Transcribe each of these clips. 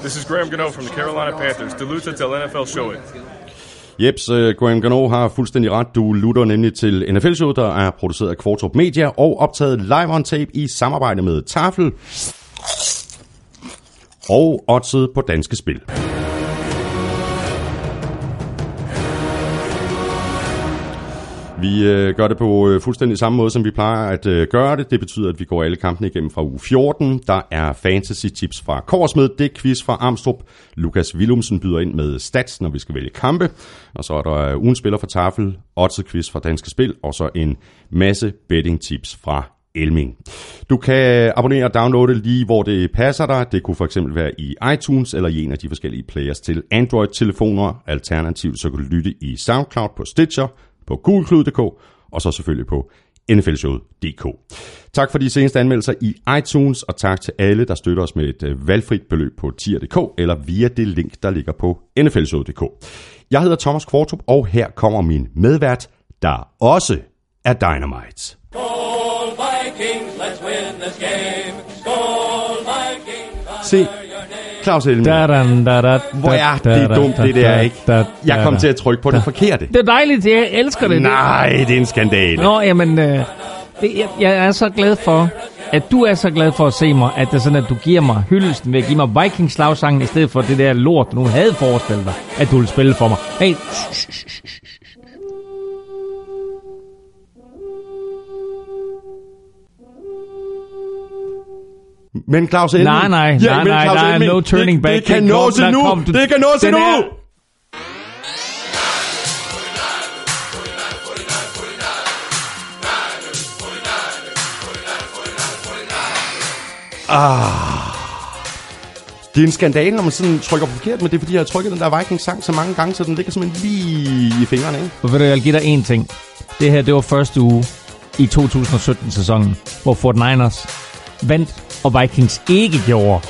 This is Graham Gano from the Carolina Panthers. Du til NFL Showet. Jeps, uh, Graham Gano har fuldstændig ret. Du lutter nemlig til NFL-showet, der er produceret af Kvartrup Media og optaget live on tape i samarbejde med Tafel og oddset på Danske Spil. Vi øh, gør det på øh, fuldstændig samme måde, som vi plejer at øh, gøre det. Det betyder, at vi går alle kampene igennem fra uge 14. Der er fantasy tips fra Korsmed, det quiz fra Armstrong. Lukas Willumsen byder ind med stats, når vi skal vælge kampe. Og så er der øh, ugen spiller fra Tafel, oddset quiz fra Danske Spil, og så en masse betting tips fra Elming. Du kan øh, abonnere og downloade lige, hvor det passer dig. Det kunne for eksempel være i iTunes eller i en af de forskellige players til Android-telefoner. Alternativt så kan du lytte i SoundCloud på Stitcher, på gulklud.dk og så selvfølgelig på nflshowet.dk. Tak for de seneste anmeldelser i iTunes, og tak til alle, der støtter os med et øh, valgfrit beløb på tier.dk eller via det link, der ligger på nflshowet.dk. Jeg hedder Thomas Kvartrup, og her kommer min medvært, der også er Dynamite. Skål Vikings, let's win this game. Skål Vikings, Se, Claus Elming. Hvor er det dumt, det der, ikke? Jeg kom til at trykke på det forkerte. Det er dejligt, jeg elsker det. Nej, det er en skandale. Nå, jamen, øh, det, jeg, jeg er så glad for, at du er så glad for at se mig, at det er sådan, at du giver mig hyldelsen ved at give mig Vikings slagsangen, i stedet for det der lort, du havde forestillet dig, at du ville spille for mig. Hey, Men Claus Elming... Nej, nej, ja, nej, nej, Claus er Elming, no turning det, back. Det kan Det kom- nås endnu! kom du- Det kan nås endnu! er- Det er en skandale, når man sådan trykker forkert, men det er fordi, jeg har trykket den der Vikings-sang så mange gange, så den ligger simpelthen lige i fingrene, ikke? Og ved du, jeg vil give dig én ting. Det her, det var første uge i 2017-sæsonen, hvor Fort Niners vandt, og Vikings ikke gjorde.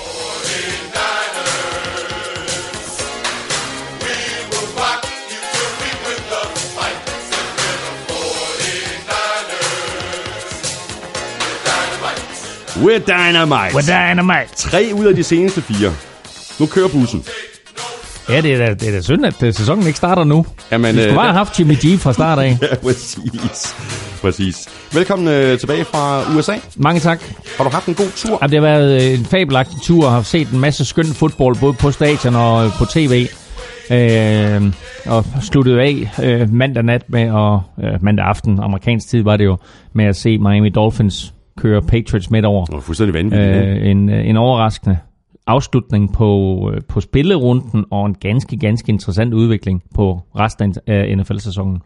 We're Dynamite. With dynamite. Tre ud af de seneste fire. Nu kører bussen. Ja, det er da, det er da synd, at øh, sæsonen ikke starter nu. Jamen, Vi skulle øh, bare have haft Jimmy G fra start af. Ja, præcis. Præcis. Velkommen øh, tilbage fra USA. Mange tak. Har du haft en god tur? Ja, det har været øh, en fabelagtig tur, og har set en masse skøn fodbold, både på stadion og øh, på tv. Øh, og sluttede af øh, mandag nat med, og øh, mandag aften, amerikansk tid var det jo, med at se Miami Dolphins køre Patriots midt over. Det var fuldstændig vanvittigt. Øh, en, en overraskende afslutning på, øh, på spillerunden, og en ganske, ganske interessant udvikling på resten af NFL-sæsonen.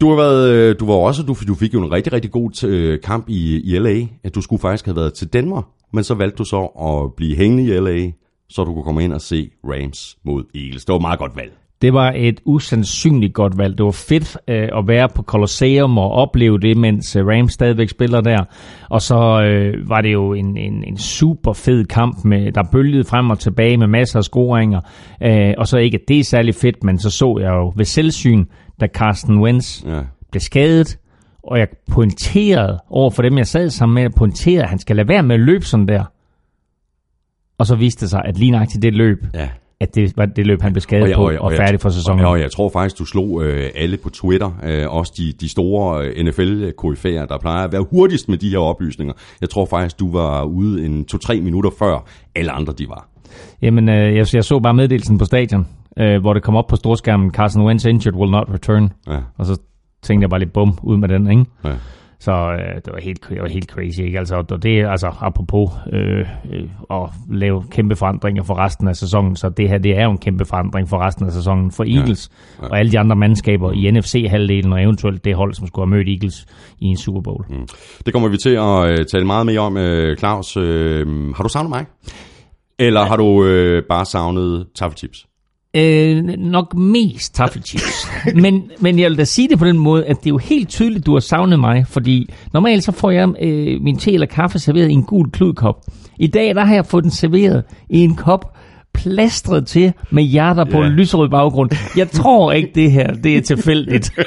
du har været, øh, du var også, du, du fik jo en rigtig, rigtig god øh, kamp i, i LA. At du skulle faktisk have været til Danmark, men så valgte du så at blive hængende i LA, så du kunne komme ind og se Rams mod Eagles. Det var et meget godt valg. Det var et usandsynligt godt valg. Det var fedt øh, at være på Colosseum og opleve det, mens øh, Rams stadigvæk spiller der. Og så øh, var det jo en, en, en super fed kamp, med, der bølgede frem og tilbage med masser af scoringer. Øh, og så ikke, at det er særlig fedt, men så så jeg jo ved selvsyn, da Carsten Wentz Ja. blev skadet, og jeg pointerede over for dem, jeg sad sammen med, pointerede, at han skal lade være med at løbe sådan der. Og så viste det sig, at lige nøjagtigt det løb, Ja. At det var det løb, han blev skadet på og, færdig for sæsonen. Og, og jeg tror faktisk, du slog øh, alle på Twitter, øh, også de, de store øh, NFL-koryfærer, der plejer at være hurtigst med de her oplysninger. Jeg tror faktisk, du var ude en 2-3 minutter før alle andre de var. Jamen, øh, jeg, jeg så bare meddelelsen på stadion, øh, hvor det kom op på storskærmen, Carson Wentz injured will not return. Ja. Og så tænkte jeg bare lidt bum ud med den, ikke? Ja. Så øh, det var helt, det var helt crazy, ikke? Altså, og det er altså apropos øh, øh, at lave kæmpe forandringer for resten af sæsonen, så det her, det er jo en kæmpe forandring for resten af sæsonen for Eagles ja. Ja. og alle de andre mandskaber i NFC-halvdelen, og eventuelt det hold, som skulle have mødt Eagles i en Super Bowl. Mm. Det kommer vi til at øh, tale meget mere om, øh, Claus. Øh, har du savnet mig? Eller har du øh, bare savnet taffelchips? Øh, nok mest taffelchips. men, men jeg vil da sige det på den måde, at det er jo helt tydeligt, du har savnet mig, fordi normalt så får jeg øh, min te eller kaffe serveret i en gul kludkop. I dag der har jeg fået den serveret i en kop plastret til med hjerter på Ja. en lyserød baggrund. Jeg tror ikke det her, det er tilfældigt.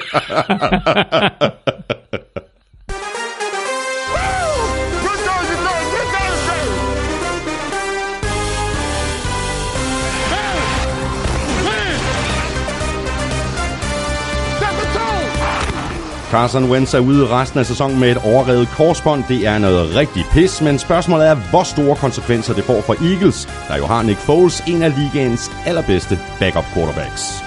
Carson Wentz er ude resten af sæsonen med et overrevet korsbånd. Det er noget rigtig pis, men spørgsmålet er, hvor store konsekvenser det får for Eagles, der jo har Nick Foles, en af ligaens allerbedste backup quarterbacks.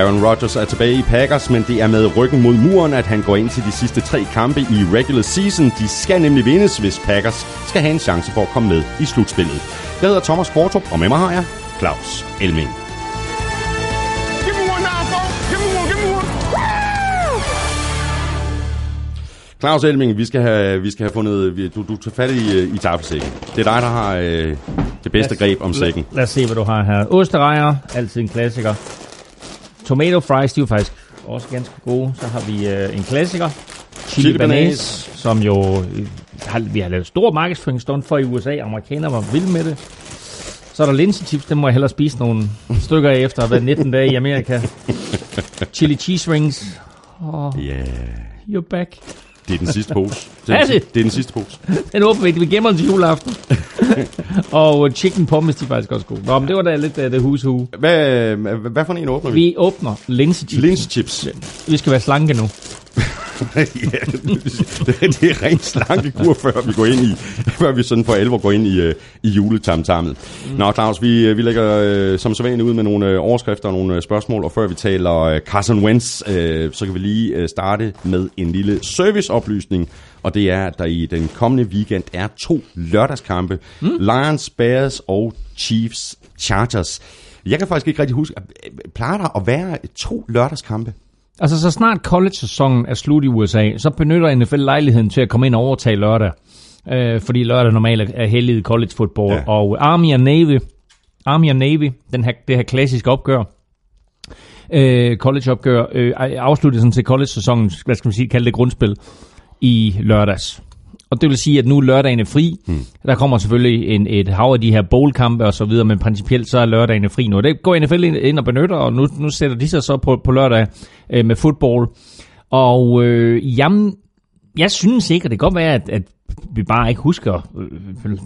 Aaron Rodgers er tilbage i Packers, men det er med ryggen mod muren, at han går ind til de sidste tre kampe i regular season. De skal nemlig vindes, hvis Packers skal have en chance for at komme med i slutspillet. Jeg hedder Thomas Kvartrup, og med mig har jeg Claus Elming. Claus Elming, vi skal have, vi skal have fundet... vi- Du, du tager fat i, i taffelsækken. Det er dig, der har øh, det bedste greb om sækken. Lad os se, hvad du har her. Osterejer, altid en klassiker. Tomato fries, de er jo faktisk også ganske gode. Så har vi øh, en klassiker. Chili, Chili bearnaise. som jo øh, har, vi har lavet stor markedsføringsstund for i USA. Amerikanere var vilde med det. Så er der linsechips, dem må jeg hellere spise nogle stykker af efter at have været 19 dage i Amerika. Chili cheese rings. Oh, yeah. you're back. Det er den sidste pose. Det Er den, det? det er den sidste pose. Den åbner vi. Vi gemmer den til juleaften. og øh, chicken pommes, de er faktisk også gode. Nå, men det var da lidt uh, det hus hu. Hvad, hvad, hvad for en åbner vi? Vi åbner linsechips. Linsechips. Vi skal være slanke nu. ja, det, det er rent slankekur, før vi går ind i, før vi sådan for alvor går ind i, øh, i juletamtammet. Mm. Nå, Claus, vi, øh, vi lægger øh, som så vanligt ud med nogle øh, overskrifter og nogle øh, spørgsmål, og før vi taler øh, Carson Wentz, øh, så kan vi lige øh, starte med en lille serviceoplysning, og det er, at der i den kommende weekend er to lørdagskampe. Mm. Lions, Bears og Chiefs, Chargers. Jeg kan faktisk ikke rigtig huske, plejer der at være to lørdagskampe? Altså, så snart college-sæsonen er slut i USA, så benytter NFL lejligheden til at komme ind og overtage lørdag. Øh, fordi lørdag normalt er heldig college football. Ja. Og Army og Navy, Army og Navy, den her, det her klassiske opgør, øh, college-opgør, øh, afsluttede sådan til college-sæsonen, hvad skal man sige, kalde det grundspil, i lørdags. Og det vil sige, at nu er lørdagen er fri. Hmm. Der kommer selvfølgelig en, et hav af de her bowl-kampe og så videre, men principielt så er lørdagen er fri nu. Det går NFL ind, ind og benytter, og nu, nu sætter de sig så på, på lørdag øh, med fodbold. Og øh, jamen, jeg synes ikke, og det kan godt være, at, at vi bare ikke husker øh,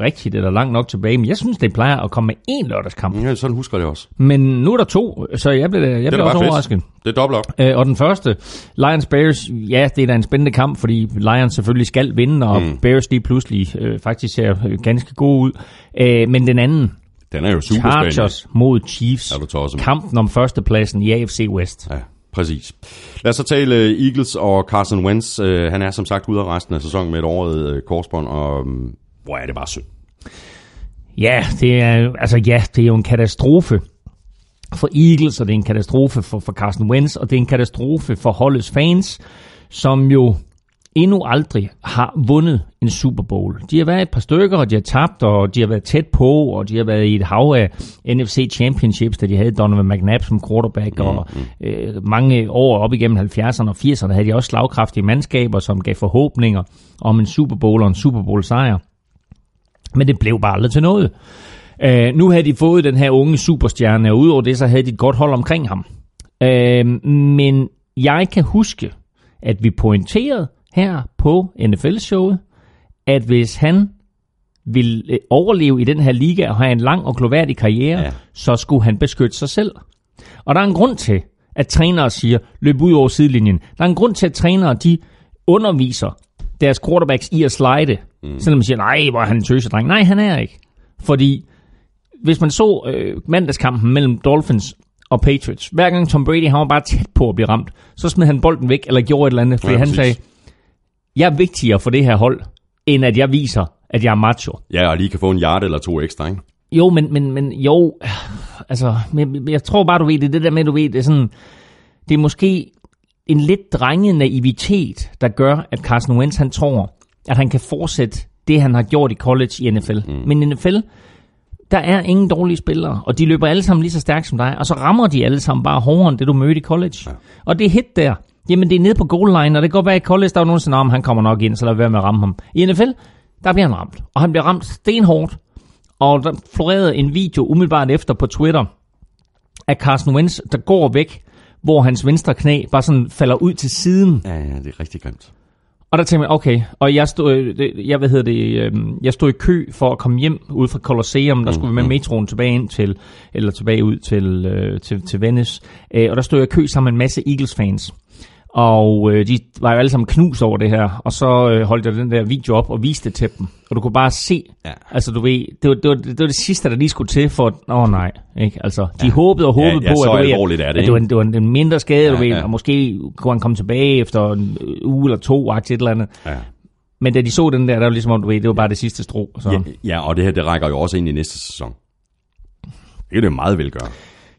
rigtigt eller langt nok tilbage, men jeg synes, det plejer at komme med én lørdagskamp. Ja, sådan husker jeg det også. Men nu er der to, så jeg blev, jeg blev også overrasket. fedt. Det er dobbelt op. Øh, og den første, Lions Bears, ja, det er da en spændende kamp, fordi Lions selvfølgelig skal vinde, og mm. Bears lige pludselig øh, faktisk ser øh, ganske gode ud. Øh, men den anden, Den er jo super spændende. Chargers mod Chiefs, Er du tosset kampen om førstepladsen i AFC West. Ja, præcis. Lad os så tale øh, Eagles og Carson Wentz. Øh, Han er som sagt ude af resten af sæsonen med et året korsbånd, og um, hvor er det bare synd. Ja, det er, altså, ja, det er jo en katastrofe for Eagles, og det er en katastrofe for, for Carson Wentz, og det er en katastrofe for holdets fans, som jo endnu aldrig har vundet en Super Bowl. De har været et par stykker, og de har tabt, og de har været tæt på, og de har været i et hav af NFC Championships, da de havde Donovan McNabb som quarterback, mm, og øh, mange år op igennem 70'erne og 80'erne havde de også slagkraftige mandskaber, som gav forhåbninger om en Super Bowl og en Super Bowl sejr. Men det blev bare aldrig til noget. Uh, nu havde de fået den her unge superstjerne, og udover det, så havde de et godt hold omkring ham. Uh, men jeg kan huske, at vi pointerede her på NFL-showet, at hvis han vil øh, overleve i den her liga og have en lang og gloværdig karriere, ja. så skulle han beskytte sig selv. Og der er en grund til, at trænere siger, løb ud over sidelinjen. Der er en grund til, at trænere de underviser deres quarterbacks i at slide. Mm. Selvom man siger, nej, hvor er han en tøsedreng. Nej, han er ikke. Fordi hvis man så øh, mandagskampen mellem Dolphins og Patriots, hver gang Tom Brady han var bare tæt på at blive ramt, så smed han bolden væk, eller gjorde et eller andet, fordi Ja, han præcis. sagde, jeg er vigtigere for det her hold, end at jeg viser, at jeg er macho. Ja, og lige kan få en hjerte eller to ekstra, ikke? Jo, men, men, men jo, altså, men, jeg tror bare, du ved, det det der med, du ved, det er sådan, det er måske en lidt drenget naivitet, der gør, at Carson Wentz, han tror, at han kan fortsætte det, han har gjort i college i NFL. Mm. Men i NFL, der er ingen dårlige spillere, og de løber alle sammen lige så stærkt som dig, og så rammer de alle sammen bare hårdere end det, du mødte i college. Ja. Og det hit der, jamen det er nede på goal line, og det går bag i college, der er nogen, der siger, "Nå, men han kommer nok ind, så lad være med at ramme ham. I NFL, der bliver han ramt, og han bliver ramt stenhårdt, og der florerede en video umiddelbart efter på Twitter af Carson Wentz, der går væk hvor hans venstre knæ bare sådan falder ud til siden. Ja, ja, det er rigtig grimt. Og der tænkte jeg, okay, og jeg stod, øh, jeg, hvad hedder det, øh, jeg stod i kø for at komme hjem ud fra Colosseum, der skulle vi med metroen tilbage ind til, eller tilbage ud til, øh, til, til Venice, øh, og der stod jeg i kø sammen med en masse Eagles-fans. Og øh, de var jo alle sammen knust over det her, og så øh, holdt jeg den der video op og viste det til dem. Og du kunne bare se, Ja. altså du ved, det var det, var, det, var det sidste, der lige skulle til for, at- åh oh, nej, ikke? Altså, de ja. håbede og håbede Ja, ja, på, at, du ved, er det, at det, var, en- det var en, en mindre skade, ja, du ved, ja. og måske kunne han komme tilbage efter en uge eller to, et eller andet. Ja. Men da de så den der, der var ligesom om, du ved, det var bare det sidste strå. Så. Ja, ja, og det her, det rækker jo også ind i næste sæson. Det kan det meget vel gøre.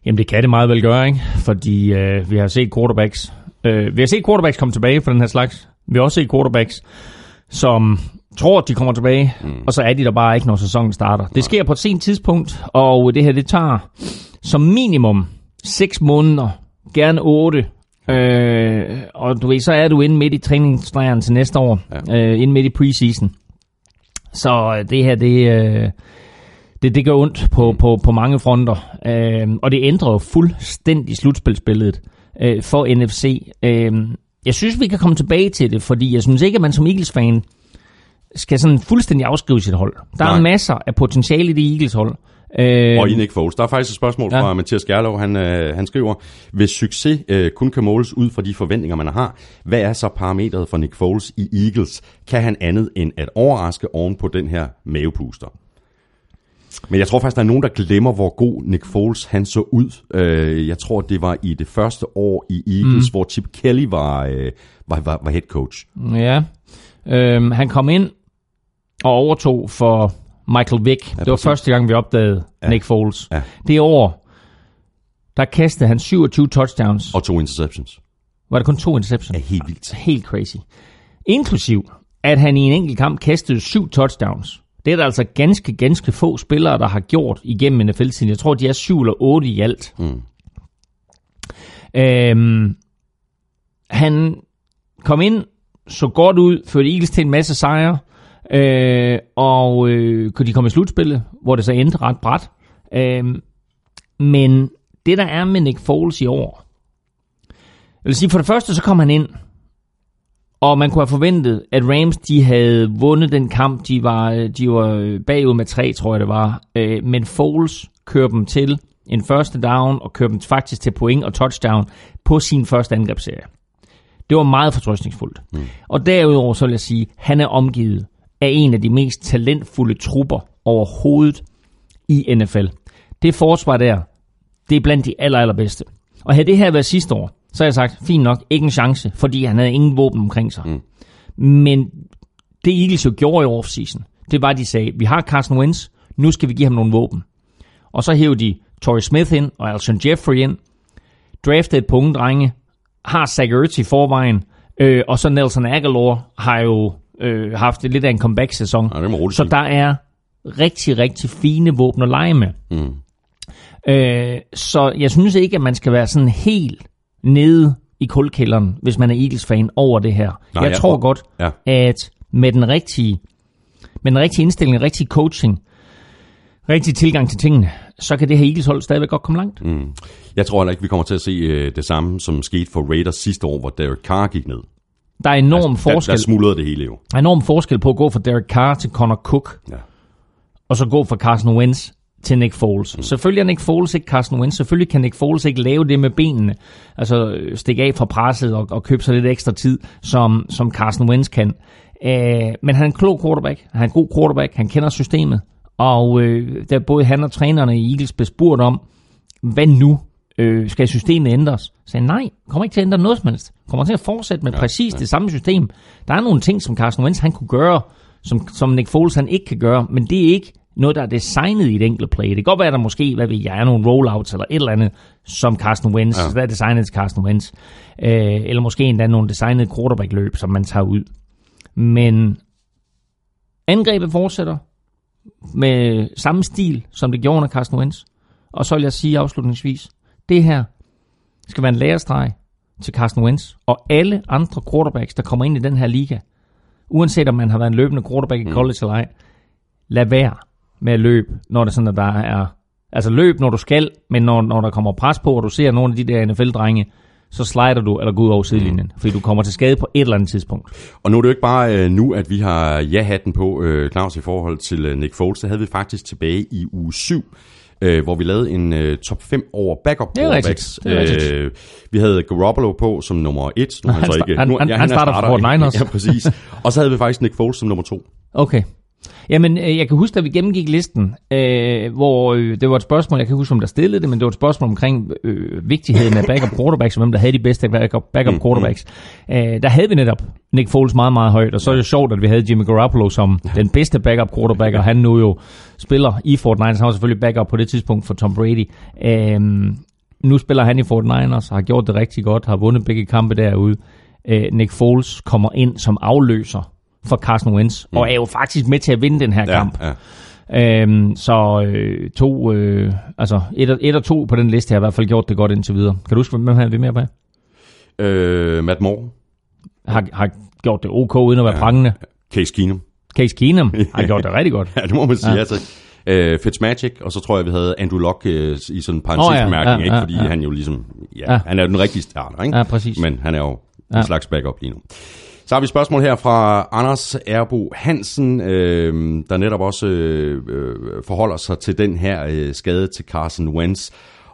Jamen det kan det meget vel gøre, ikke? Fordi øh, vi har set quarterbacks. Øh, vi har set quarterbacks komme tilbage for den her slags. Vi har også set quarterbacks, som tror, at de kommer tilbage, mm. og så er de der bare ikke, når sæsonen starter. Det sker på et sent tidspunkt, og det her, det tager som minimum 6 måneder, gerne 8. Øh, og du ved, så er du inde midt i træningslejren til næste år, ja. øh, inde midt i preseason. Så øh, det her, det, øh, det, det gør ondt på, på, på mange fronter. Øh, og det ændrer jo fuldstændig slutspilsbilledet øh, for NFC. Øh, jeg synes, vi kan komme tilbage til det, fordi jeg synes ikke, at man som Eagles-fan skal sådan fuldstændig afskrive sit hold. Der Nej. er masser af potentiale i det Eagles-hold. Øh, Og i Nick Foles, der er faktisk et spørgsmål Ja. fra Mathias Gerlov. Han, øh, han skriver, hvis succes øh, kun kan måles ud fra de forventninger, man har, hvad er så parametret for Nick Foles i Eagles? Kan han andet end at overraske oven på den her mavepuster? Men jeg tror faktisk, der er nogen, der glemmer, hvor god Nick Foles han så ud. Øh, jeg tror, det var i det første år i Eagles, mm. hvor Chip Kelly var, øh, var, var, var head coach. Ja. Øhm, han kom ind og overtog for Michael Vick. Ja, det var første gang, vi opdagede ja. Nick Foles. Ja. Det år, der kastede han 27 touchdowns. Og to interceptions. Var det kun to interceptions? Er helt vildt. Helt crazy. Inklusiv, at han i en enkelt kamp kastede syv touchdowns. Det er der altså ganske, ganske få spillere, der har gjort igennem NFL-tiden. Jeg tror, de er syv eller otte i alt. Mm. Øhm, han kom ind, så godt ud, førte Eagles til en masse sejre, øh, og øh, kunne de komme i slutspillet, hvor det så endte ret bræt. Øh, men det, der er med Nick Foles i år, jeg vil sige, for det første, så kom han ind, og man kunne have forventet, at Rams, de havde vundet den kamp. De var, de var bagud med tre, tror jeg det var. Øh, Men Foles kører dem til en første down, og kører dem faktisk til point og touchdown på sin første angrebsserie. Det var meget fortrøstningsfuldt. Mm. Og derudover så vil jeg sige, han er omgivet af en af de mest talentfulde trupper overhovedet i NFL. Det forsvar der, det er blandt de aller, allerbedste. Og havde det her været sidste år, så har jeg sagt, fint nok, ikke en chance, fordi han havde ingen våben omkring sig. Mm. Men det Eagles jo gjorde i offseason, det var, at de sagde, vi har Carson Wentz, nu skal vi give ham nogle våben. Og så hævde de Torrey Smith ind og Alshon Jeffrey ind, draftede et unge drenge, har Zach Ertz i forvejen, øh, og så Nelson Aguilar har jo øh, haft lidt af en comeback-sæson. Ja, så der er rigtig, rigtig fine våben at lege med. Mm. Øh, så jeg synes ikke, at man skal være sådan helt nede i kulkælderen, hvis man er Eagles-fan over det her. Nej, jeg jeg tror tror- godt, ja. at med den rigtige, med den rigtige indstilling, rigtig coaching, rigtig tilgang til tingene, så kan det her Eagles-hold stadigvæk godt komme langt. Mm. Jeg tror heller ikke, vi kommer til at se øh, det samme, som skete for Raiders sidste år, hvor Derek Carr gik ned. Der er enorm Altså, Der, forskel. der smuldrede det hele jo. Der er enorm forskel på at gå fra Derek Carr til Connor Cook, Ja. og så gå fra Carson Wentz til Nick Foles. Mm. Selvfølgelig er Nick Foles ikke Carson Wentz. Selvfølgelig kan Nick Foles ikke lave det med benene. Altså øh, stikke af fra presset og, og købe sig lidt ekstra tid, som, som Carson Wentz kan. Øh, men han er en klog quarterback. Han er en god quarterback. Han kender systemet. Og øh, da både han og trænerne i Eagles blev spurgt om, hvad nu? Øh, skal systemet ændres? Så han, nej, kommer ikke til at ændre noget som helst. Kommer til at fortsætte med ja, præcis ja. det samme system. Der er nogle ting, som Carson Wentz han kunne gøre, som, som Nick Foles han ikke kan gøre, men det er ikke noget, der er designet i et enkelt play. Det kan godt være, at der måske, hvad ved jeg, er nogle rollouts eller et eller andet, som Carson Wentz, ja. der er designet til Carson Wentz. Øh, eller måske endda nogle designede quarterback-løb, som man tager ud. Men angrebet fortsætter med samme stil, som det gjorde under Carson Wentz. Og så vil jeg sige afslutningsvis, det her skal være en lærestreg til Carson Wentz og alle andre quarterbacks, der kommer ind i den her liga. Uanset om man har været en løbende quarterback i college eller ej, lad være med at løbe, når det sådan, at der er... Altså løb, når du skal, men når, når der kommer pres på, og du ser nogle af de der NFL-drenge, så slider du eller går ud over sidelinjen, fordi du kommer til skade på et eller andet tidspunkt. Og nu er det jo ikke bare øh, nu, at vi har ja-hatten på, øh, Claus, i forhold til øh, Nick Foles. Det havde vi faktisk tilbage i uge 7, øh, hvor vi lavede en øh, top 5 over backup Det er rigtigt. Det er rigtigt. Øh, vi havde Garoppolo på som nummer 1. Nu Han så ikke, han- nu, han- ja, han er starter for starter. 49ers. Ja, præcis. Og så havde vi faktisk Nick Foles som nummer 2. Okay. Jamen, øh, jeg kan huske, da vi gennemgik listen, øh, hvor øh, det var et spørgsmål, jeg kan huske, om der stillede det, men det var et spørgsmål omkring øh, vigtigheden af backup quarterbacks, og hvem der havde de bedste backup, backup quarterbacks. Øh, der havde vi netop Nick Foles meget, meget højt, og så er det sjovt, at vi havde Jimmy Garoppolo som den bedste backup quarterback, og han nu jo spiller i Fort Niners. Han var selvfølgelig backup på det tidspunkt for Tom Brady. Øh, nu spiller han i Fort Niners, har gjort det rigtig godt, har vundet begge kampe derude. Øh, Nick Foles kommer ind som afløser for Carson Wentz, mm. og er jo faktisk med til at vinde den her Ja, kamp. ja. Øhm, så øh, to, øh, altså et, og- et og to på den liste har i hvert fald gjort det godt indtil videre. Kan du huske, hvem havde vi mere på? Øh, Matt Moore, Har, har gjort det ok uden at være ja. prangende. Case Keenum. Case Keenum har gjort det rigtig godt. Ja, det må man sige. Ja. Altså, øh, Fitzmagic, og så tror jeg, vi havde Andrew Luck øh, i sådan en parentesbemærkning, Åh, ja, ja, ikke? ja, fordi ja. han jo ligesom, ja, Ja. han er jo den rigtige starter, ikke? Ja, præcis. Men han er jo en Ja. slags backup lige nu. Så har vi et spørgsmål her fra Anders Erbo Hansen, øh, der netop også øh, øh, forholder sig til den her øh, skade til Carson Wentz.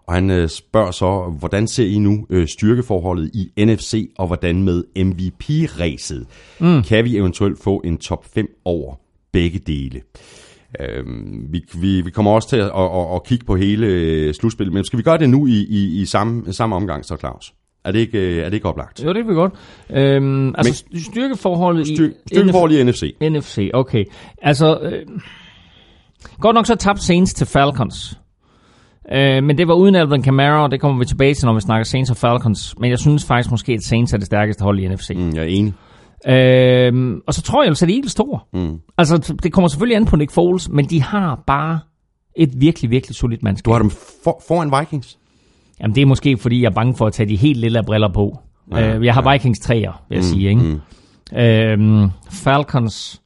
Og han øh, spørger så, hvordan ser I nu øh, styrkeforholdet i NFC, og hvordan med MVP-ræset? Mm. Kan vi eventuelt få en top 5 over begge dele? Øhm, vi, vi, vi kommer også til at, at, at, at kigge på hele øh, slutspillet, men skal vi gøre det nu i, i, i samme, samme omgang, så Claus? Er det ikke, øh, er det ikke oplagt? Jo, det kan vi godt. Øhm, altså Men, styrkeforholdet Styr, i styrkeforhold i NFC. NFC, okay. Altså, øh, godt nok så tabte Saints til Falcons. Øh, men det var uden Alvin Kamara, og det kommer vi tilbage til, når vi snakker Saints og Falcons. Men jeg synes faktisk måske, at Saints er det stærkeste hold i NFC. Mm, jeg er enig. Øhm, og så tror jeg altså, at Eagles store. Mm. Altså, det kommer selvfølgelig an på Nick Foles, men de har bare et virkelig, virkelig solidt mandskab. Du har dem for, foran Vikings? Jamen, det er måske, fordi jeg er bange for at tage de helt lille briller på. Ja, Ja, øh, jeg har Vikings 3'er, vil jeg mm, sige. Ikke? Mm. Øhm, Falcons,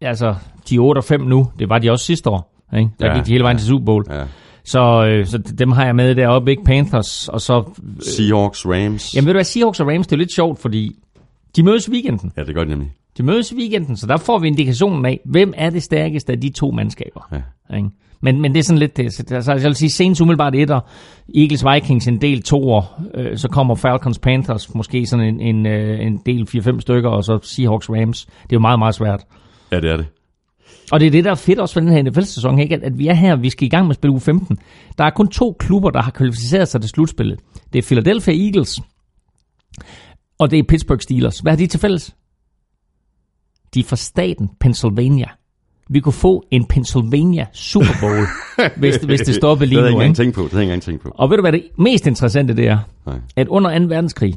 altså, de er 8 og 5 nu. Det var de også sidste år. Ikke? Der Ja, ja, gik de hele vejen ja. til Super Bowl. Ja. Så, øh, så dem har jeg med deroppe, ikke? Panthers, og så... Seahawks, Rams. Jamen ved du hvad, Seahawks og Rams, det er lidt sjovt, fordi de mødes i weekenden. Ja, det gør det nemlig. De mødes i weekenden, så der får vi indikationen af, hvem er det stærkeste af de to mandskaber. Ja. Ikke? Men, men det er sådan lidt det. Så, altså, jeg vil sige, Saints umiddelbart etter, Eagles Vikings en del toer, øh, så kommer Falcons Panthers måske sådan en, en, øh, en del 4-5 stykker, og så Seahawks Rams. Det er jo meget, meget svært. Ja, det er det. Og det er det, der er fedt også for den her NFL-sæson, ikke? At, at vi er her, vi skal i gang med at spille uge 15. Der er kun to klubber, der har kvalificeret sig til slutspillet. Det er Philadelphia Eagles, og det er Pittsburgh Steelers. Hvad har de til fælles? De er fra staten Pennsylvania. Vi kunne få en Pennsylvania Super Bowl, hvis, hvis det stoppede Det lige havde jeg nu. ikke engang tænkt på. Det havde jeg ikke tænkt på. Og ved du, hvad det mest interessante det er? Nej. At under 2. verdenskrig,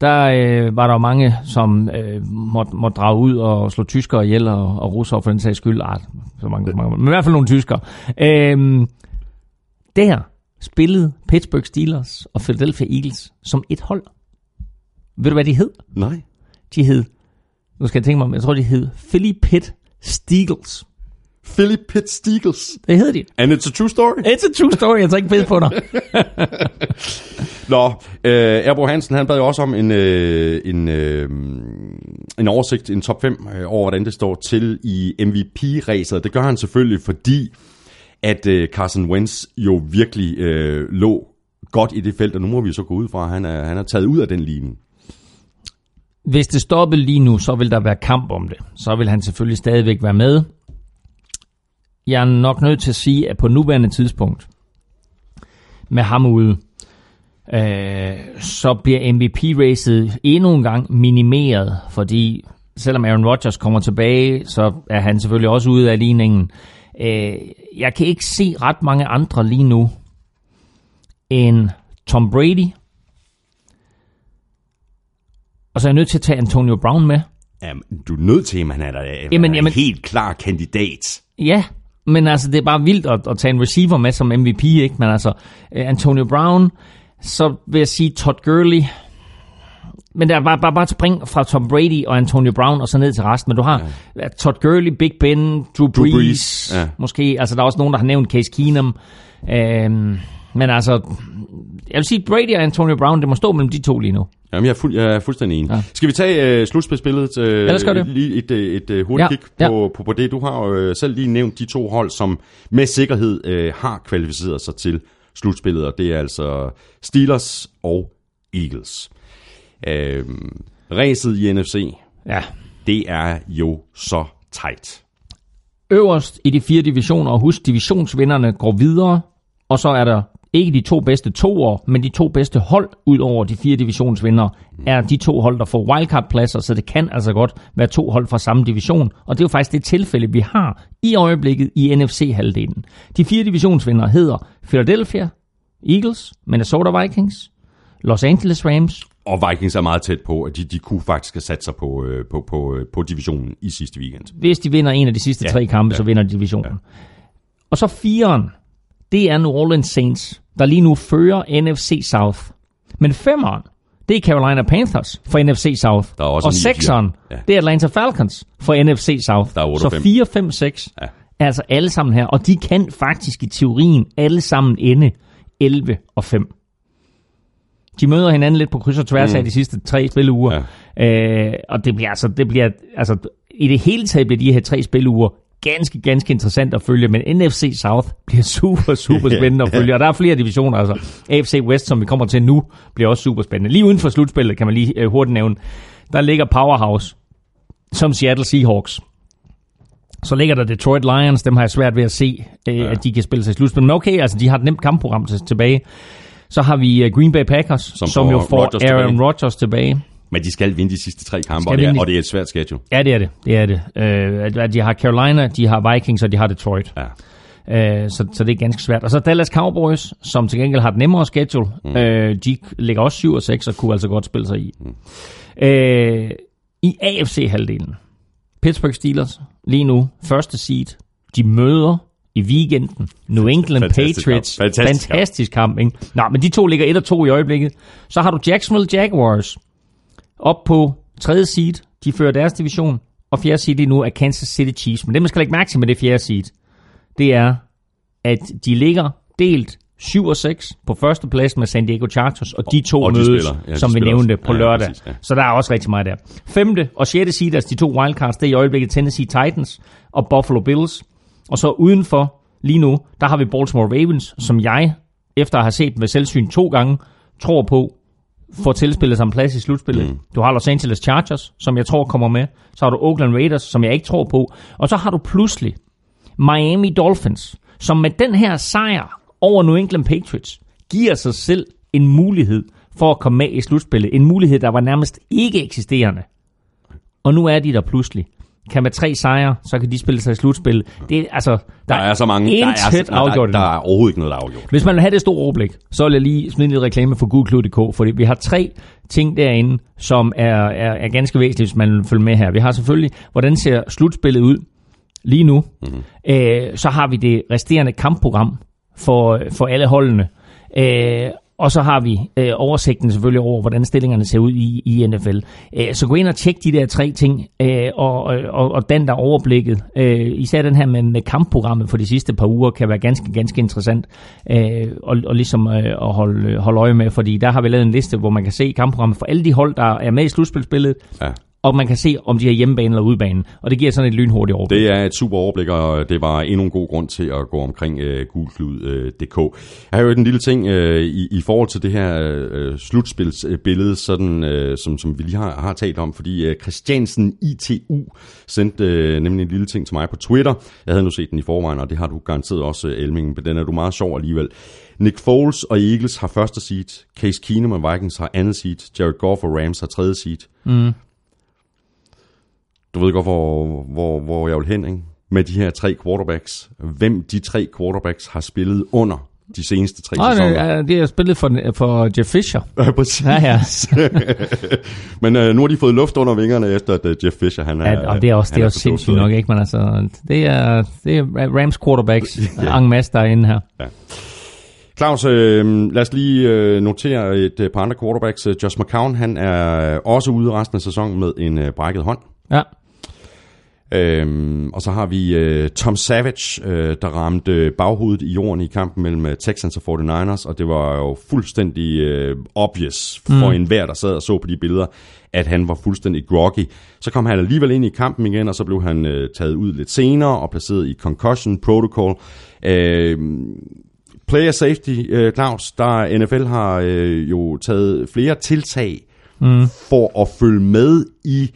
der øh, var der mange, som øh, måtte, måtte drage ud og slå tyskere ihjel og, og russere for den sags skyld. Ej, så mange, så mange, men i hvert fald nogle tyskere. Øhm, der spillede Pittsburgh Steelers og Philadelphia Eagles som et hold. Ved du, hvad de hed? Nej. De hed, nu skal jeg tænke mig om, jeg tror, de hed Philly Pitt Steagles. Philly Pitt Steagles. Det hed de. And it's a true story. It's a true story, jeg tager ikke pisse på dig. Nå, øh, Erbo Hansen, han bad jo også om en, øh, en, øh, en oversigt, en top 5 øh, over, hvordan det står til i MVP-ræset. Det gør han selvfølgelig, fordi at øh, Carson Wentz jo virkelig øh, lå godt i det felt, og nu må vi så gå ud fra, at han er, han er taget ud af den linje. Hvis det stoppede lige nu, så vil der være kamp om det. Så vil han selvfølgelig stadigvæk være med. Jeg er nok nødt til at sige, at på nuværende tidspunkt, med ham ude, øh, så bliver MVP-racet endnu en gang minimeret, fordi selvom Aaron Rodgers kommer tilbage, så er han selvfølgelig også ude af ligningen. Øh, jeg kan ikke se ret mange andre lige nu end Tom Brady, og så er jeg nødt til at tage Antonio Brown med. Jamen, du er nødt til, at han er der. Jamen, Jamen, jamen- en helt klar kandidat. Ja, men altså, det er bare vildt at, at tage en receiver med som MVP, ikke? Men altså, øh, Antonio Brown, så vil jeg sige Todd Gurley. Men der er bare, bare, bare spring fra Tom Brady og Antonio Brown og så ned til resten. Men du har ja. Todd Gurley, Big Ben, Drew Brees, Brees, ja. måske. Altså, der er også nogen, der har nævnt Case Keenum. Øhm, men altså, jeg vil sige, Brady og Antonio Brown, det må stå mellem de to lige nu. Jamen, jeg er, fuld, jeg er fuldstændig enig. Ja. Skal vi tage slutspidsbilledet? Uh, lad os gøre det. Lige et, et, et, et hurtigt Ja, kig ja. på, på, på det. Du har uh, selv lige nævnt de to hold, som med sikkerhed uh, har kvalificeret sig til slutspillet, og det er altså Steelers og Eagles. Uh, ræset i NFC, Ja. det er jo så tight. Øverst i de fire divisioner, og husk, divisionsvinderne går videre, og så er der ikke de to bedste toer, men de to bedste hold ud over de fire divisionsvindere, er de to hold, der får wildcard-pladser, så det kan altså godt være to hold fra samme division, og det er jo faktisk det tilfælde, vi har i øjeblikket i NFC-halvdelen. De fire divisionsvindere hedder Philadelphia Eagles, Minnesota Vikings, Los Angeles Rams Og Vikings er meget tæt på, at de, de kunne faktisk have sat sig på, øh, på, på, øh, på divisionen i sidste weekend. hvis de vinder en af de sidste Ja, tre kampe, ja. så vinder de divisionen. Ja. Og så fireren, det er New Orleans Saints, der lige nu fører NFC South. Men femeren, det er Carolina Panthers for NFC South. Der er også og sekseren, Ja. det er Atlanta Falcons for NFC South. Der er otte så og fem. 4, 5, 6 Ja. er altså alle sammen her. Og de kan faktisk i teorien alle sammen ende 11 og 5. De møder hinanden lidt på kryds og tværs mm. af de sidste tre spilleuger. Ja. Øh, og det bliver altså, det bliver, altså, i det hele taget bliver de her tre spilleuger ganske, ganske interessant at følge, men NFC South bliver super, super spændende at følge, og der er flere divisioner, altså AFC West, som vi kommer til nu, bliver også super spændende. Lige uden for slutspillet, kan man lige øh, hurtigt nævne, der ligger Powerhouse, som Seattle Seahawks. Så ligger der Detroit Lions, dem har jeg svært ved at se, øh, ja. at de kan spille sig i slutspil. Men okay, altså de har et nemt kampprogram til, tilbage. Så har vi øh, Green Bay Packers, som, Som jo får Rodgers Aaron. Rodgers tilbage. Men de skal vinde de sidste tre kampe, og det, er, de- og det er et svært schedule. Ja, det er det. Det er det. Øh, de har Carolina, de har Vikings, og de har Detroit. Ja. Øh, så, så det er ganske svært. Og så Dallas Cowboys, som til gengæld har et nemmere schedule. Mm. Øh, de ligger også 7 og 6 og kunne altså godt spille sig i. Mm. Øh, I AFC-halvdelen. Pittsburgh Steelers, lige nu, første seed. De møder i weekenden New England Fantastisk Patriots. kamp. Fantastisk kamp. Fantastisk kamp, ikke? Nå, men de to ligger 1 og 2 i øjeblikket. Så har du Jacksonville Jaguars op på tredje seed. De fører deres division. Og fjerde seed lige nu er Kansas City Chiefs. Men det, man skal lægge mærke til med det fjerde seed, det er, at de ligger delt 7 og 6 på første plads med San Diego Chargers, og de to Og de mødes, spiller. Ja, de som vi nævnte, også. på Ja, lørdag. præcis, ja. Så der er også rigtig meget der. Femte og sjette seed, altså de to wildcards, det er i øjeblikket Tennessee Titans og Buffalo Bills. Og så udenfor, lige nu, der har vi Baltimore Ravens, som jeg, efter at have set dem ved selvsyn to gange, tror på, får tilspillet sig en plads i slutspillet. Mm. Du har Los Angeles Chargers, som jeg tror kommer med. Så har du Oakland Raiders, som jeg ikke tror på. Og så har du pludselig Miami Dolphins, som med den her sejr over New England Patriots, giver sig selv en mulighed for at komme med i slutspillet. En mulighed, der var nærmest ikke eksisterende. Og nu er de der pludselig. Kan med tre sejre, så kan de spille sig i slutspil. Det er, altså, der, Der er så mange. Der er, der, afgjort der, der er overhovedet ikke noget, der er afgjort. Hvis man vil have det store overblik, så vil jeg lige smide lidt reklame for gudklud.dk, fordi vi har tre ting derinde, som er, er, er ganske væsentlige, hvis man vil følge med her. Vi har selvfølgelig, hvordan ser slutspillet ud lige nu. Mm-hmm. Øh, så har vi det resterende kampprogram for, for alle holdene. Øh, og så har vi øh, oversigten selvfølgelig over, hvordan stillingerne ser ud i, i NFL. Øh, så gå ind og tjek de der tre ting, øh, og, og, og den der overblikket. Øh, især den her med, med kampprogrammet for de sidste par uger, kan være ganske, ganske interessant øh, og, og ligesom øh, at holde, holde øje med, fordi der har vi lavet en liste, hvor man kan se kampprogrammet for alle de hold, der er med i slutspilsbilledet, Ja og man kan se, om de er hjemmebane eller udebane. Og det giver sådan et lynhurtigt overblik. Det er et super overblik, og det var endnu en god grund til at gå omkring øh, gulklud.dk. Jeg har jo en lille ting øh, i, i forhold til det her øh, slutspilsbillede, sådan, øh, som, som vi lige har, har talt om, fordi øh, Christiansen ITU sendte øh, nemlig en lille ting til mig på Twitter. Jeg havde nu set den i forvejen, og det har du garanteret også, øh, Elming, men den er du meget sjov alligevel. Nick Foles og Eagles har første seed, Case Keenum og Vikings har andet seed, Jared Goff og Rams har tredje seed. Mm. Du ved godt, hvor, hvor, hvor jeg vil hen, ikke? Med de her tre quarterbacks. Hvem de tre quarterbacks har spillet under de seneste tre Nå, sæsoner. det, er, spillet for, for Jeff Fisher. Ja, præcis. Ja, ja. Men øh, nu har de fået luft under vingerne, efter at øh, Jeff Fisher, han er ja og det er også, det er også sindssygt nok, ikke? Men altså, det er, det er Rams quarterbacks, ja. en masse derinde her. Claus, øh, lad os lige øh, notere et øh, par andre quarterbacks. Øh, Josh McCown, han er også ude resten af sæsonen med en øh, brækket hånd. Ja. Øhm, og så har vi øh, Tom Savage, øh, der ramte baghovedet i jorden i kampen mellem øh, Texans og 49ers, og det var jo fuldstændig øh, obvious for mm. enhver, der sad og så på de billeder, at han var fuldstændig groggy. Så kom han alligevel ind i kampen igen, og så blev han øh, taget ud lidt senere og placeret i concussion protocol. Øh, player safety, øh, Claus, der NFL har øh, jo taget flere tiltag mm. for at følge med i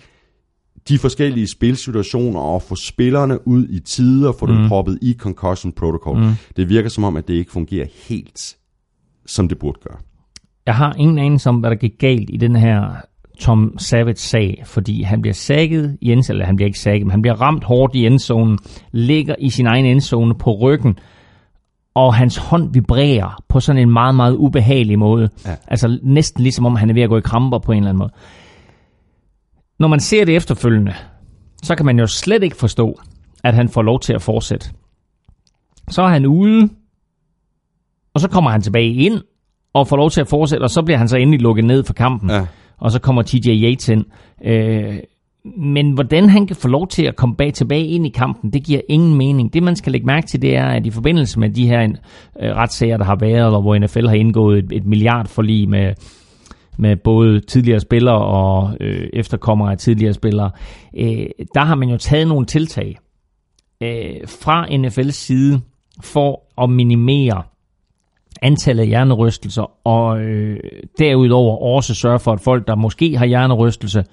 de forskellige spilsituationer og få spillerne ud i tide og få mm. dem proppet i concussion protocol. Mm. Det virker som om, at det ikke fungerer helt, som det burde gøre. Jeg har ingen anelse om, hvad der gik galt i den her Tom Savage-sag, fordi han bliver sækket i endzone, eller han bliver ikke sækket, men han bliver ramt hårdt i endzonen, ligger i sin egen endzone på ryggen, og hans hånd vibrerer på sådan en meget, meget ubehagelig måde. Ja. Altså næsten ligesom om han er ved at gå i kramper på en eller anden måde. Når man ser det efterfølgende, så kan man jo slet ikke forstå, at han får lov til at fortsætte. Så er han ude, og så kommer han tilbage ind, og får lov til at fortsætte, og så bliver han så endelig lukket ned for kampen. Ja. Og så kommer TJ Yates ind. Øh, men hvordan han kan få lov til at komme bag tilbage ind i kampen, det giver ingen mening. Det man skal lægge mærke til, det er, at i forbindelse med de her øh, retssager, der har været, og hvor NFL har indgået et, et milliardforlig med, med både tidligere spillere og øh, efterkommere af tidligere spillere, øh, der har man jo taget nogle tiltag øh, fra NFL's side for at minimere antallet af hjernerystelser, og øh, derudover også sørge for, at folk, der måske har hjernerystelse,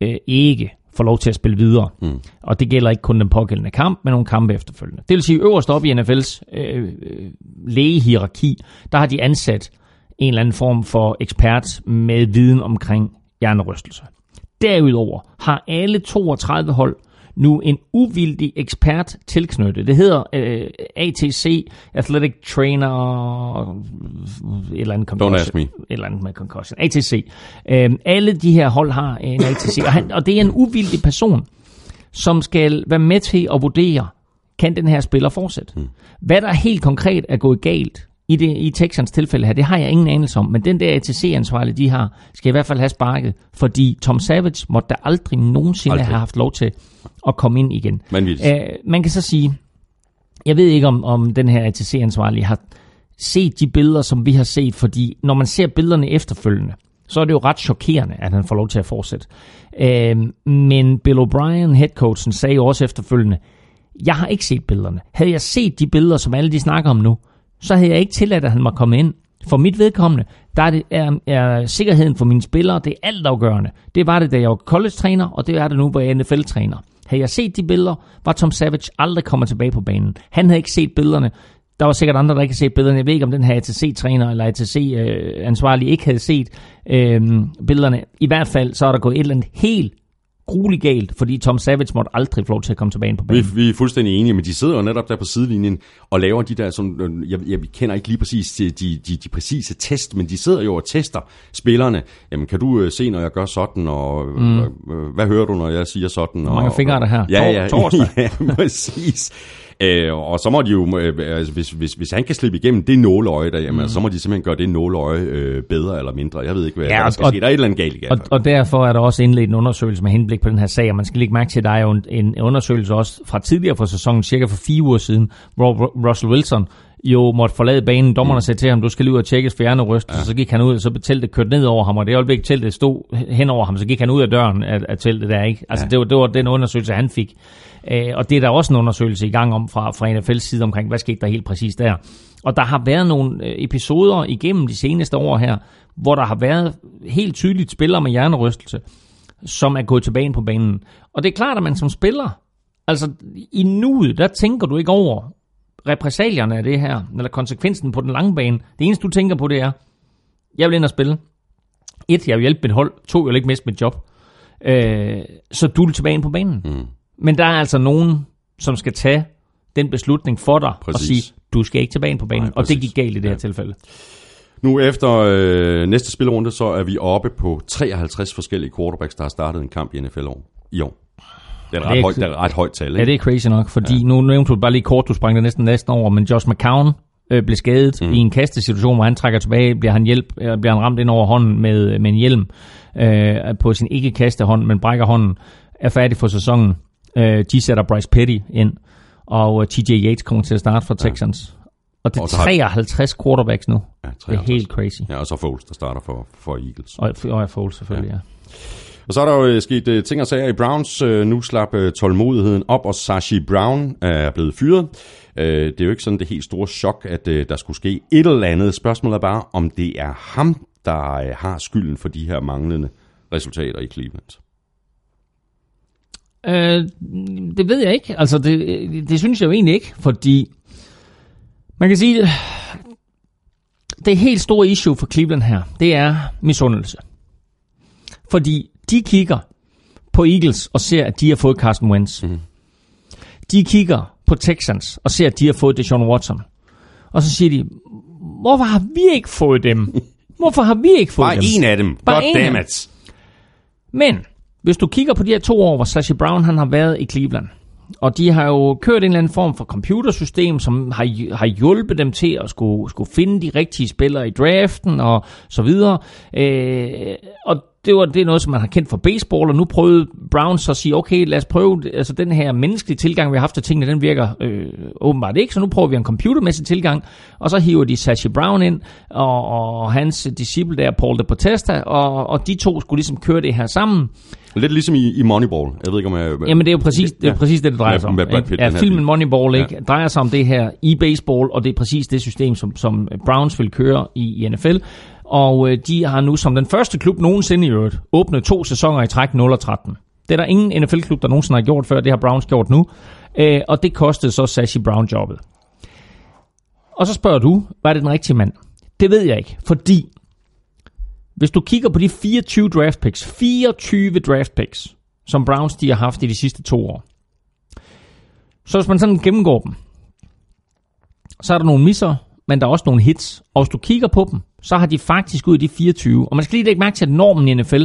øh, ikke får lov til at spille videre. Mm. Og det gælder ikke kun den pågældende kamp, men nogle kampe efterfølgende. Det vil sige, øverst op i NFL's øh, lægehierarki, der har de ansat en eller anden form for ekspert med viden omkring hjernerystelse. Derudover har alle 32 hold nu en uvildig ekspert tilknyttet. Det hedder øh, ATC, Athletic Trainer, et eller andet concussion. Don't ask me. Et eller andet med concussion. ATC. Øh, alle de her hold har en ATC, og, han, og det er en uvildig person, som skal være med til at vurdere, kan den her spiller fortsætte? Hmm. Hvad der helt konkret er gået galt i, det, i Texans tilfælde her, det har jeg ingen anelse om, men den der ATC-ansvarlige, de har, skal i hvert fald have sparket, fordi Tom Savage måtte da aldrig nogensinde aldrig. have haft lov til at komme ind igen. Æh, man kan så sige, jeg ved ikke om, om den her ATC-ansvarlige har set de billeder, som vi har set, fordi når man ser billederne efterfølgende, så er det jo ret chokerende, at han får lov til at fortsætte. Æh, men Bill O'Brien, headcoachen, sagde jo også efterfølgende, jeg har ikke set billederne. Havde jeg set de billeder, som alle de snakker om nu, så havde jeg ikke tilladt, at han var kommet ind. For mit vedkommende, der er, det, er, er sikkerheden for mine spillere, det er altafgørende. Det var det, da jeg var college-træner, og det er det nu, hvor jeg er NFL-træner. Havde jeg set de billeder, var Tom Savage aldrig kommet tilbage på banen. Han havde ikke set billederne. Der var sikkert andre, der ikke havde set billederne. Jeg ved ikke, om den her ATC-træner eller ATC-ansvarlig øh, ikke havde set øh, billederne. I hvert fald, så er der gået et eller andet helt grueligt galt, fordi Tom Savage måtte aldrig få lov til at komme tilbage på banen. Vi, vi er fuldstændig enige, men de sidder jo netop der på sidelinjen og laver de der, som, jeg, jeg kender ikke lige præcis de, de, de, de præcise test, men de sidder jo og tester spillerne. Jamen, kan du uh, se, når jeg gør sådan, og mm. uh, hvad hører du, når jeg siger sådan? Hvor mange fingre er der her? Ja, ja, Torsdag. ja, præcis. Øh, og så må de jo, øh, altså, hvis, hvis, hvis han kan slippe igennem det nåleøje der, jamen, mm. så må de simpelthen gøre det nåleøje øh, bedre eller mindre. Jeg ved ikke, hvad ja, der skal og, ske. Der er et eller andet galt i og, og derfor er der også indledt en undersøgelse med henblik på den her sag, og man skal lægge mærke til, at der er jo en, en undersøgelse også fra tidligere for sæsonen, cirka for fire uger siden, hvor Russell Wilson jo måtte forlade banen. Dommerne mm. sagde til ham, du skal lige ud og tjekkes for hjerneryst. Ja. Så gik han ud, og så teltet kørte ned over ham, og det øjeblik teltet stod hen over ham, så gik han ud af døren af, af teltet der. ikke. Altså ja. det, var, det var den undersøgelse, han fik. Øh, og det er der også en undersøgelse i gang om fra, fra NFL's side omkring, hvad skete der helt præcis der. Og der har været nogle øh, episoder igennem de seneste år her, hvor der har været helt tydeligt spillere med hjernerystelse, som er gået tilbage på banen. Og det er klart, at man som spiller, altså i nuet, der tænker du ikke over repræsalierne af det her, eller konsekvensen på den lange bane. Det eneste, du tænker på, det er, jeg vil ind og spille. Et, jeg vil hjælpe mit hold. To, jeg vil ikke miste mit job. Øh, så du er tilbage ind på banen. Mm. Men der er altså nogen, som skal tage den beslutning for dig præcis. og sige, du skal ikke tilbage på banen. Nej, og det gik galt i det ja. her tilfælde. Nu efter øh, næste spillerunde, så er vi oppe på 53 forskellige quarterbacks, der har startet en kamp i NFL år, i år. Det er et ret, det højt, det er et ret højt tal, ikke? Ja, det er crazy nok, fordi ja. nu nævnte du bare lige kort, du sprang det næsten næsten over, men Josh McCown øh, blev skadet mm. i en kastesituation, hvor han trækker tilbage, bliver han, hjælp, øh, bliver han ramt ind over hånden med, med en hjelm øh, på sin ikke-kastehånd, men brækker hånden, er færdig for sæsonen. Øh, de sætter Bryce Petty ind, og øh, TJ Yates kommer til at starte for Texans. Og det er Og så har- 53 quarterbacks nu. Ja, Det er 53. helt crazy. Ja, og så Foles, der starter for, for Eagles. Og, og jeg Foles selvfølgelig, ja. Og så er der jo øh, sket øh, ting og sager i Browns. Øh, Nu slap øh, tålmodigheden op, og Sashi Brown er blevet fyret. Øh, Det er jo ikke sådan det helt store chok, at øh, der skulle ske et eller andet. Spørgsmålet er bare, om det er ham, der øh, har skylden for de her manglende resultater i Cleveland. Øh, det ved jeg ikke. Altså, det, øh, det synes jeg jo egentlig ikke, fordi man kan sige, det helt store issue for Cleveland her, det er misundelse. Fordi de kigger på Eagles og ser, at de har fået Carson Wentz. Mm. De kigger på Texans og ser, at de har fået Deshaun Watson. Og så siger de, hvorfor har vi ikke fået dem? Hvorfor har vi ikke fået Bare dem? en af dem. Bare God damn it. Men hvis du kigger på de her to år, hvor Sashi Brown han har været i Cleveland, og de har jo kørt en eller anden form for computersystem, som har, har hjulpet dem til at skulle, skulle finde de rigtige spillere i draften og så videre. Øh, og det var det er noget, som man har kendt fra baseball, og nu prøvede Brown så at sige, okay, lad os prøve, altså den her menneskelige tilgang, vi har haft til tingene, den virker øh, åbenbart ikke, så nu prøver vi en computermæssig tilgang, og så hiver de Sashi Brown ind, og, og hans disciple der, Paul de Potesta, og, og de to skulle ligesom køre det her sammen. Lidt ligesom i, i Moneyball. Jeg ved ikke, om jeg... Jamen det er jo præcis, det, er Ja. præcis det, det drejer sig om. med Brad? Pitt, ja, filmen film. Moneyball ikke? drejer sig om det her i baseball, og det er præcis det system, som, som Browns vil køre i, i NFL. Og øh, de har nu som den første klub nogensinde i øvrigt åbnet to sæsoner i træk 0 og 13. Det er der ingen NFL-klub, der nogensinde har gjort før. Det har Browns gjort nu. Øh, og det kostede så Sashi Brown jobbet. Og så spørger du, var det den rigtige mand? Det ved jeg ikke, fordi hvis du kigger på de 24 draft picks, 24 draft picks, som Browns de har haft i de sidste to år. Så hvis man sådan gennemgår dem, så er der nogle misser, men der er også nogle hits. Og hvis du kigger på dem, så har de faktisk ud af de 24. Og man skal lige lægge mærke til, at normen i NFL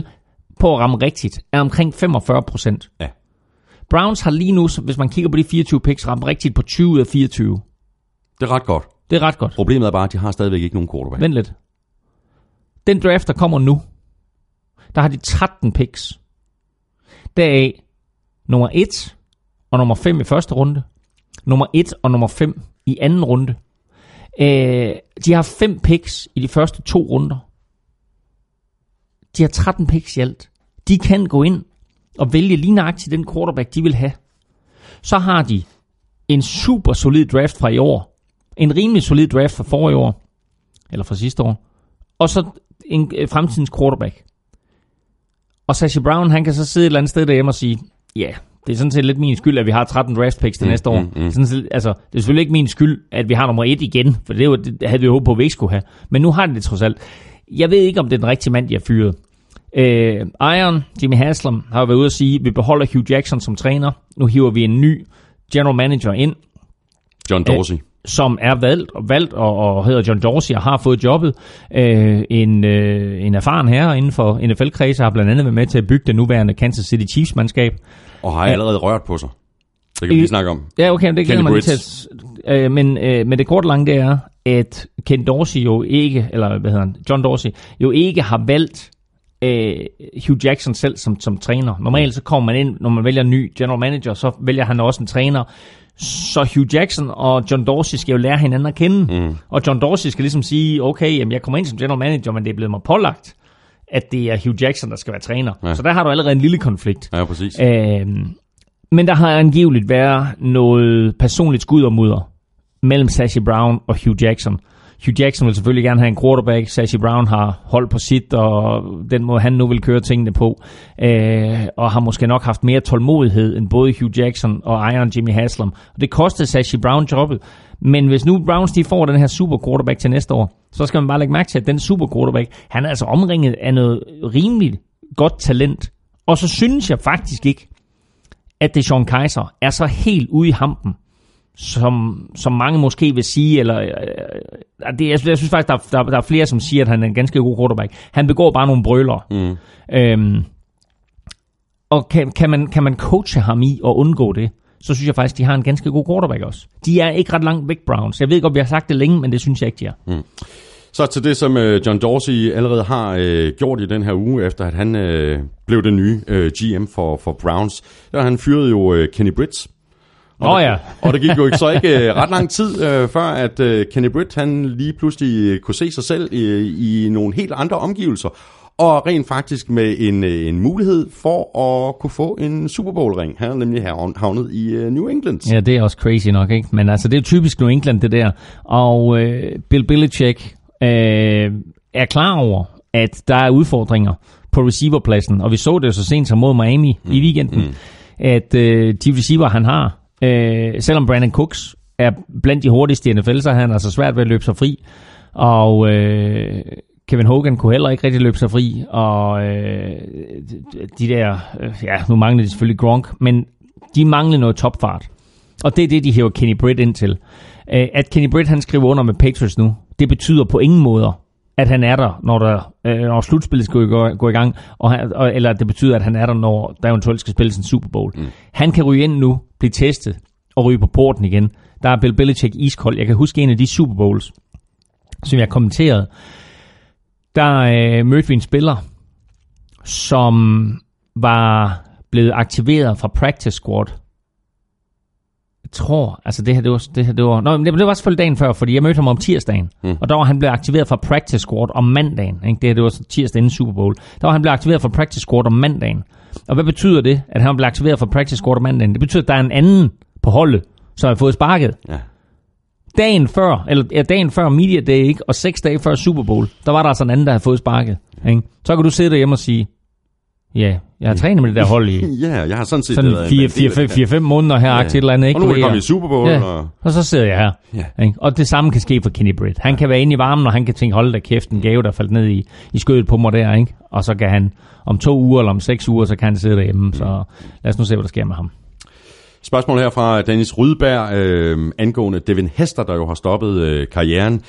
på at ramme rigtigt er omkring 45 procent. Ja. Browns har lige nu, hvis man kigger på de 24 picks, ramt rigtigt på 20 ud af 24. Det er ret godt. Det er ret godt. Problemet er bare, at de har stadigvæk ikke nogen quarterback. Vent lidt. Den draft, der kommer nu, der har de 13 picks. Deraf nummer 1 og nummer 5 i første runde. Nummer 1 og nummer 5 i anden runde. Øh, de har 5 picks i de første to runder. De har 13 picks i alt. De kan gå ind og vælge lige nøjagtigt den quarterback, de vil have. Så har de en super solid draft fra i år. En rimelig solid draft fra forrige år. Eller fra sidste år. Og så en øh, fremtidens quarterback. Og Sashi Brown, han kan så sidde et eller andet sted derhjemme og sige, ja, yeah, det er sådan set lidt min skyld, at vi har 13 draft picks til mm, næste år. Mm, mm. Sådan set, altså, det er selvfølgelig ikke min skyld, at vi har nummer 1 igen, for det, var, det havde vi jo håbet på, at vi ikke skulle have. Men nu har det det trods alt. Jeg ved ikke, om det er den rigtige mand, har fyret. Øh, Iron, Jimmy Haslam, har været ude at sige, at vi beholder Hugh Jackson som træner. Nu hiver vi en ny general manager ind, John Dorsey. som er valgt, valgt og, og hedder John Dorsey og har fået jobbet. Øh, en, øh, en erfaren herre inden for NFL-kredse har blandt andet været med til at bygge det nuværende Kansas City Chiefs-mandskab. Og har allerede rørt på sig. Det kan vi lige snakke om. Ja, okay, men det glæder Kenny mig lige til. Øh, men, øh, men det korte lange, det er, at Ken Dorsey jo ikke, eller hvad hedder han, John Dorsey, jo ikke har valgt øh, Hugh Jackson selv som, som træner. Normalt så kommer man ind, når man vælger en ny general manager, så vælger han også en træner. Så Hugh Jackson og John Dorsey skal jo lære hinanden at kende. Mm. Og John Dorsey skal ligesom sige, okay, jamen jeg kommer ind som general manager, men det er blevet mig pålagt, at det er Hugh Jackson, der skal være træner. Ja. Så der har du allerede en lille konflikt. Ja, præcis. Øhm, men der har angiveligt været noget personligt skud og mudder mellem Sashi Brown og Hugh Jackson. Hugh Jackson vil selvfølgelig gerne have en quarterback. Sashi Brown har holdt på sit, og den måde han nu vil køre tingene på. Øh, og har måske nok haft mere tålmodighed end både Hugh Jackson og Iron Jimmy Haslam. Og det kostede Sashi Brown jobbet. Men hvis nu Browns de får den her super quarterback til næste år, så skal man bare lægge mærke til, at den super quarterback, han er altså omringet af noget rimeligt godt talent. Og så synes jeg faktisk ikke, at det Sean Kaiser er så helt ude i hampen, som, som mange måske vil sige, eller øh, det, jeg, synes- jeg synes faktisk, der, er- der, der er flere, som siger, at han er en ganske god quarterback. Han begår bare nogle brøler. Mm. Øhm, og kan, kan, man, kan man coache ham i at undgå det, så synes jeg faktisk, de har en ganske god quarterback også. De er ikke ret langt væk, Browns. Jeg ved ikke, om vi har sagt det længe, men det synes jeg ikke, de er. Så til det, som øh, John Dorsey allerede har øh, gjort i den her uge, efter at han øh, blev den nye øh, GM for, for Browns. Der han fyrede jo øh, Kenny Britt. Åh oh, ja. Og det gik jo ikke så ikke øh, ret lang tid, øh, før at øh, Kenny Britt han lige pludselig øh, kunne se sig selv i, i nogle helt andre omgivelser. Og rent faktisk med en, øh, en mulighed for at kunne få en Super Bowl-ring. Han er nemlig havnet i øh, New England. Ja, det er også crazy nok, ikke? Men altså, det er typisk New England, det der. Og øh, Bill Belichick øh, er klar over, at der er udfordringer på receiverpladsen. Og vi så det jo så sent som mod Miami mm. i weekenden, mm. at øh, de receiver, han har, øh, selvom Brandon Cooks er blandt de hurtigste i NFL, så har han altså svært ved at løbe sig fri. Og øh, Kevin Hogan kunne heller ikke rigtig løbe sig fri, og øh, de der, øh, ja, nu mangler de selvfølgelig Gronk, men de mangler noget topfart. Og det er det, de hæver Kenny Britt ind til. Øh, at Kenny Britt han skriver under med Patriots nu, det betyder på ingen måder, at han er der, når, der, øh, når slutspillet skal gå, gå i gang, og han, og, eller det betyder, at han er der, når der eventuelt skal spilles en Super Bowl. Mm. Han kan ryge ind nu, blive testet og ryge på porten igen. Der er Bill Belichick iskold. Jeg kan huske en af de Super Bowls, som jeg kommenterede, der øh, mødte vi en spiller, som var blevet aktiveret fra practice squad. Tror, altså det her, det var, det her, det var, nå, det var selvfølgelig dagen før, fordi jeg mødte ham om tirsdagen, mm. og der var han blevet aktiveret fra practice squad om mandagen. Ikke? Det her, det var tirsdag inden Super Bowl. Der var han blevet aktiveret fra practice squad om mandagen. Og hvad betyder det, at han blev aktiveret fra practice squad om mandagen? Det betyder, at der er en anden på holdet, som har fået sparket. Ja dagen før, eller ja, dagen før Media Day, ikke? og seks dage før Super Bowl, der var der altså en anden, der havde fået sparket. Ikke? Så kan du sidde derhjemme og sige, ja, jeg har trænet med det der hold i ja, jeg har sådan set sådan 4-5 måneder her, ja. et eller andet. Ikke? Og nu er kommet i Super Bowl. Ja. Og... og så sidder jeg her. Ja. Ikke? Og det samme kan ske for Kenny Britt. Han ja. kan være inde i varmen, og han kan tænke, hold da kæft, en gave, der faldt ned i, i skødet på mig der. Ikke? Og så kan han om to uger eller om seks uger, så kan han sidde derhjemme. Så lad os nu se, hvad der sker med ham. Spørgsmål her fra Dennis Rydberg øh, angående Devin Hester, der jo har stoppet øh, karrieren.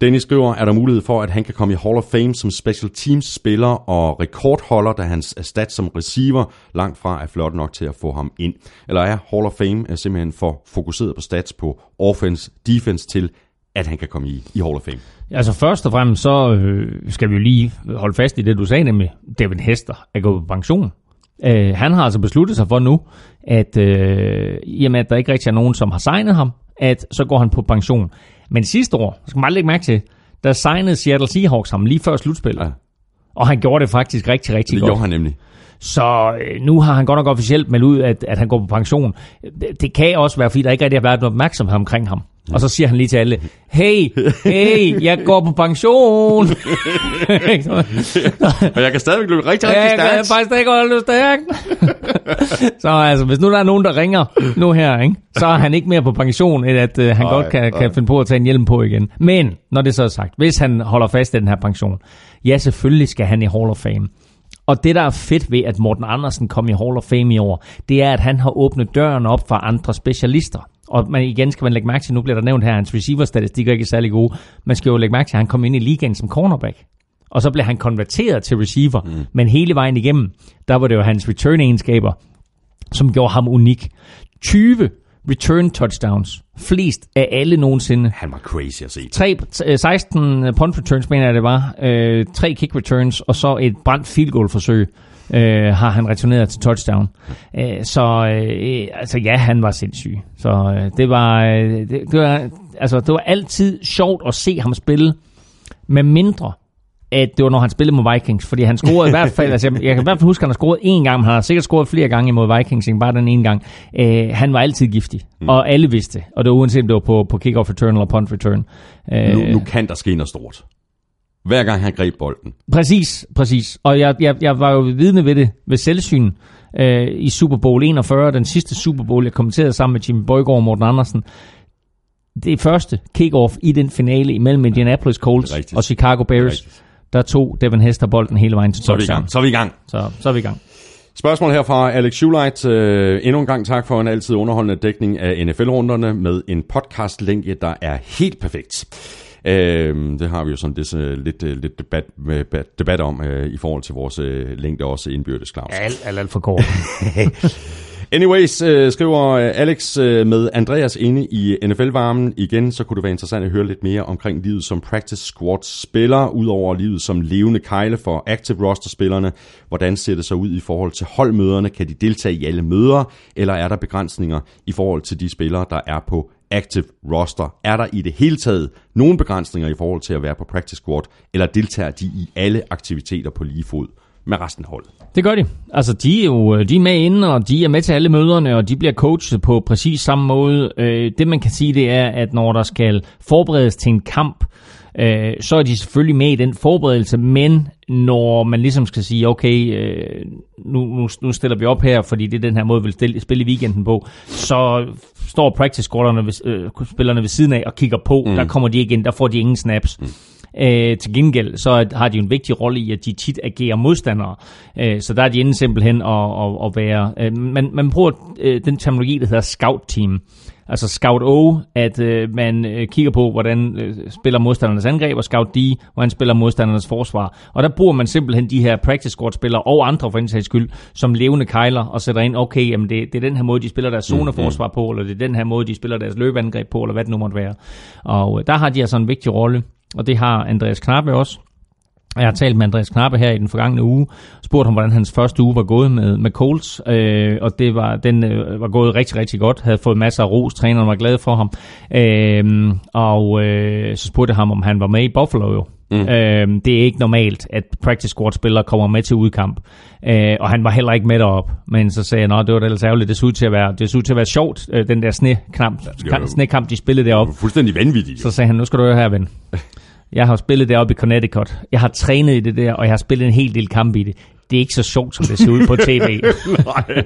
Dennis skriver, er der mulighed for, at han kan komme i Hall of Fame som special teams spiller og rekordholder, da hans stat som receiver langt fra er flot nok til at få ham ind? Eller er Hall of Fame er simpelthen for fokuseret på stats på offense, defense til, at han kan komme i, i Hall of Fame? Altså først og fremmest så øh, skal vi jo lige holde fast i det, du sagde, nemlig Devin Hester er gået på pension. Øh, han har altså besluttet sig for nu, at øh, i at der ikke rigtig er nogen, som har signet ham, at så går han på pension. Men sidste år, skal man bare lægge mærke til, der signede Seattle Seahawks ham lige før slutspillet. Ja. Og han gjorde det faktisk rigtig, rigtig det godt. Det gjorde han nemlig. Så øh, nu har han godt nok officielt meldt ud, at, at han går på pension. Det, det kan også være, fordi der ikke rigtig har været noget opmærksomhed omkring ham. Og så siger han lige til alle, hey, hey, jeg går på pension. og jeg kan stadigvæk løbe rigtig, rigtig stærkt. Ja, jeg kan faktisk godt løbe stærkt. så altså, hvis nu der er nogen, der ringer nu her, ikke, så er han ikke mere på pension, end at uh, han ej, godt kan, kan finde på at tage en hjelm på igen. Men, når det så er sagt, hvis han holder fast i den her pension, ja, selvfølgelig skal han i Hall of Fame. Og det, der er fedt ved, at Morten Andersen kom i Hall of Fame i år, det er, at han har åbnet døren op for andre specialister. Og man, igen skal man lægge mærke til, nu bliver der nævnt her, hans receiver-statistikker ikke er særlig gode. Man skal jo lægge mærke til, at han kom ind i ligaen som cornerback. Og så blev han konverteret til receiver. Mm. Men hele vejen igennem, der var det jo hans return-egenskaber, som gjorde ham unik. 20 return touchdowns. Flest af alle nogensinde. Han var crazy at se. 3, 16 punt returns, mener jeg det var. Øh, 3 kick returns, og så et brændt field goal forsøg øh, har han returneret til touchdown. Øh, så øh, altså ja, han var sindssyg. Så øh, det var øh, det, det var altså det var altid sjovt at se ham spille med mindre at det var, når han spillede mod Vikings, fordi han scorede i hvert fald, altså jeg, jeg kan i hvert fald huske, at han har scoret én gang, men han har sikkert scoret flere gange imod Vikings, ikke bare den ene gang. Øh, han var altid giftig, mm. og alle vidste, og det var uanset om det var på, på kick-off return eller punt return. Øh, nu, nu kan der ske noget stort. Hver gang han greb bolden. Præcis, præcis. Og jeg, jeg, jeg var jo vidne ved det ved selvsyn øh, i Super Bowl 41, den sidste Super Bowl, jeg kommenterede sammen med Jimmy Bøjgaard og Morten Andersen. Det første kick-off i den finale imellem Indianapolis Colts og Chicago Bears. Der tog Devin Hester bolden hele vejen til touchdown. Så er vi i gang. Så, så er vi i gang. Spørgsmål her fra Alex Schuleit. Uh, endnu en gang tak for en altid underholdende dækning af NFL-runderne med en podcast-lænke, der er helt perfekt. Øh, det har vi jo sådan det, uh, lidt, uh, lidt debat, med, debat om uh, i forhold til vores uh, længde også indbyrdes, Claus. Alt, alt, alt for kort. Anyways, øh, skriver øh, Alex øh, med Andreas inde i NFL-varmen. Igen, så kunne det være interessant at høre lidt mere omkring livet som practice squad spiller, udover livet som levende kejle for active roster-spillerne. Hvordan ser det så ud i forhold til holdmøderne? Kan de deltage i alle møder, eller er der begrænsninger i forhold til de spillere, der er på active roster? Er der i det hele taget nogen begrænsninger i forhold til at være på practice squad, eller deltager de i alle aktiviteter på lige fod med resten af holdet? Det gør de. Altså, de er jo øh, de er med inde, og de er med til alle møderne, og de bliver coachet på præcis samme måde. Øh, det, man kan sige, det er, at når der skal forberedes til en kamp, øh, så er de selvfølgelig med i den forberedelse, men når man ligesom skal sige, okay, øh, nu, nu, nu stiller vi op her, fordi det er den her måde, vi vil stille, spille i weekenden på, så står practice squaderne ved, øh, spillerne ved siden af og kigger på. Mm. Der kommer de ikke ind, der får de ingen snaps. Mm. Øh, til gengæld så har de en vigtig rolle i, at de tit agerer modstandere. Øh, så der er de inde simpelthen at, at, at være... Øh, man, man bruger øh, den terminologi, der hedder scout-team. Altså Scout O, at øh, man øh, kigger på, hvordan øh, spiller modstandernes angreb, og Scout D, hvordan spiller modstandernes forsvar. Og der bruger man simpelthen de her practice squad spillere og andre for en sags skyld, som levende kejler og sætter ind, okay, jamen det, det er den her måde, de spiller deres zoneforsvar på, eller det er den her måde, de spiller deres løbeangreb på, eller hvad det nu måtte være. Og øh, der har de altså en vigtig rolle og det har Andreas Knappe også. Jeg har talt med Andreas Knappe her i den forgangne uge, spurgt ham, hvordan hans første uge var gået med, med Colts, øh, og det var, den øh, var gået rigtig, rigtig godt, havde fået masser af ros, træneren var glad for ham, øh, og øh, så spurgte jeg ham, om han var med i Buffalo jo. Mm. Øh, det er ikke normalt, at practice squad spillere kommer med til udkamp, øh, og han var heller ikke med derop, men så sagde jeg, at det var da ellers ærgerligt, det så ud til at være, det så ud til at være sjovt, øh, den der snekamp, snekamp, de spillede deroppe. Fuldstændig vanvittigt. Så sagde han, nu skal du høre her, ven. Jeg har spillet deroppe i Connecticut. Jeg har trænet i det der, og jeg har spillet en hel del kamp i det. Det er ikke så sjovt, som det ser ud på tv. Nej,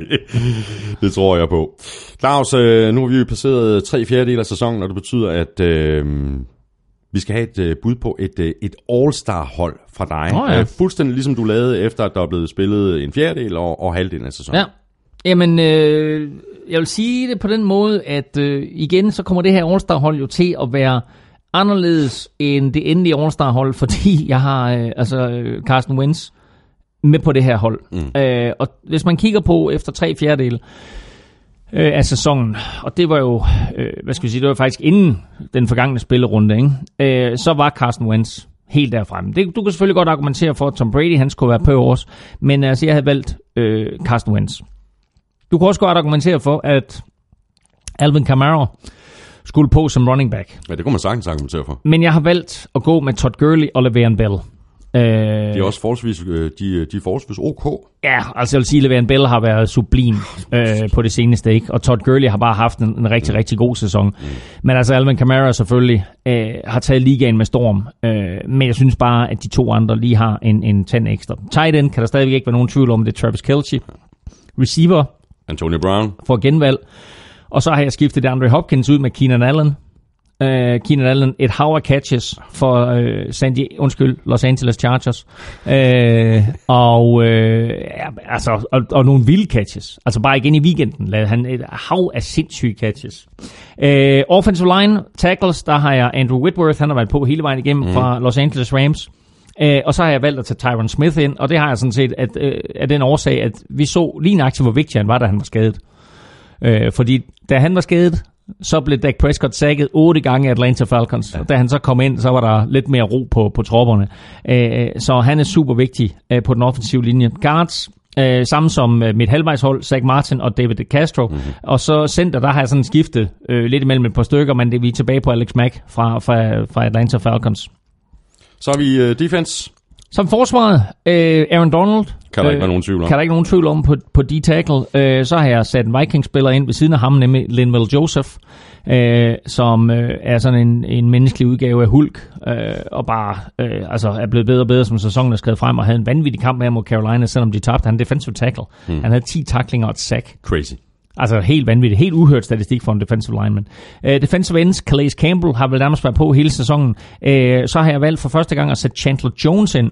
det tror jeg på. Claus, øh, nu har vi jo passeret tre fjerdedel af sæsonen, og det betyder, at øh, vi skal have et øh, bud på et, øh, et All-Star-hold fra dig. Nå ja. fuldstændig ligesom du lavede, efter at der er blevet spillet en fjerdedel og, og halvdelen af sæsonen. Ja. Jamen, øh, jeg vil sige det på den måde, at øh, igen, så kommer det her All-Star-hold jo til at være anderledes end det endelige All-Star-hold, fordi jeg har øh, altså øh, Carsten Wentz med på det her hold. Mm. Øh, og hvis man kigger på efter tre fjerdedel øh, af sæsonen, og det var jo, øh, hvad skal vi sige, det var faktisk inden den forgangne spillerunde, ikke? Øh, så var Carsten Wentz helt derfremme. Det, du kan selvfølgelig godt argumentere for, at Tom Brady han skulle være på års, men altså, jeg havde valgt øh, Carsten Wentz. Du kan også godt argumentere for, at Alvin Kamara skulle på som running back. Ja, det kunne man sagtens argumentere for. Men jeg har valgt at gå med Todd Gurley og Le'Veon Bell. Øh, De er også forholdsvis, øh, de, de er forholdsvis ok. Ja, altså jeg vil sige, at Le'Veon Bell har været sublim øh, på det seneste, ikke? Og Todd Gurley har bare haft en, en rigtig, rigtig god sæson. Mm. Men altså Alvin Kamara selvfølgelig øh, har taget ligaen med storm. Øh, men jeg synes bare, at de to andre lige har en, en 10 ekstra. Tight end kan der stadigvæk ikke være nogen tvivl om, det er Travis Kelce. Receiver Antonio Brown. for genvalg. Og så har jeg skiftet Andre Hopkins ud med Keenan Allen. Uh, Keenan Allen, et hav af catches for uh, San Diego, undskyld, Los Angeles Chargers. Uh, og, ja, altså, og, og nogle vilde catches. Altså bare igen i weekenden lavede han et hav af sindssyge catches. Uh, offensive line, tackles, der har jeg Andrew Whitworth, han har været på hele vejen igennem mm. fra Los Angeles Rams. Uh, og så har jeg valgt at tage Tyron Smith ind, og det har jeg sådan set at, uh, af den årsag, at vi så lige nøjagtigt, hvor vigtig han var, da han var skadet. Øh, fordi da han var skadet, så blev Dak Prescott sækket otte gange Atlanta Falcons. Ja. Og da han så kom ind, så var der lidt mere ro på, på tropperne. Øh, så han er super vigtig øh, på den offensive linje. Guards, øh, samme som øh, mit halvvejshold, Zach Martin og David Castro. Mm-hmm. Og så center, der har jeg sådan skiftet øh, lidt imellem et par stykker, men det vi er tilbage på Alex Mack fra, fra, fra Atlanta Falcons. Så har vi øh, defense. Som forsvaret, øh, Aaron Donald. Kan der ikke være nogen tvivl om. Kan der ikke nogen tvivl om på, på D-tackle. Øh, så har jeg sat en Vikings-spiller ind ved siden af ham, nemlig Linval Joseph, øh, som øh, er sådan en, en menneskelig udgave af Hulk, øh, og bare øh, altså er blevet bedre og bedre, som sæsonen er skrevet frem, og havde en vanvittig kamp her mod Carolina, selvom de tabte. Han defensive tackle. Hmm. Han havde 10 taklinger og et sack. Crazy. Altså helt vanvittigt, helt uhørt statistik for en defensive lineman. Uh, defensive ends, Calais Campbell har vel nærmest været på hele sæsonen. Uh, så har jeg valgt for første gang at sætte Chandler Jones ind.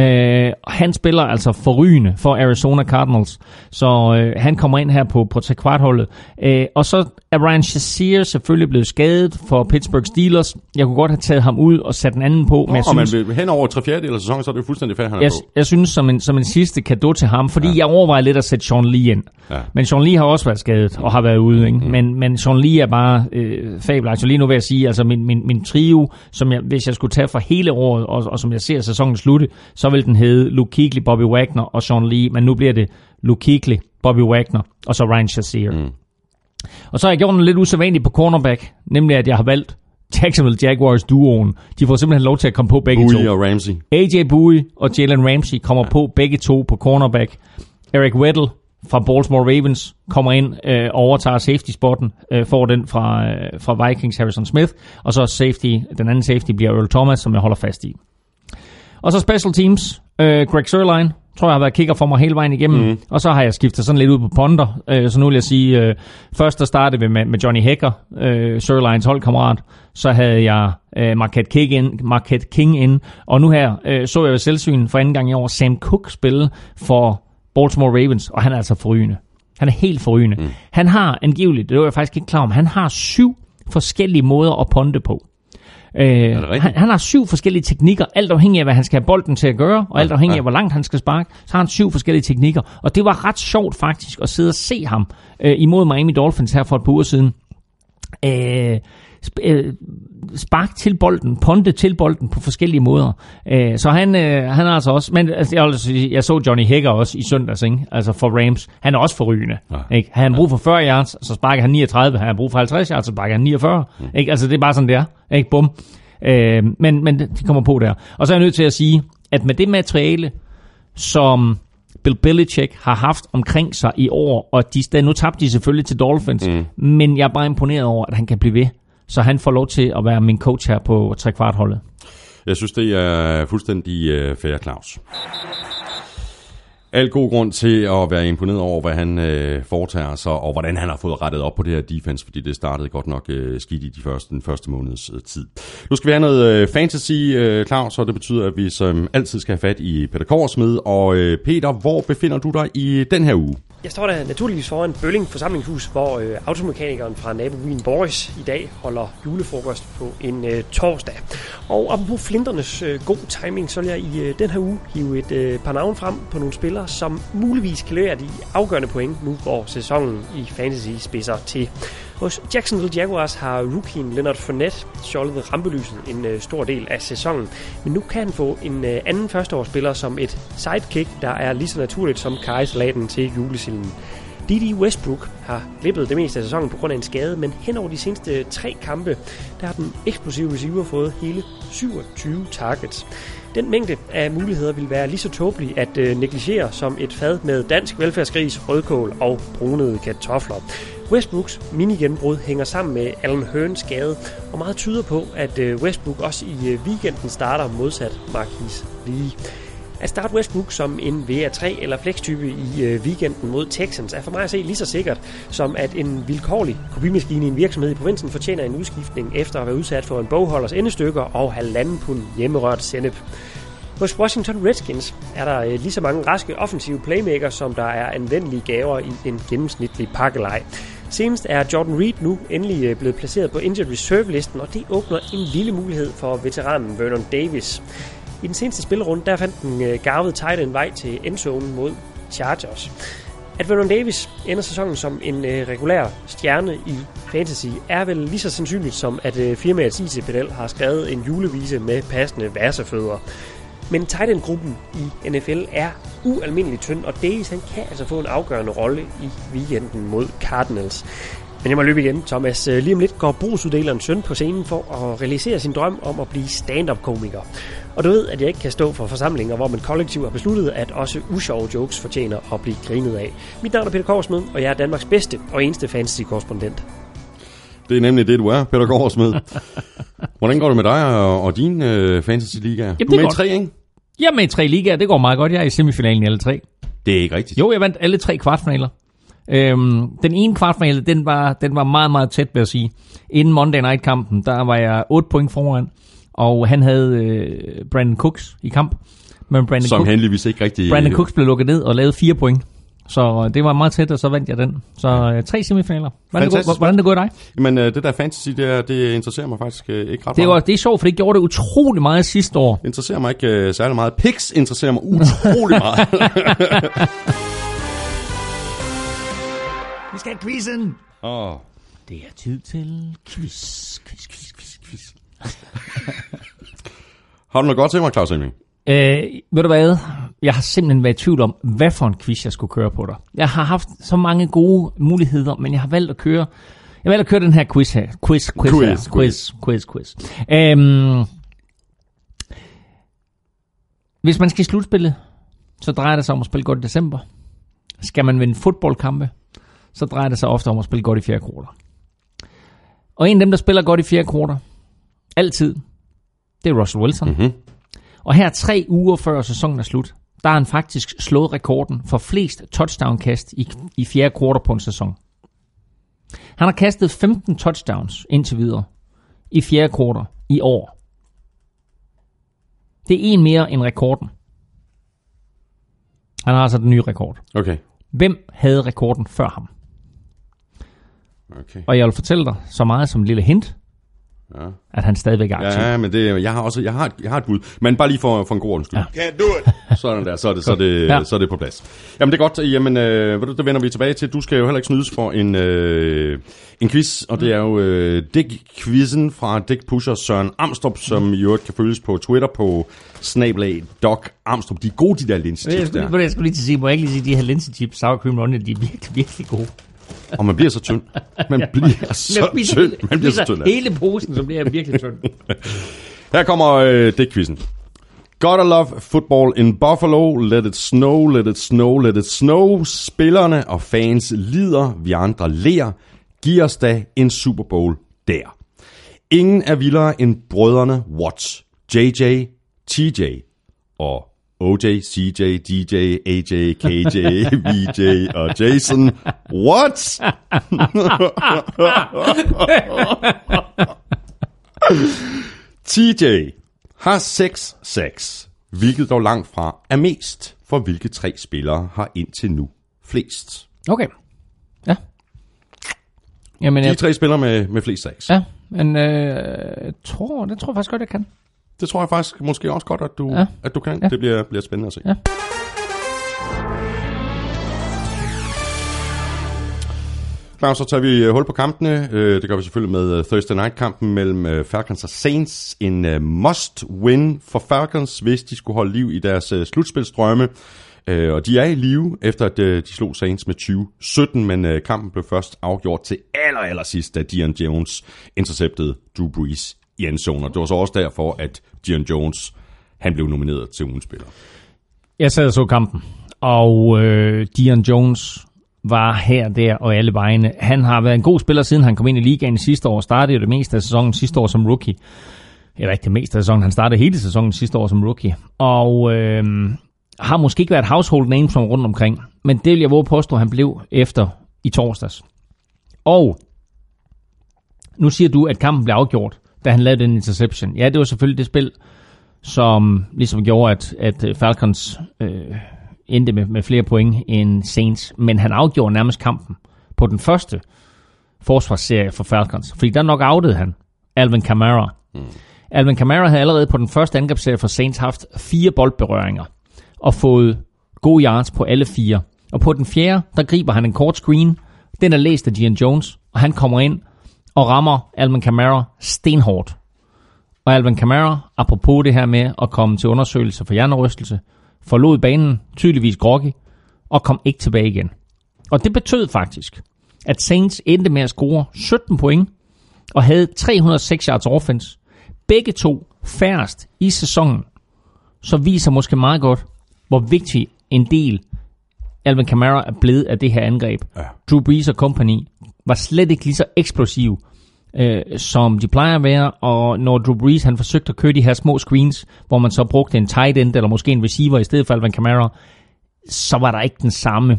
Øh, han spiller altså forrygende for Arizona Cardinals, så øh, han kommer ind her på, på trekvartholdet. Øh, og så er Ryan Shazier selvfølgelig blevet skadet for Pittsburgh Steelers. Jeg kunne godt have taget ham ud og sat den anden på, men jeg og man synes, vil hen over tre fjerdedel af sæsonen, så er det jo fuldstændig fair, han er jeg, på. jeg synes som en, som en sidste kado til ham, fordi ja. jeg overvejer lidt at sætte Sean Lee ind. Ja. Men Sean Lee har også været skadet og har været ude. Ikke? Mm. Men, men Sean Lee er bare øh, fabelagtig. Så lige nu vil jeg sige, altså min, min, min trio, som jeg, hvis jeg skulle tage for hele året, og, og som jeg ser sæsonen slutte, så vil den hedde Luke Kuechly, Bobby Wagner og Sean Lee. Men nu bliver det Luke Kuechly, Bobby Wagner og så Ryan Shazier. Mm. Og så har jeg gjort noget lidt usædvanligt på cornerback, nemlig at jeg har valgt Jacksonville Jaguars duoen. De får simpelthen lov til at komme på begge Bowie to. og Ramsey. AJ Bowie og Jalen Ramsey kommer på begge to på cornerback. Eric Weddle fra Baltimore Ravens kommer ind øh, overtager safety-spotten, øh, får den fra, øh, fra Vikings Harrison Smith, og så safety, den anden safety bliver Earl Thomas, som jeg holder fast i. Og så special teams, øh, Greg Sørlein, tror jeg har været kigger for mig hele vejen igennem, mm. og så har jeg skiftet sådan lidt ud på ponder, øh, så nu vil jeg sige, øh, først der startede vi med, med Johnny Hecker, øh, Sørleins holdkammerat, så havde jeg øh, Marquette, King ind, Marquette King ind, og nu her øh, så jeg ved selvsyn for anden gang i år Sam Cook spille for Baltimore Ravens, og han er altså forrygende. Han er helt forrygende. Mm. Han har angiveligt, det var jeg faktisk ikke klar om, han har syv forskellige måder at ponde på. Øh, han, han har syv forskellige teknikker, alt afhængig af, hvad han skal have bolden til at gøre, og alt afhængig af, hvor langt han skal sparke, så har han syv forskellige teknikker. Og det var ret sjovt faktisk at sidde og se ham øh, imod Miami Dolphins her for et par uger siden. Øh, spark til bolden, ponte til bolden på forskellige måder. Øh, så han, øh, han er altså også, men altså, jeg, vil sige, jeg så Johnny Hager også i søndags, ikke? altså for Rams. Han er også forrygende. Ja. Ikke? Har han brug for 40 yards, så sparker han 39. Har han brug for 50 yards, så sparker han 49. Mm. Ikke? Altså det er bare sådan, det er. Ikke? Bum. Øh, men, men de kommer på der. Og så er jeg nødt til at sige, at med det materiale, som Bill Belichick har haft omkring sig i år, og de, nu tabte de selvfølgelig til Dolphins, mm. men jeg er bare imponeret over, at han kan blive ved. Så han får lov til at være min coach her på trekvartholdet. Jeg synes, det er fuldstændig øh, fair, Claus. Al god grund til at være imponeret over, hvad han øh, foretager sig, og hvordan han har fået rettet op på det her defense, fordi det startede godt nok øh, skidt i de første, den første måneds øh, tid. Nu skal vi have noget øh, fantasy, øh, Claus, og det betyder, at vi som altid skal have fat i Peter Korsmed. Og øh, Peter, hvor befinder du dig i den her uge? Jeg står der naturligvis foran Bølling forsamlingshus, hvor øh, automekanikeren fra nabobyen Boris i dag holder julefrokost på en øh, torsdag. Og apropos flinternes øh, god timing, så vil jeg i øh, den her uge hive et øh, par navn frem på nogle spillere, som muligvis kan levere de afgørende point nu, hvor sæsonen i fantasy spidser til. Hos Jacksonville Jaguars har rookien Leonard Fournette stjålet ved rampelyset en øh, stor del af sæsonen. Men nu kan han få en øh, anden førsteårsspiller som et sidekick, der er lige så naturligt som kajsalaten til julesilden. Didi Westbrook har glippet det meste af sæsonen på grund af en skade, men hen over de seneste tre kampe, der har den eksplosive receiver fået hele 27 targets. Den mængde af muligheder vil være lige så tåbelig at øh, negligere som et fad med dansk velfærdsgris, rødkål og brunede kartofler. Westbrooks minigenbrud hænger sammen med Alan Hearns skade, og meget tyder på, at øh, Westbrook også i øh, weekenden starter modsat Marquis Lee. At starte Westbrook som en VR3 eller flex-type i øh, weekenden mod Texans er for mig at se lige så sikkert, som at en vilkårlig kopimaskine i en virksomhed i provinsen fortjener en udskiftning efter at være udsat for en bogholders endestykker og halvanden pund hjemmerørt sennep. Hos Washington Redskins er der øh, lige så mange raske offensive playmakers, som der er anvendelige gaver i en gennemsnitlig pakkelej. Senest er Jordan Reed nu endelig øh, blevet placeret på injured reserve-listen, og det åbner en lille mulighed for veteranen Vernon Davis. I den seneste spillerunde, der fandt den øh, garvede tight end vej til endzonen mod Chargers. At Vernon Davis ender sæsonen som en øh, regulær stjerne i fantasy, er vel lige så sandsynligt som, at øh, firmaets IT-pedal har skrevet en julevise med passende værsefødder. Men tight end-gruppen i NFL er ualmindeligt tynd, og Davis han kan altså få en afgørende rolle i weekenden mod Cardinals. Men jeg må løbe igen, Thomas. Øh, lige om lidt går brugsuddeleren søn på scenen for at realisere sin drøm om at blive stand-up-komiker. Og du ved, at jeg ikke kan stå for forsamlinger, hvor man kollektivt har besluttet, at også usjove jokes fortjener at blive grinet af. Mit navn er Peter Korsmed, og jeg er Danmarks bedste og eneste fantasy-korrespondent. Det er nemlig det, du er, Peter Gårdsmed. Hvordan går det med dig og, og din øh, fantasy-liga? Jamen, du det er med i går- tre, ikke? Jeg er med i tre ligaer, det går meget godt. Jeg er i semifinalen i alle tre. Det er ikke rigtigt. Jo, jeg vandt alle tre kvartfinaler. Øhm, den ene kvartfinale, den var, den var meget, meget tæt, vil jeg sige. Inden Monday Night-kampen, der var jeg 8 point foran, og han havde øh, Brandon Cooks i kamp. Men Brandon, som heldigvis ikke rigtig... Brandon Cooks blev lukket ned og lavede fire point. Så det var meget tæt, og så vandt jeg den. Så øh, tre semifinaler. Hvordan det, går, hvordan det går dig? Men øh, det der fantasy, det, er, det interesserer mig faktisk øh, ikke ret Det, meget. var, det er sjovt, for det gjorde det utrolig meget sidste år. Det interesserer mig ikke øh, særlig meget. Pix interesserer mig utrolig meget. Vi skal have quizzen! oh. Det er tid til quiz, quiz, quiz, quiz, quiz. Har du noget godt til mig, Claus Elming? Øh, ved du hvad? Jeg har simpelthen været i tvivl om, hvad for en quiz jeg skulle køre på dig. Jeg har haft så mange gode muligheder, men jeg har valgt at køre... Jeg har valgt at køre den her quiz her. Quiz, quiz, Quiz, her. quiz, quiz, quiz. Øhm, hvis man skal i slutspillet, så drejer det sig om at spille godt i december. Skal man vinde fodboldkampe, så drejer det sig ofte om at spille godt i fjerde kvartal. Og en af dem, der spiller godt i fjerde kvartal, altid, det er Russell Wilson. Mhm. Og her tre uger før sæsonen er slut, der har han faktisk slået rekorden for flest touchdown-kast i, i fjerde kvartal på en sæson. Han har kastet 15 touchdowns indtil videre i fjerde kvartal i år. Det er en mere end rekorden. Han har altså den nye rekord. Okay. Hvem havde rekorden før ham? okay. Og jeg vil fortælle dig så meget som en lille hint, Ja. at han stadigvæk er aktiv. Ja, men det, jeg har også jeg har, et, jeg har et bud. Men bare lige for, for en god ordens skyld. Ja. Can't do it. Sådan der, så er det, så er det, Ja. så er det på plads. Jamen det er godt, jamen øh, ved du, det vender vi tilbage til. Du skal jo heller ikke snydes for en, øh, en quiz, og det er jo øh, Dick-quizzen fra Dick Pusher Søren Amstrup, som i øvrigt kan følges på Twitter på snablag Doc Amstrup. De er gode, de der linsechips der. jeg skulle lige til at sige, må jeg ikke lige sige, de her linsechips, sour cream onion, de er virkelig, virkelig gode. Og man bliver så tynd. Man bliver så Jeg spiser tynd. Man bliver så tynd. Hele posen, så bliver jeg virkelig tynd. Her kommer øh, Dick-quizzen. Gotta love football in Buffalo. Let it snow, let it snow, let it snow. Spillerne og fans lider, vi andre ler. Giv os da en Super Bowl der. Ingen er vildere end brødrene Watts, JJ, TJ og OJ, CJ, DJ, AJ, KJ, VJ og Jason. What? TJ har 6 sacks, hvilket dog langt fra er mest, for hvilke tre spillere har indtil nu flest. Okay. Ja. Jamen, De jeg, tre spillere med, med flest sacks. ja, men øh, tror, det tror jeg faktisk godt, jeg kan. Det tror jeg faktisk måske også godt, at du, Ja. at du kan. Ja. Det bliver, bliver spændende at se. Ja. Klar, så tager vi øh, hul på kampene. Øh, Det gør vi selvfølgelig med øh, Thursday Night-kampen mellem Falcons og Saints. En must-win for Falcons, hvis de skulle holde liv i deres slutspilsdrømme. Øh, Og de er i live, efter at de slog Saints med 20-17, men kampen blev først afgjort til aller, aller sidst, da Dion Jones interceptede Drew Brees i endzone. Og det var så også derfor, at Gian Jones han blev nomineret til ugens spiller. Jeg sad og så kampen, og øh, Dion Jones var her, der og alle vegne. Han har været en god spiller, siden han kom ind i ligaen sidste år. Startede jo det meste af sæsonen sidste år som rookie. Eller ikke det meste af sæsonen, han startede hele sæsonen sidste år som rookie. Og øh, har måske ikke været household name som rundt omkring. Men det vil jeg våge påstå, han blev efter i torsdags. Og nu siger du, at kampen blev afgjort, da han lavede den interception. Ja, det var selvfølgelig det spil, som ligesom gjorde, at, at øh, Falcons øh, endte med, med flere point end Saints. Men han afgjorde nærmest kampen på den første forsvarsserie for Falcons. Fordi der nok outede han Alvin Kamara. Mm. Alvin Kamara havde allerede på den første angrebsserie for Saints haft fire boldberøringer og fået gode yards på alle fire. Og på den fjerde, der griber han en kort screen. Den er læst af Gian Jones, og han kommer ind og rammer Alvin Kamara stenhårdt. Og Alvin Kamara, apropos det her med at komme til undersøgelse for hjernerystelse, forlod banen, tydeligvis groggy, og kom ikke tilbage igen. Og det betød faktisk, at Saints endte med at score 17 point, og havde 306 yards offense. Begge to færrest i sæsonen, så viser måske meget godt, hvor vigtig en del Alvin Kamara er blevet af det her angreb. Ja. Drew Brees og company var slet ikke lige så eksplosiv, øh, som de plejer at være, og når Drew Brees han forsøgte at køre de her små screens, hvor man så brugte en tight end eller måske en receiver i stedet for Alvin Kamara, så var der ikke den samme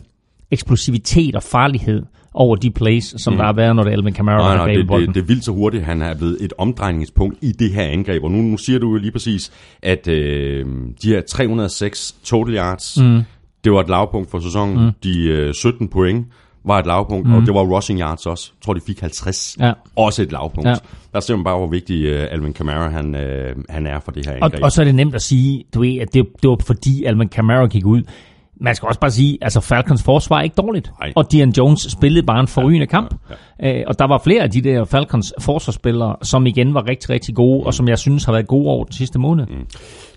eksplosivitet og farlighed over de plays, som mm. der har været, når det er Alvin Kamara, der Nej, har nej, grebet det, det, det er vildt så hurtigt. Han er blevet et omdrejningspunkt i det her angreb. Og nu, nu siger du jo lige præcis, at øh, de her 306 total yards, mm. Det var et lavpunkt for sæsonen. Mm. De øh, 17 point var et lavpunkt, mm. og det var rushing yards også. Jeg tror, de fik 50. Ja. Også et lavpunkt. Ja. Der ser man bare, hvor vigtig øh, Alvin Kamara han, øh, han er for det her Og, angreb. og så er det nemt at sige, du ved, at det, det var fordi Alvin Kamara gik ud. Man skal også bare sige, altså Falcons forsvar er ikke dårligt. Nej. Og Dion Jones spillede bare en forrygende kamp. Øh, og der var flere af de der Falcons forsvarsspillere, som igen var rigtig, rigtig gode, og som jeg synes har været gode over den sidste måned.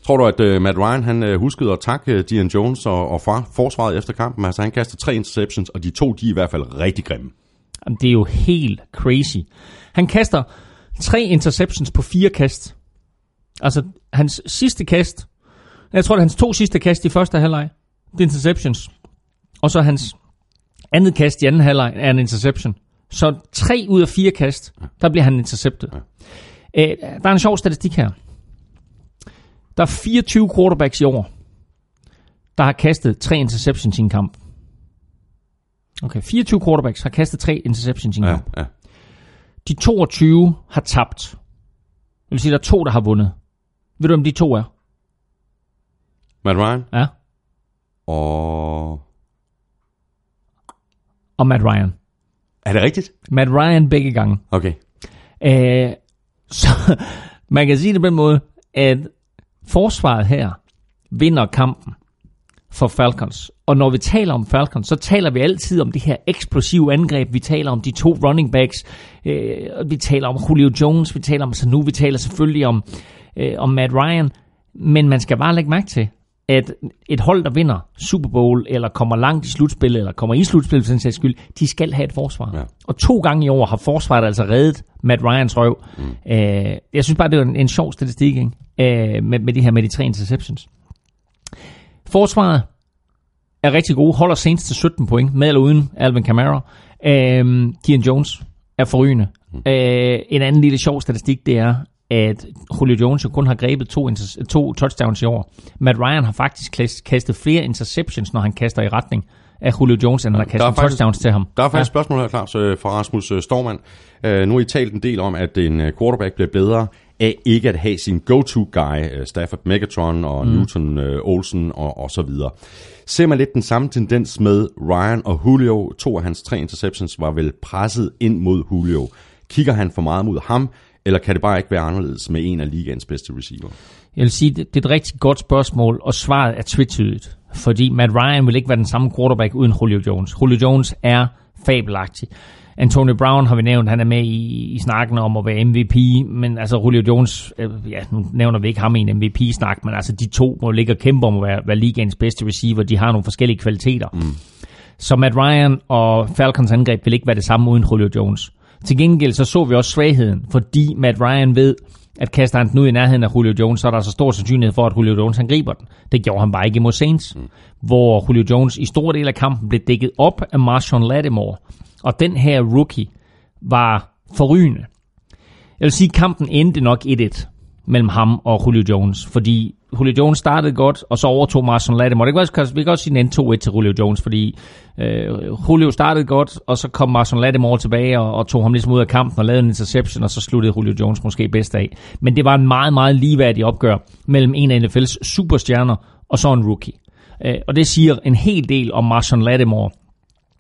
Tror du, at uh, Matt Ryan han uh, huskede at takke uh, Dion Jones og, og fra forsvaret efter kampen? Altså han kastede tre interceptions, og de to, de er i hvert fald rigtig grimme. Jamen, det er jo helt crazy. Han kaster tre interceptions på fire kast. Altså, hans sidste kast, jeg tror, det er hans to sidste kast i første halvleg, det er interceptions. Og så hans andet kast i anden halvleg er en interception. Så tre ud af fire kast, der bliver han interceptet. Øh, der er en sjov statistik her. Der er 24 quarterbacks i år, der har kastet tre interceptions i en kamp. Okay, 24 quarterbacks har kastet tre interceptions i en Ja, kamp. ja. De 22 har tabt. Det vil sige, der er to, der har vundet. Ved du, om de to er? Matt Ryan Ja. og... Og Matt Ryan. Er det rigtigt? Matt Ryan begge gange. Okay. Øh, så man kan sige det på den måde, at forsvaret her vinder kampen for Falcons. Og når vi taler om Falcons, så taler vi altid om det her eksplosive angreb. Vi taler om de to running backs. Øh, vi taler om Julio Jones. Vi taler om Sanu. Vi taler selvfølgelig om, øh, om Matt Ryan. Men man skal bare lægge mærke til, at et hold, der vinder Super Bowl, eller kommer langt i slutspillet, eller kommer i slutspillet for den sags skyld, de skal have et forsvar. Ja. Og to gange i år har forsvaret altså reddet Matt Ryans røv. Mm. Øh, jeg synes bare, det var en, en sjov statistik ikke? Øh, med, med det her med de tre interceptions. Forsvaret er rigtig gode, holder Saints til 17 point, med eller uden Alvin Kamara. Øh, Dion Jones er forrygende. Mm. Øh, en anden lille sjov statistik, det er, at Julio Jones jo kun har grebet to, to touchdowns i år. Matt Ryan har faktisk kast- kastet flere interceptions, når han kaster i retning af Julio Jones, end han har Der er kastet faktisk- touchdowns til ham. Der er faktisk ja. et spørgsmål her, Claus, øh, fra Rasmus øh, Stormand. Øh, Nu har I talt en del om, at en quarterback bliver bedre af ikke at have sin go-to-guy, Stafford Megatron og mm. Newton øh, Olsen og, og så videre. Ser man lidt den samme tendens med Ryan og Julio? To af hans tre interceptions var vel presset ind mod Julio. Kigger han for meget mod ham, eller kan det bare ikke være anderledes med en af ligaens bedste receiver? Jeg vil sige, det, det er et rigtig godt spørgsmål, og svaret er tvetydigt. Fordi Matt Ryan vil ikke være den samme quarterback uden Julio Jones. Julio Jones er fabelagtig. Antonio Brown har vi nævnt, han er med i, i snakken om at være MVP, men altså Julio Jones, øh, ja, nu nævner vi ikke ham i en MVP-snak, men altså de to må ligge og kæmpe om at være, være ligaens bedste receiver. De har nogle forskellige kvaliteter. Mm. Så Matt Ryan og Falcons angreb vil ikke være det samme uden Julio Jones. Til gengæld så så vi også svagheden, fordi Matt Ryan ved, at kaster han den ud i nærheden af Julio Jones, så er der så stor sandsynlighed for, at Julio Jones han griber den. Det gjorde han bare ikke imod Saints, mm. hvor Julio Jones i stor del af kampen blev dækket op af Marshawn Lattimore. Og den her rookie var forrygende. Jeg vil sige, at kampen endte nok 1-1 mellem ham og Julio Jones, fordi Julio Jones startede godt, og så overtog Marshawn Lattimore. Det kan også, vi kan også sige en 2-1 til Julio Jones, fordi øh, Julio startede godt, og så kom Marshawn Lattimore tilbage og, og tog ham ligesom ud af kampen og lavede en interception, og så sluttede Julio Jones måske bedst af. Men det var en meget, meget ligeværdig opgør mellem en af NFL's superstjerner og så en rookie. Øh, og det siger en hel del om Marshawn Lattimore,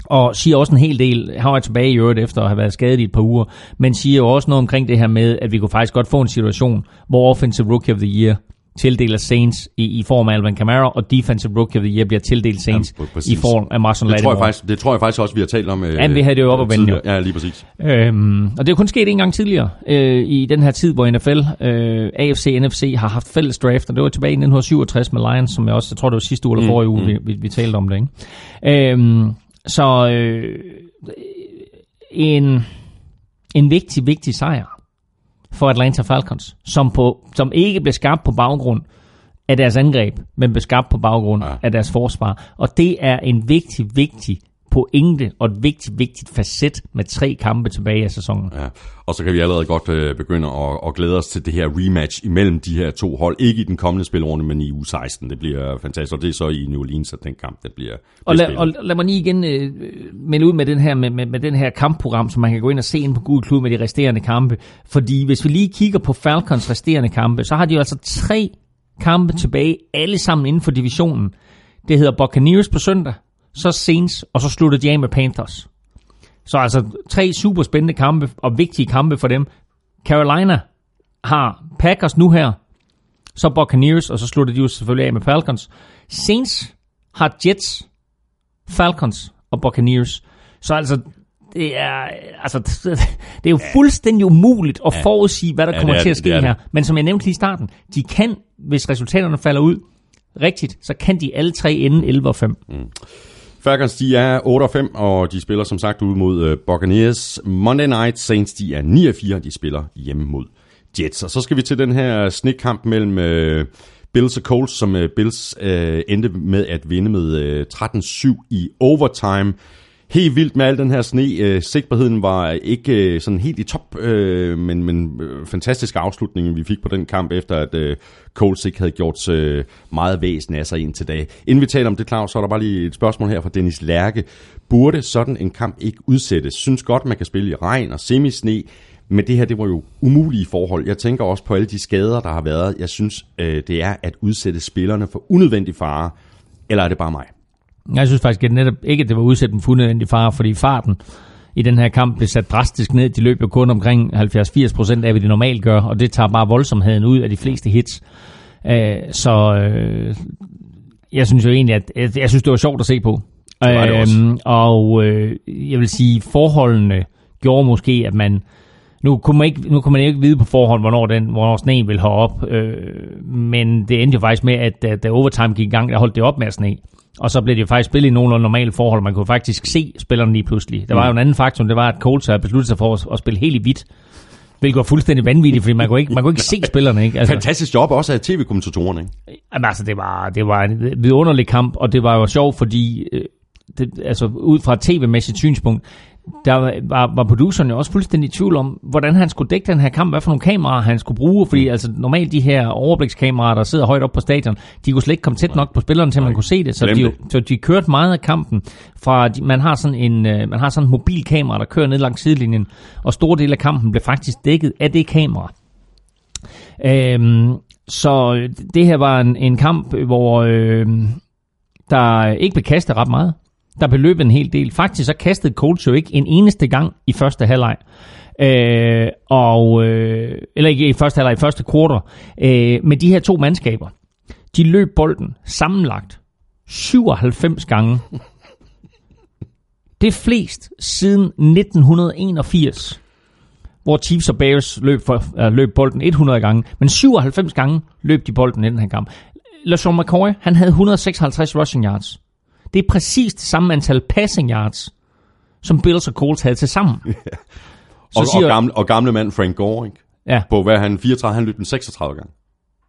og siger også en hel del, han var tilbage i øvrigt efter at have været skadet i et par uger, men siger jo også noget omkring det her med, at vi kunne faktisk godt få en situation, hvor Offensive Rookie of the Year tildeler Saints i, i form af Alvin Kamara, og Defensive Rookie of the Year bliver tildelt Saints Ja, præcis. i form af Marshawn Det tror, jeg Lattimore. faktisk, det tror jeg faktisk også, vi har talt om. Øh, Ja, vi havde det jo op at vende. Ja, lige præcis. Øhm, og det er kun sket en gang tidligere øh, i den her tid, hvor NFL, øh, AFC og NFC har haft fælles draft, og det var tilbage i 1967 med Lions, som jeg også, jeg tror det var sidste uge eller forrige uge, vi, vi, vi talte om det. Ikke? Øhm, så øh, en, en vigtig, vigtig sejr for Atlanta Falcons, som, på, som ikke blev skabt på baggrund af deres angreb, men blev skabt på baggrund Ja. af deres forsvar. Og det er en vigtig, vigtig pointe og et vigtigt, vigtigt facet med tre kampe tilbage af sæsonen. Ja. Og så kan vi allerede godt øh, begynde at, at glæde os til det her rematch imellem de her to hold. Ikke i den kommende spilrunde, men i uge 16. Det bliver fantastisk, og det er så i New Orleans, at den kamp det bliver, Og lad, og lad mig lige igen øh, melde ud med den, her, med, med, med den her kampprogram, som man kan gå ind og se ind på Google Klub med de resterende kampe. Fordi hvis vi lige kigger på Falcons resterende kampe, så har de jo altså tre kampe tilbage, alle sammen inden for divisionen. Det hedder Buccaneers på søndag, så Saints, og så slutter de af med Panthers. Så altså tre super spændende kampe, og vigtige kampe for dem. Carolina har Packers nu her, så Buccaneers, og så slutter de jo selvfølgelig af med Falcons. Saints har Jets, Falcons og Buccaneers. Så altså, det er, altså, det er jo fuldstændig umuligt at forudsige, hvad der Ja, kommer det er til at ske det det. her. Men som jeg nævnte lige i starten, de kan, hvis resultaterne falder ud rigtigt, så kan de alle tre ende 11 og 5. Falcons, de er 8 og 5, og de spiller som sagt ud mod øh, Buccaneers. Monday Night Saints, de er 9 og 4, og de spiller hjemme mod Jets. Og så skal vi til den her snikkamp mellem øh, Bills og Colts, som øh, Bills endte med at vinde med 13-7 i overtime. Helt vildt med al den her sne. Øh, uh, sigtbarheden var ikke øh, sådan helt i top, øh, men, men uh, fantastisk afslutning, vi fik på den kamp, efter at Cole Colts havde gjort meget væsen af sig indtil dag. Inden vi taler om det, Claus, så er der bare lige et spørgsmål her fra Dennis Lærke. Burde sådan en kamp ikke udsættes? Synes godt, man kan spille i regn og semisne, men det her, det var jo umulige forhold. Jeg tænker også på alle de skader, der har været. Jeg synes, øh, det er at udsætte spillerne for unødvendig fare. Eller er det bare mig? Jeg synes faktisk at netop ikke, at det var udsat dem for unødvendig fare, fordi farten i den her kamp blev sat drastisk ned. De løb jo kun omkring 70-80 procent af, hvad de normalt gør, og det tager bare voldsomheden ud af de fleste hits. Øh, så øh, jeg synes jo egentlig, at jeg, jeg synes, det var sjovt at se på. Det var det også. Øhm, og øh, jeg vil sige, forholdene gjorde måske, at man nu kunne man ikke, nu kunne man ikke vide på forhånd, hvornår, den, hvornår sne ville have op, øh, men det endte jo faktisk med, at da, da overtime gik i gang, der holdt det op med at sne. Og så blev det jo faktisk spillet i nogenlunde normale forhold. Man kunne faktisk se spillerne lige pludselig. Der var jo en anden faktor, det var, at Colts havde besluttet sig for at, at spille helt i hvidt. Hvilket var fuldstændig vanvittigt, fordi man kunne ikke, man kunne ikke se spillerne. Ikke? Altså, Fantastisk job også af tv-kommentatorerne, ikke? Jamen, altså, det var, det var en vidunderlig kamp, og det var jo sjovt, fordi øh, det, altså, ud fra et tv-mæssigt synspunkt, der var, var produceren jo også fuldstændig i tvivl om, hvordan han skulle dække den her kamp, hvad for nogle kameraer han skulle bruge, fordi altså normalt de her overblikskameraer, der sidder højt op på stadion, de kunne slet ikke komme tæt nok på spilleren, til man kunne se det, så de, så de kørte meget af kampen fra, de, man har sådan en, øh, man har sådan en mobilkamera, der kører ned langs sidelinjen, og store dele af kampen blev faktisk dækket af det kamera. Øhm, så det her var en, en kamp, hvor øh, der ikke blev kastet ret meget. Der blev løbet en hel del. Faktisk så kastede Colts jo ikke en eneste gang i første halvleg. Øh, og, øh, eller ikke i første halvleg, i første kvartal. Øh, med de her to mandskaber, de løb bolden sammenlagt 97 gange. Det er flest siden 1981 hvor Chiefs og Bears løb, for, uh, løb bolden 100 gange, men 97 gange løb de bolden i den her kamp. LaShawn McCoy, han havde 156 rushing yards. Det er præcis det samme antal passing yards, som Bills og Colts havde til sammen. Og, og, gamle, og gamle mand Frank Gore, ikke? Ja, På hvad han 34, han løb den 36 gange.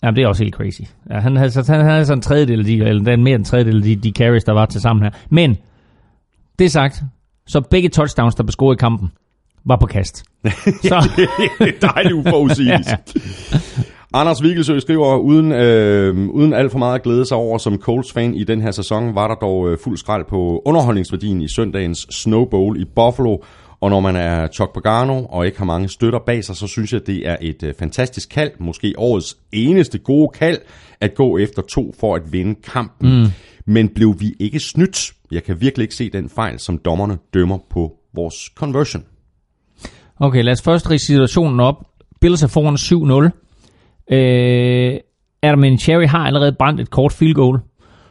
jamen, det er også helt crazy. Ja, han, havde, så, han havde sådan en tredjedel af de, eller den mere end en tredjedel af de, de carries, der var til sammen her. Men, det sagt, så begge touchdowns, der blev scoret i kampen, var på kast. Så, det er dejligt uforudsigeligt. Anders Vigelsø skriver, uden, øh, uden alt for meget at glæde sig over som Colts-fan i den her sæson, var der dog øh, fuld skrald på underholdningsværdien i søndagens Snow Bowl i Buffalo. Og når man er Chuck Pagano og ikke har mange støtter bag sig, så synes jeg, det er et øh, fantastisk kald, måske årets eneste gode kald, at gå efter to for at vinde kampen. Mm. Men blev vi ikke snydt? Jeg kan virkelig ikke se den fejl, som dommerne dømmer på vores conversion. Okay, lad os først rige situationen op. Bills er foran 7-0. Øh, Adam Vinatieri har allerede brændt et kort field goal.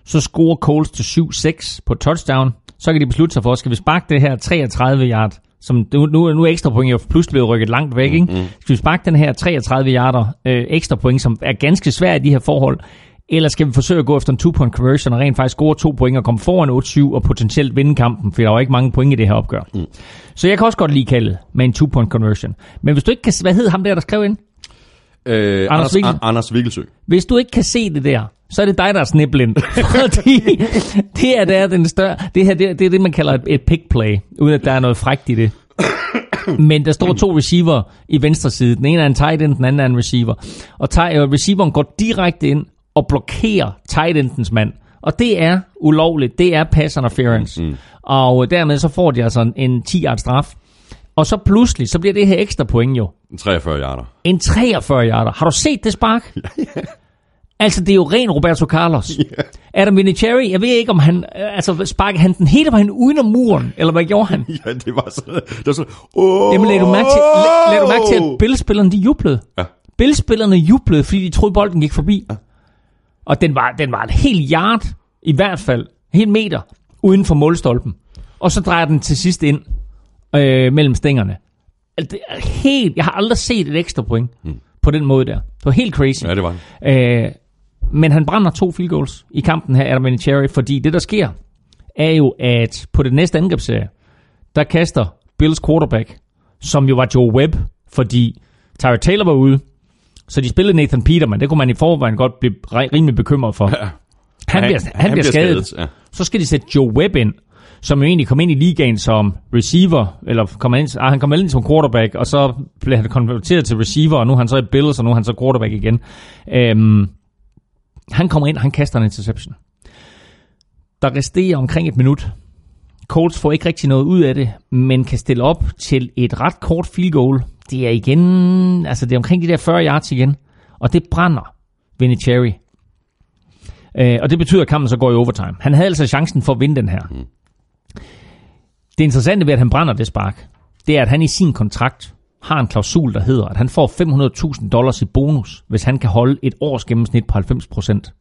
Så scorer Coles til 7-6 på touchdown. Så kan de beslutte sig for, skal vi sparke det her 33 yard, som nu, nu, nu er ekstra point jo pludselig blevet rykket langt væk, ikke? Skal vi sparke den her 33 yarder øh, ekstra point, som er ganske svært i de her forhold, eller skal vi forsøge at gå efter en two-point conversion og rent faktisk score to point og komme foran 8-7 og potentielt vinde kampen, for der var ikke mange point i det her opgør. Mm. Så jeg kan også godt lide kaldet med en two-point conversion. Men hvis du ikke kan... Hvad hed ham der, der skrev ind? Øh, Anders, Vigel- An- Anders Vikkelsø. Hvis du ikke kan se det der, så er det dig, der er sniblind. Fordi det er, det er den større... Det her det, er- det er det, man kalder et, et pick play, uden at der er noget frækt i det. Men der står to receiver i venstre side. Den ene er en tight end, den anden er en receiver. Og øh, receiveren går direkte ind og blokerer tight endens mand. Og det er ulovligt. Det er pass interference. Mm. Og dermed så får de altså en- en 10-yard straf. Og så pludselig, så bliver det her ekstra point jo 43 yarder. en 43 yarder. Har du set det spark? Altså, det er jo ren Roberto Carlos. Adam Vinatieri, jeg ved ikke, om han... øh, Altså, sparkede han den hele vejen uden om muren, eller hvad gjorde han? Ja, det var sådan... Det var sådan oh, Jamen, lad du mærke til, lad, lad du mærke til at Bills-spillerne, de jublede. Ja. Bills-spillerne jublede, fordi de troede, bolden gik forbi. Ja. Og den var, den var et helt yard, i hvert fald, en hel meter, uden for målstolpen. Og så drejer den til sidst ind øh, mellem stængerne. Altså, det er helt, jeg har aldrig set et ekstra point mm. på den måde der. Det var helt crazy. Ja, det var det. Øh, men han brænder to field goals i kampen her, Adam Vinatieri, fordi det, der sker, er jo, at på det næste angrebsserie, der kaster Bills quarterback, som jo var Joe Webb, fordi Tyra Taylor var ude, så de spillede Nathan Peterman. Det kunne man i forvejen godt blive ri- rimelig bekymret for. Ja. Han, bliver, han, han bliver skadet. Ja. Så skal de sætte Joe Webb ind, som jo egentlig kom ind i ligaen som receiver, eller kom ind, ah, han kom ind som quarterback, og så blev han konverteret til receiver, og nu er han så i Bills, og nu er han så quarterback igen. Øhm, han kommer ind, han kaster en interception. Der resterer omkring et minut. Colts får ikke rigtig noget ud af det, men kan stille op til et ret kort field goal. Det er igen, altså det er omkring de der 40 yards igen, og det brænder Vinatieri. Øh, og det betyder, at kampen så går i overtime. Han havde altså chancen for at vinde den her. Mm. Det interessante ved, at han brænder det spark, det er, at han i sin kontrakt har en klausul, der hedder, at han får 500.000 dollars i bonus, hvis han kan holde et års gennemsnit på 90 procent.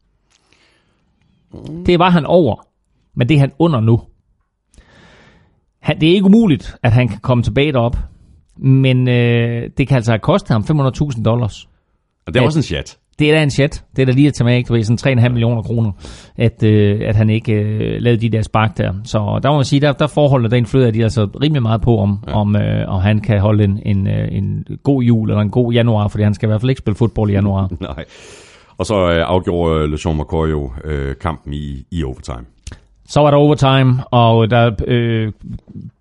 Det var han over, men det er han under nu. Han, det er ikke umuligt, at han kan komme tilbage derop, men øh, det kan altså have kostet ham 500.000 dollars. Og det er Ja. også en chat. Det er da en chat. Det er da lige at tage med, ikke? Du ved, sådan 3,5 millioner kroner, at, øh, at han ikke øh, lavede de der spark der. Så der må man sige, der, der forholder den fløde, at de altså rimelig meget på, om, ja. om, øh, om han kan holde en, en, øh, en god jul eller en god januar, fordi han skal i hvert fald ikke spille fodbold i januar. Nej. Og så øh, afgjorde øh, LeSean McCoy jo øh, kampen i, i overtime. Så var der overtime, og der øh,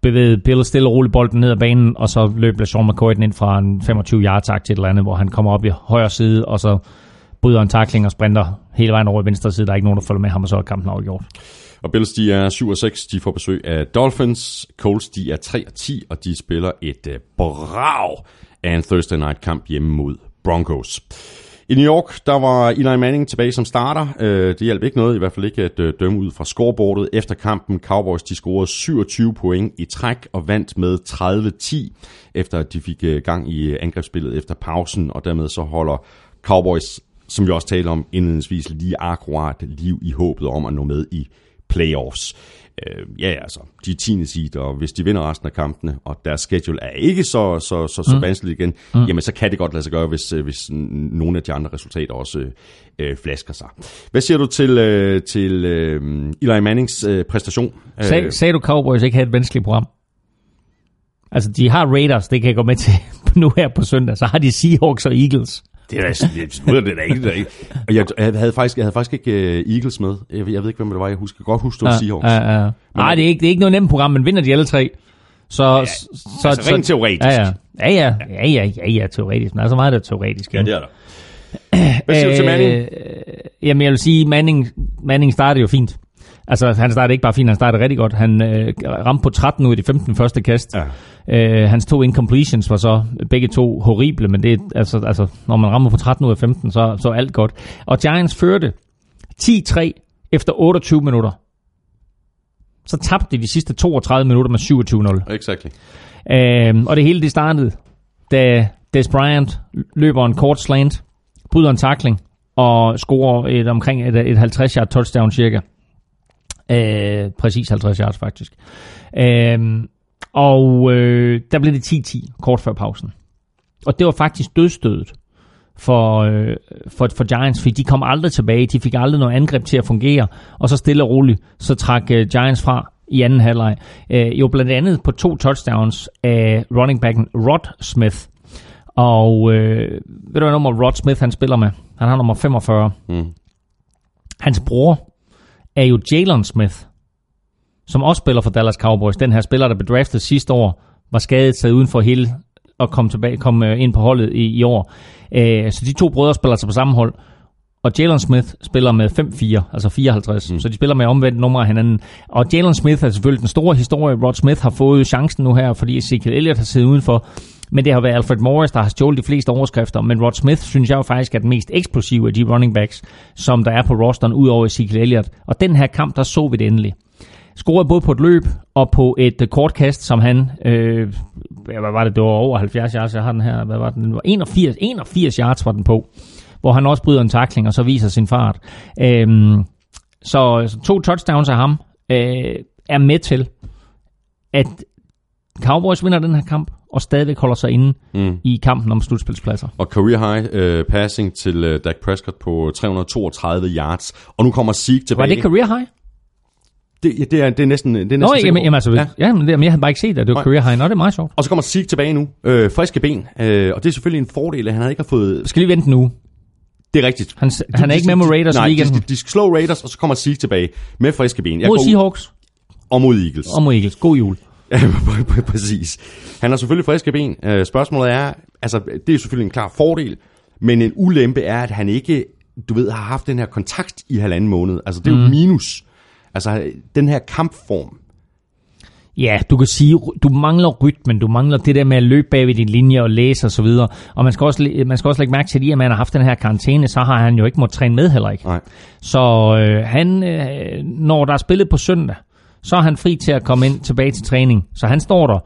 bevægede Bill stille og roligt bolden ned ad banen, og så løb LeSean McCoy den ind fra en 25 yard tak til et eller andet, hvor han kommer op i højre side, og så bryder en takling og sprinter hele vejen over i venstre side. Der er ikke nogen, der følger med ham, og så er kampen afgjort. Og Bills, de er 7 og 6. De får besøg af Dolphins. Colts, de er 3 og 10, og de spiller et øh, brav af en Thursday night kamp hjemme mod Broncos. I New York, der var Eli Manning tilbage som starter. Øh, det hjalp ikke noget, i hvert fald ikke at øh, dømme ud fra scoreboardet. Efter kampen, Cowboys, de scorede 27 point i træk og vandt med 30-10, efter at de fik øh, gang i angrebsspillet efter pausen, og dermed så holder Cowboys, som vi også talte om indledningsvis, lige akkurat liv i håbet om at nå med i playoffs. Øh, ja, altså, de er 10. seed, og hvis de vinder resten af kampene, og deres schedule er ikke så, så, så, så mm. vanskeligt igen, mm. jamen så kan det godt lade sig gøre, hvis, øh, hvis nogle af de andre resultater også øh, øh, flasker sig. Hvad siger du til, øh, til øh, Eli Mannings øh, præstation? Sag, sagde du Cowboys ikke havde et vanskeligt program? Altså, de har Raiders, det kan jeg gå med til nu her på søndag. Så har de Seahawks og Eagles. Det er da det, det, det, er ikke, det er ikke. Og jeg, jeg, havde faktisk, jeg havde faktisk ikke uh, Eagles med. Jeg, jeg ved ikke, hvem det var. Jeg husker godt huske, det var Seahawks. Ja, ja. Nej, det er, ikke, det er ikke noget nemt program, men vinder de alle tre. Så, ja, så, altså rent teoretisk. Ja, ja. Ja, ja, ja, ja, ja, ja, teoretisk. Men der er så meget, der er teoretisk. Ja, det er der. Hvad siger du til Manning? Øh, jamen, jeg vil sige, Manning, Manning startede jo fint. Altså, han startede ikke bare fint, han startede rigtig godt. Han øh, ramte på 13 ud i de 15 første kast. Ja. Øh, hans to incompletions var så begge to horrible, men det altså, altså, når man rammer på 13 ud af 15, så, så er alt godt. Og Giants førte 10-3 efter 28 minutter. Så tabte de de sidste 32 minutter med 27-0. Exactly. Øhm, og det hele det startede, da Des Bryant løber en kort slant, bryder en takling og scorer et omkring et, et 50 yard touchdown cirka. Øh, præcis 50 yards faktisk. Øhm, og øh, der blev det 10-10 kort før pausen. Og det var faktisk dødstødet for, øh, for, for Giants, fordi de kom aldrig tilbage. De fik aldrig noget angreb til at fungere. Og så stille og roligt, så trak øh, Giants fra i anden halvleg. Øh, jo blandt andet på to touchdowns af running backen Rod Smith. Og øh, ved du hvad nummer Rod Smith han spiller med? Han har nummer 45. Mm. Hans bror er jo Jalen Smith, som også spiller for Dallas Cowboys. Den her spiller, der blev draftet sidste år, var skadet sig uden for hele og kom, tilbage, kom øh, ind på holdet i, i år. Øh, så de to brødre spiller sig på samme hold. Og Jalen Smith spiller med 5-4, altså 54. Mm. Så de spiller med omvendt nummer af hinanden. Og Jalen Smith er selvfølgelig den store historie. Rod Smith har fået chancen nu her, fordi Ezekiel Elliott har siddet udenfor. Men det har været Alfred Morris, der har stjålet de fleste overskrifter. Men Rod Smith synes jeg jo faktisk er den mest eksplosive af de running backs, som der er på rosteren, ud over Ezekiel Elliott. Og den her kamp, der så vi det endelig. Scorede både på et løb og på et øh, kort kast, som han, øh, hvad var det, det var over 70 yards, jeg har den her, hvad var den, den var 81, 81 yards var den på, hvor han også bryder en takling og så viser sin fart. Øhm, så, så to touchdowns af ham øh, er med til, at Cowboys vinder den her kamp, og stadigvæk holder sig inde mm. i kampen om slutspilspladser. Og career high uh, passing til uh, Dak Prescott på 332 yards. Og nu kommer Zeke tilbage. Var det career high? Det, det, er, det er næsten, det er næsten Nå, jamen, jamen altså, ja. ja men, det, men jeg havde bare ikke set det, det var Nej. career high. Nå, det er meget sjovt. Og så kommer Zeke tilbage nu. Øh, friske ben. Øh, og det er selvfølgelig en fordel, at han ikke har fået... Skal lige vente nu. Det er rigtigt. Han, han er ikke med med Raiders Nej, i de, weekenden. de, de skal slå Raiders, og så kommer Zeke tilbage med friske ben. Jeg Mod går ud- Seahawks Og mod Eagles. og mod Eagles. God jul. Ja, præcis. Han har selvfølgelig friske ben. Øh, Spørgsmålet er, altså det er selvfølgelig en klar fordel, men en ulempe er, at han ikke, du ved, har haft den her kontakt i halvanden måned. Altså det er jo minus. Altså den her kampform. Ja, du kan sige, du mangler rytmen, du mangler det der med at løbe bag ved din linje og læse osv. Og, og man skal, også, man skal også lægge mærke til, at i at han har haft den her karantæne, så har han jo ikke måttet træne med heller ikke. Nej. Så øh, han, øh, når der er spillet på søndag, så er han fri til at komme ind tilbage til træning. Så han står der.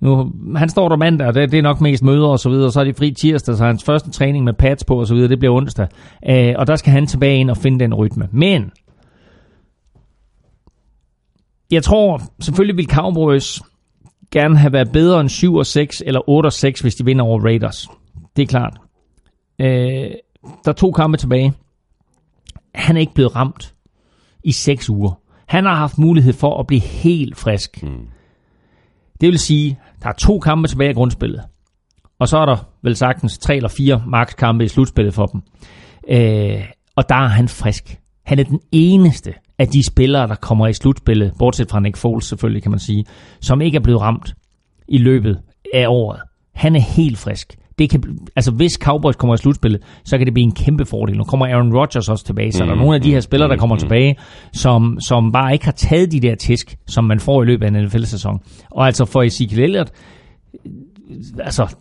Nu, han står der mandag, og det, det er nok mest møder og så videre, så er det fri tirsdag, så hans første træning med pads på og så videre, det bliver onsdag. Øh, og der skal han tilbage ind og finde den rytme. Men jeg tror selvfølgelig vil Cowboys gerne have været bedre end 7 og 6 eller 8 og 6, hvis de vinder over Raiders. Det er klart. Øh, der er to kampe tilbage. Han er ikke blevet ramt i 6 uger. Han har haft mulighed for at blive helt frisk. Mm. Det vil sige, der er to kampe tilbage i grundspillet. Og så er der vel sagtens tre eller fire makskampe i slutspillet for dem. Øh, og der er han frisk. Han er den eneste af de spillere, der kommer i slutspillet, bortset fra Nick Foles selvfølgelig, kan man sige, som ikke er blevet ramt i løbet af året. Han er helt frisk. Det kan, altså hvis Cowboys kommer i slutspillet, så kan det blive en kæmpe fordel. Nu kommer Aaron Rodgers også tilbage, så mm, der er nogle af de her spillere, der kommer tilbage, som, som bare ikke har taget de der tisk, som man får i løbet af en NFL-sæson. Og altså for Ezekiel Elliott, altså,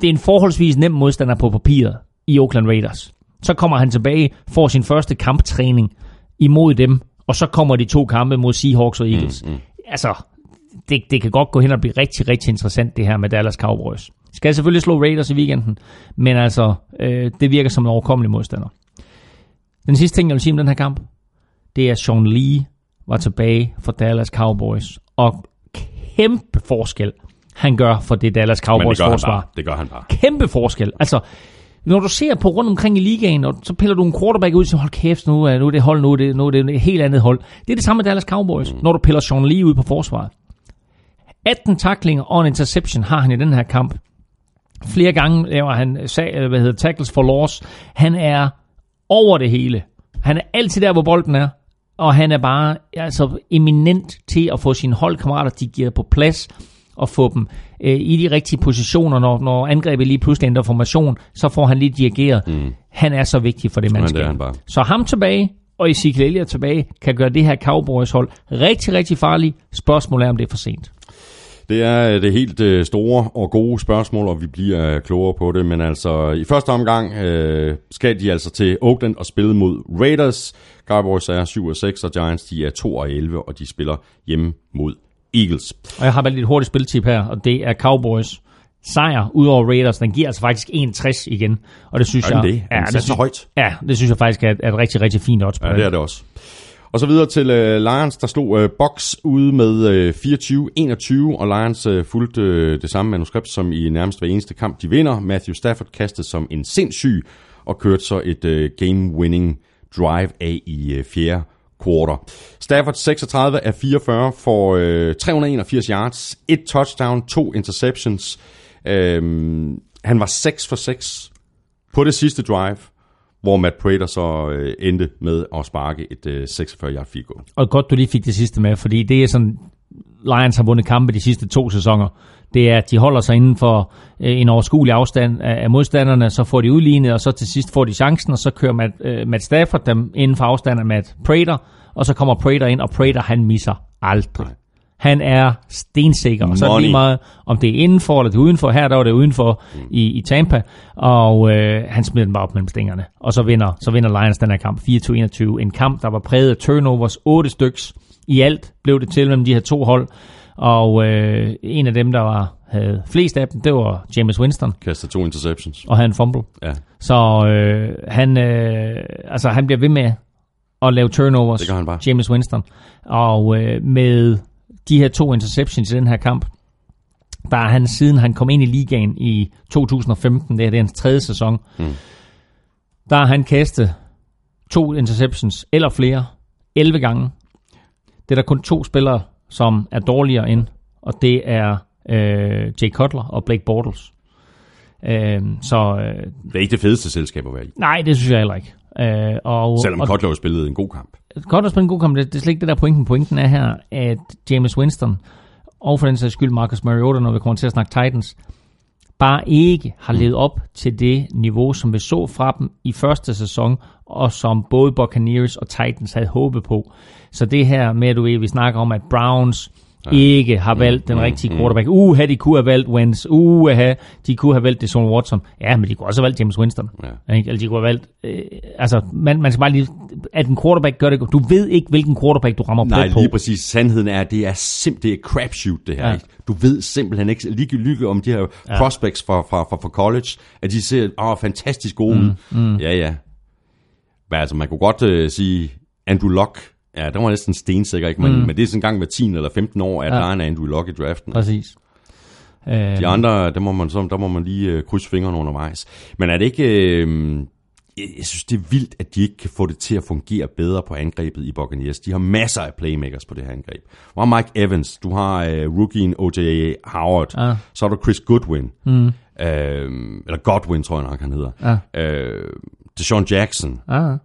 det er en forholdsvis nem modstander på papiret i Oakland Raiders. Så kommer han tilbage, får sin første kamptræning imod dem, og så kommer de to kampe mod Seahawks og Eagles. Mm, mm. Altså, det, det kan godt gå hen og blive rigtig, rigtig interessant det her med Dallas Cowboys. Skal selvfølgelig slå Raiders i weekenden, men altså, øh, det virker som en overkommelig modstander. Den sidste ting, jeg vil sige om den her kamp, det er, at Sean Lee var tilbage for Dallas Cowboys, og kæmpe forskel han gør for det Dallas det Cowboys han forsvar. Det gør han bare. kæmpe forskel. Altså, når du ser på rundt omkring i ligaen, og så piller du en quarterback ud og siger, hold kæft, nu er, nu er det hold, nu er det, nu er det et helt andet hold. Det er det samme med Dallas Cowboys, mm. når du piller Sean Lee ud på forsvaret. 18 taklinger og en interception har han i den her kamp. Flere gange laver han sag- hvad hedder, tackles for loss. Han er over det hele. Han er altid der, hvor bolden er. Og han er bare altså, eminent til at få sine holdkammerater dirigeret på plads og få dem øh, i de rigtige positioner, når, når angrebet lige pludselig ændrer formation, så får han lige dirigeret. Mm. Han er så vigtig for det er mandskab. Så ham tilbage, og Ezekiel Elliott tilbage, kan gøre det her Cowboys hold rigtig, rigtig farligt. Spørgsmålet er, om det er for sent. Det er øh, det helt øh, store og gode spørgsmål, og vi bliver øh, klogere på det. Men altså, i første omgang øh, skal de altså til Oakland og spille mod Raiders. Cowboys er 7 og 6, og Giants de er 2 og 11, og de spiller hjemme mod Eagles. Og jeg har valgt et hurtigt spiltip her, og det er Cowboys sejr ud over Raiders. Den giver altså faktisk 61 igen. Og det synes den jeg... det? Er den sat så synes, højt? Ja, det synes jeg faktisk er et, er et rigtig, rigtig fint odds på Ja, det er det også. Og så videre til uh, Lions, der slog øh, uh, Box ude med øh, uh, 24-21, og Lions uh, fulgte uh, det samme manuskript som i nærmest hver eneste kamp, de vinder. Matthew Stafford kastede som en sindssyg, og kørte så et uh, game-winning drive af i uh, fjerde quarter. Stafford 36 af 44 for uh, 381 yards, et touchdown, to interceptions. Øhm, han var 6 for 6 på det sidste drive, hvor Matt Prater så øh, endte med at sparke et øh, 46-yard field goal. Og godt, du lige fik det sidste med, fordi det er sådan, Lions har vundet kampe de sidste to sæsoner. Det er, at de holder sig inden for øh, en overskuelig afstand af, af modstanderne, så får de udlignet, og så til sidst får de chancen, og så kører Matt, øh, Matt Stafford dem inden for afstand af Matt Prater, og så kommer Prater ind, og Prater han misser aldrig. Han er stensikker, og så er det lige meget, om det er indenfor eller det er udenfor. Her der var det udenfor i, i Tampa, og øh, han smider den bare op mellem stængerne. Og så vinder, så vinder Lions den her kamp 24-21. En kamp, der var præget af turnovers, otte styks. I alt blev det til mellem de her to hold. Og øh, en af dem, der var, havde flest af dem, det var James Winston, Kaster to interceptions. og havde en fumble. Ja, Så øh, han, øh, altså, han bliver ved med at lave turnovers, Det gør han bare. James Winston. Og øh, med de her to interceptions i den her kamp, der er han siden han kom ind i ligaen i 2015, det er det er hans tredje sæson, mm. der har han kastet to interceptions eller flere 11 gange. Det er der kun to spillere, som er dårligere end, og det er øh, Jay Cutler og Blake Bortles. Øh, så øh, det er ikke det fedeste selskab at være i. Nej, det synes jeg heller ikke. Øh, og, Selvom jo spillede en god kamp. Godt at spille en god kamp, det, det er slet ikke det der pointen. Pointen er her, at James Winston, og for den sags skyld Marcus Mariota, når vi kommer til at snakke Titans, bare ikke har levet op til det niveau, som vi så fra dem i første sæson, og som både Buccaneers og Titans havde håbet på. Så det her med, at du ved, vi snakker om, at Browns ikke har valgt den rigtige quarterback. Uh, de kunne have valgt Wentz. Uh, de kunne have valgt Deshaun Watson. Ja, men de kunne også have valgt James Winston. Ja. Ikke? Eller de kunne have valgt... Øh, altså, man, man skal bare lige... At en quarterback gør det. Du ved ikke, hvilken quarterback du rammer Nej, på. lige præcis. Sandheden er, at det er simpelthen det er crapshoot, det her. Ja. Ja. Du ved simpelthen ikke, ligegyldigt om de her ja. prospects fra, fra, fra, fra college, at de ser åh, fantastisk gode. Mm, mm. Ja, ja. Men altså, man kunne godt uh, sige, Andrew Luck, ja, der var næsten stensikker, ikke? Men, mm. men det er sådan en gang hver 10 eller 15 år, at Ja. ja. der er en Andrew Luck i draften. Præcis. Øh, De andre, der må man, så, der må man lige uh, krydse fingrene undervejs. Men er det ikke... Uh, jeg synes, det er vildt, at de ikke kan få det til at fungere bedre på angrebet i Buccaneers. De har masser af playmakers på det her angreb. Du har Mike Evans, du har uh, rookien O.J. Howard, Ja. så har du Chris Goodwin, mm. uh, eller Godwin, tror jeg nok, han hedder. Ja. Uh, Deshaun Jackson, ah.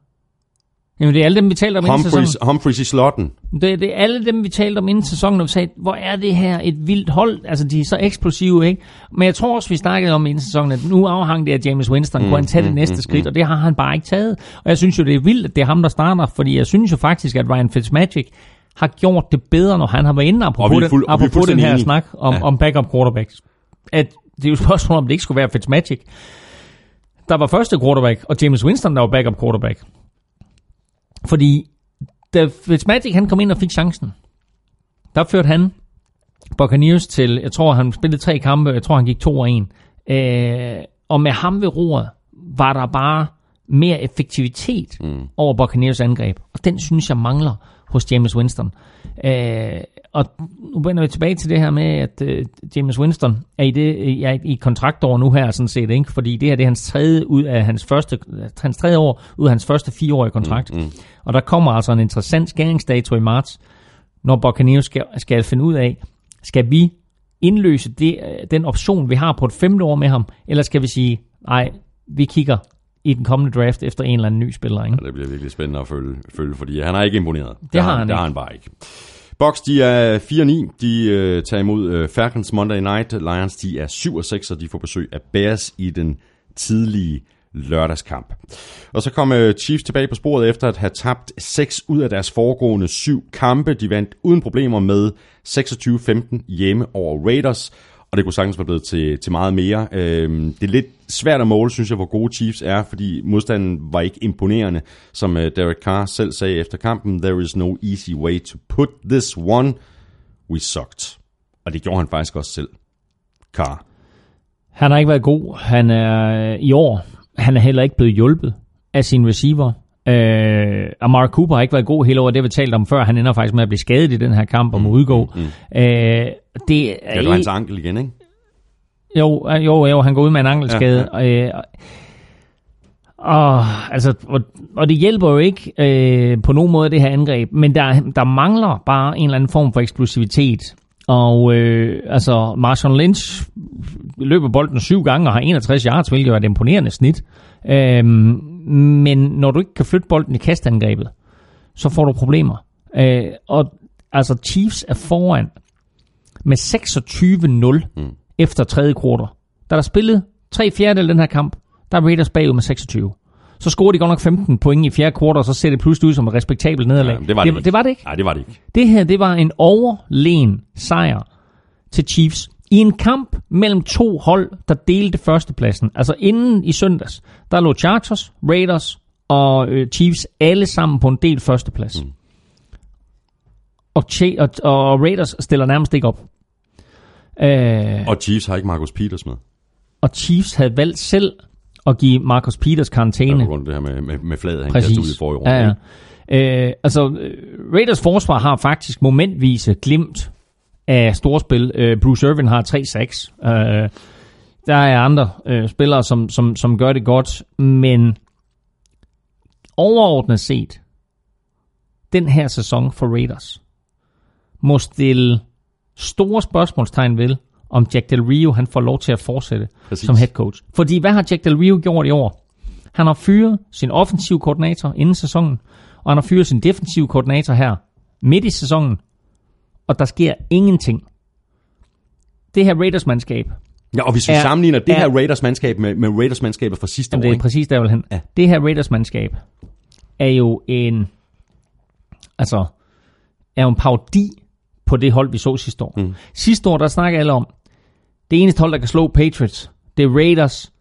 Jamen, det er alle dem, vi talte om inden Humphreys, sæsonen. Humphreys i slotten. Det, det er alle dem, vi talte om inden sæsonen, og vi sagde, hvor er det her et vildt hold? Altså, de er så eksplosive, ikke? Men jeg tror også, vi snakkede om inden sæsonen, at nu afhang det af James Winston. Mm, kunne han tage det næste skridt? Og det har han bare ikke taget. Og jeg synes jo, det er vildt, at det er ham, der starter, fordi jeg synes jo faktisk, at Ryan Fitzmagic har gjort det bedre, når han har været inde, Og apropos, vi er fuld- den, og vi apropos den her enige. snak om, Ja. om backup quarterbacks. At det er jo et spørgsmål, om det ikke skulle være Fitzmagic. Der var første quarterback, og James Winston, der var backup quarterback. Fordi da Fitzmagic han kom ind og fik chancen, der førte han Buccaneers til, jeg tror han spillede tre kampe, jeg tror han gik 2 og 1. Øh, og med ham ved roret, var der bare mere effektivitet mm. over Buccaneers angreb. Og den synes jeg mangler hos James Winston. Øh, og nu vender vi tilbage til det her med, at øh, James Winston er i, det, er i kontraktår nu her, sådan set, ikke? fordi det her det er hans tredje, ud af hans, første, hans tredje år ud af hans første fireårige kontrakt. Mm, mm. Og der kommer altså en interessant skæringsdato i marts, når Buccaneers skal, skal finde ud af, skal vi indløse det, øh, den option, vi har på et femte år med ham, eller skal vi sige, nej, vi kigger i den kommende draft efter en eller anden ny spiller. Ikke? Ja, det bliver virkelig spændende at følge, følge fordi han har ikke imponeret. Det har han det ikke. har han bare ikke. Bucks, de er 4-9. De øh, tager imod øh, Falcons Monday Night. Lions, de er 7-6, og de får besøg af Bears i den tidlige lørdagskamp. Og så kom øh, Chiefs tilbage på sporet efter at have tabt 6 ud af deres foregående 7 kampe. De vandt uden problemer med 26-15 hjemme over Raiders. Og det kunne sagtens være blevet til, til meget mere. Øhm, det er lidt svært at måle, synes jeg, hvor gode Chiefs er, fordi modstanden var ikke imponerende. Som øh, Derek Carr selv sagde efter kampen, there is no easy way to put this one. We sucked. Og det gjorde han faktisk også selv. Carr. Han har ikke været god. Han er øh, i år. Han er heller ikke blevet hjulpet af sin receiver. Øh, Amari Cooper har ikke været god hele året, det har vi talt om før. Han ender faktisk med at blive skadet i den her kamp og må udgå. Mm, mm. Øh, det er Det var hans ankel igen, ikke? Jo, øh, jo, jo, han går ud med en ankelskade. Ja, ja. Øh, og, altså, og, og det hjælper jo ikke øh, på nogen måde det her angreb, men der, der mangler bare en eller anden form for eksplosivitet Og øh, altså, Marshawn Lynch løber bolden syv gange og har 61 yards, hvilket er et imponerende snit. Øhm, men når du ikke kan flytte bolden i kastangrebet, så får du problemer. Øh, og altså, Chiefs er foran med 26-0 mm. efter tredje kvartal. Da der spillet tre fjerdedel den her kamp, der er Raiders bagud med 26. Så scorede de godt nok 15 point i fjerde kvartal, og så ser det pludselig ud som et respektabelt nederlag. Ja, det var det, det, ikke. det var det ikke. Nej, det var det ikke. Det her, det var en overlegen sejr til Chiefs i en kamp mellem to hold, der delte førstepladsen. Altså inden i søndags, der lå Chargers, Raiders og øh, Chiefs alle sammen på en del førsteplads. Mm. Og, Che- og, og Raiders stiller nærmest ikke op. Øh, Og Chiefs har ikke Marcus Peters med. og Chiefs havde valgt selv at give Marcus Peters karantæne. på grund af det her med, med, med fladet, han kastede ud i forrige runde. Ja, ja. Øh, altså, øh, Raiders forsvar har faktisk momentvise glimt af storspil. Øh, Bruce Irvin har 3-6. Øh, der er andre øh, spillere, som, som, som gør det godt, men overordnet set, den her sæson for Raiders må stille store spørgsmålstegn ved, om Jack Del Rio han får lov til at fortsætte Præcis. som head coach. Fordi hvad har Jack Del Rio gjort i år? Han har fyret sin offensiv koordinator inden sæsonen, og han har fyret sin defensiv koordinator her midt i sæsonen, og der sker ingenting. Det her Raiders-mandskab, Ja, og hvis vi Er- sammenligner det er- her Raiders-mandskab med, med Raiders-mandskabet fra sidste år, det er ikke? præcis der, jeg vil hen. Ja. Det her Raiders-mandskab er jo en, altså, er jo en parodi på det hold, vi så sidste år. Mm. Sidste år, der snakker alle om, det eneste hold, der kan slå Patriots, det er Raiders.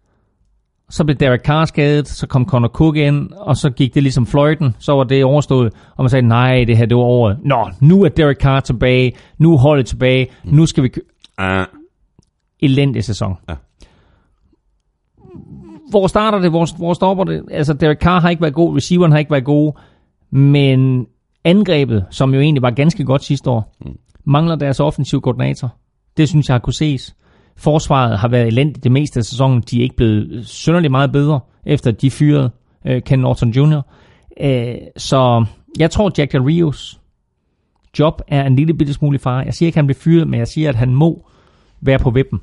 Så blev Derek Carr skadet, så kom Connor Cook ind, og så gik det ligesom fløjten, så var det overstået, og man sagde, nej, det her, det var året. Nå, nu er Derek Carr tilbage, nu er holdet tilbage, mm. nu skal vi... Ah, elendig sæson. Ja. Hvor starter det? Hvor, hvor stopper det? Altså, Derek Carr har ikke været god, receiveren har ikke været god, men angrebet, som jo egentlig var ganske godt sidste år, mm. mangler deres offensiv koordinator. Det synes jeg har kunne ses. Forsvaret har været elendigt det meste af sæsonen. De er ikke blevet synderligt meget bedre, efter de fyrede øh, Ken Norton Jr. Øh, så jeg tror, Jack Del Rios job er en lille bitte smule far. Jeg siger ikke, at han bliver fyret, men jeg siger, at han må være på vippen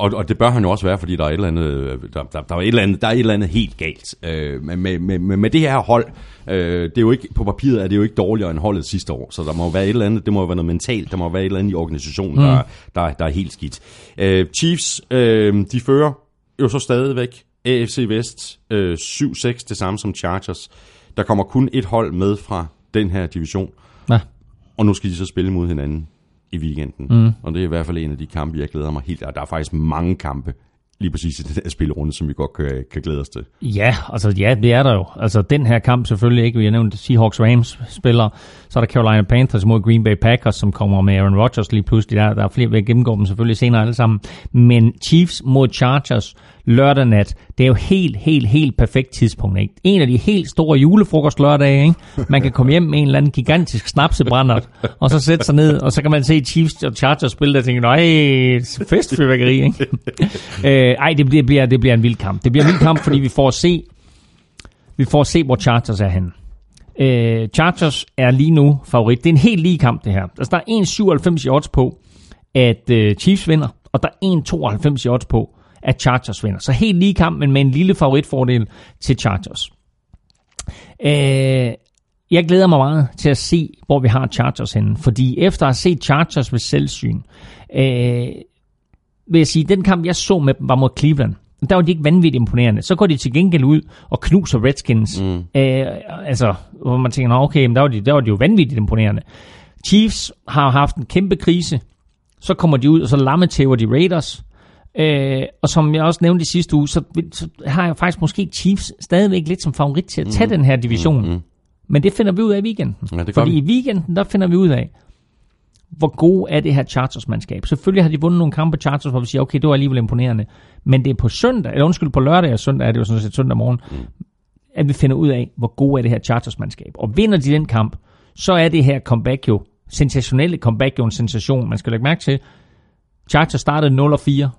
og, og det bør han jo også være, fordi der er et eller andet, øh, der, der, der er et eller andet, der er et eller andet helt galt. Øh, med, med, med, med, det her hold, øh, det er jo ikke, på papiret er det jo ikke dårligere end holdet sidste år, så der må være et eller andet, det må være noget mentalt, der må være et eller andet i organisationen, mm. der, der, der er helt skidt. Øh, Chiefs, øh, de fører jo så stadigvæk AFC Vest øh, 7-6, det samme som Chargers. Der kommer kun et hold med fra den her division, Ja. og nu skal de så spille mod hinanden i weekenden. Mm. Og det er i hvert fald en af de kampe, jeg glæder mig helt. Og der er faktisk mange kampe, lige præcis i den her spillerunde, som vi godt kan, kan glæde os til. Ja, altså ja, det er der jo. Altså den her kamp selvfølgelig ikke. Vi har nævnt Seahawks Rams spiller. Så er der Carolina Panthers mod Green Bay Packers, som kommer med Aaron Rodgers lige pludselig. Der, der er flere, vi gennemgår dem selvfølgelig senere alle sammen. Men Chiefs mod Chargers lørdag nat, det er jo helt, helt, helt perfekt tidspunkt. Ikke? En af de helt store julefrokost lørdage. Ikke? Man kan komme hjem med en eller anden gigantisk snapsebrænder, og så sætte sig ned, og så kan man se Chiefs og Chargers spille der tænker, nej, festfyrværkeri. Ikke? øh, ej, det bliver, bliver, det bliver en vild kamp. Det bliver en vild kamp, fordi vi får at se, vi får at se, hvor Chargers er henne. Øh, Chargers er lige nu favorit. Det er en helt lige kamp, det her. Altså, der er 1,97 i odds på, at øh, Chiefs vinder, og der er 1,92 i odds på, at Chargers vinder. Så helt lige kamp, men med en lille favoritfordel til Chargers. Øh, jeg glæder mig meget til at se, hvor vi har Chargers henne, fordi efter at have set Chargers ved selvsyn, øh, vil jeg sige, den kamp, jeg så med dem, var mod Cleveland. Der var de ikke vanvittigt imponerende. Så går de til gengæld ud og knuser Redskins. Mm. Øh, altså, hvor man tænker, "Nå, okay, men der var, de, der var de jo vanvittigt imponerende. Chiefs har haft en kæmpe krise. Så kommer de ud, og så lammetæver de Raiders. Øh, og som jeg også nævnte i sidste uge, så, så har jeg faktisk måske Chiefs stadigvæk lidt som favorit til at tage mm. den her division. Mm. Men det finder vi ud af i weekenden. Ja, det Fordi vi. i weekenden, der finder vi ud af, hvor god er det her Chargers-mandskab. Selvfølgelig har de vundet nogle kampe Chargers, hvor vi siger, okay, det var alligevel imponerende. Men det er på søndag, eller undskyld, på lørdag og søndag er det jo sådan set søndag morgen, mm. at vi finder ud af, hvor god er det her Chargers-mandskab. Og vinder de den kamp, så er det her comeback jo, sensationelle comeback jo en sensation. Man skal lægge mærke til, Chargers startede 0 og 4,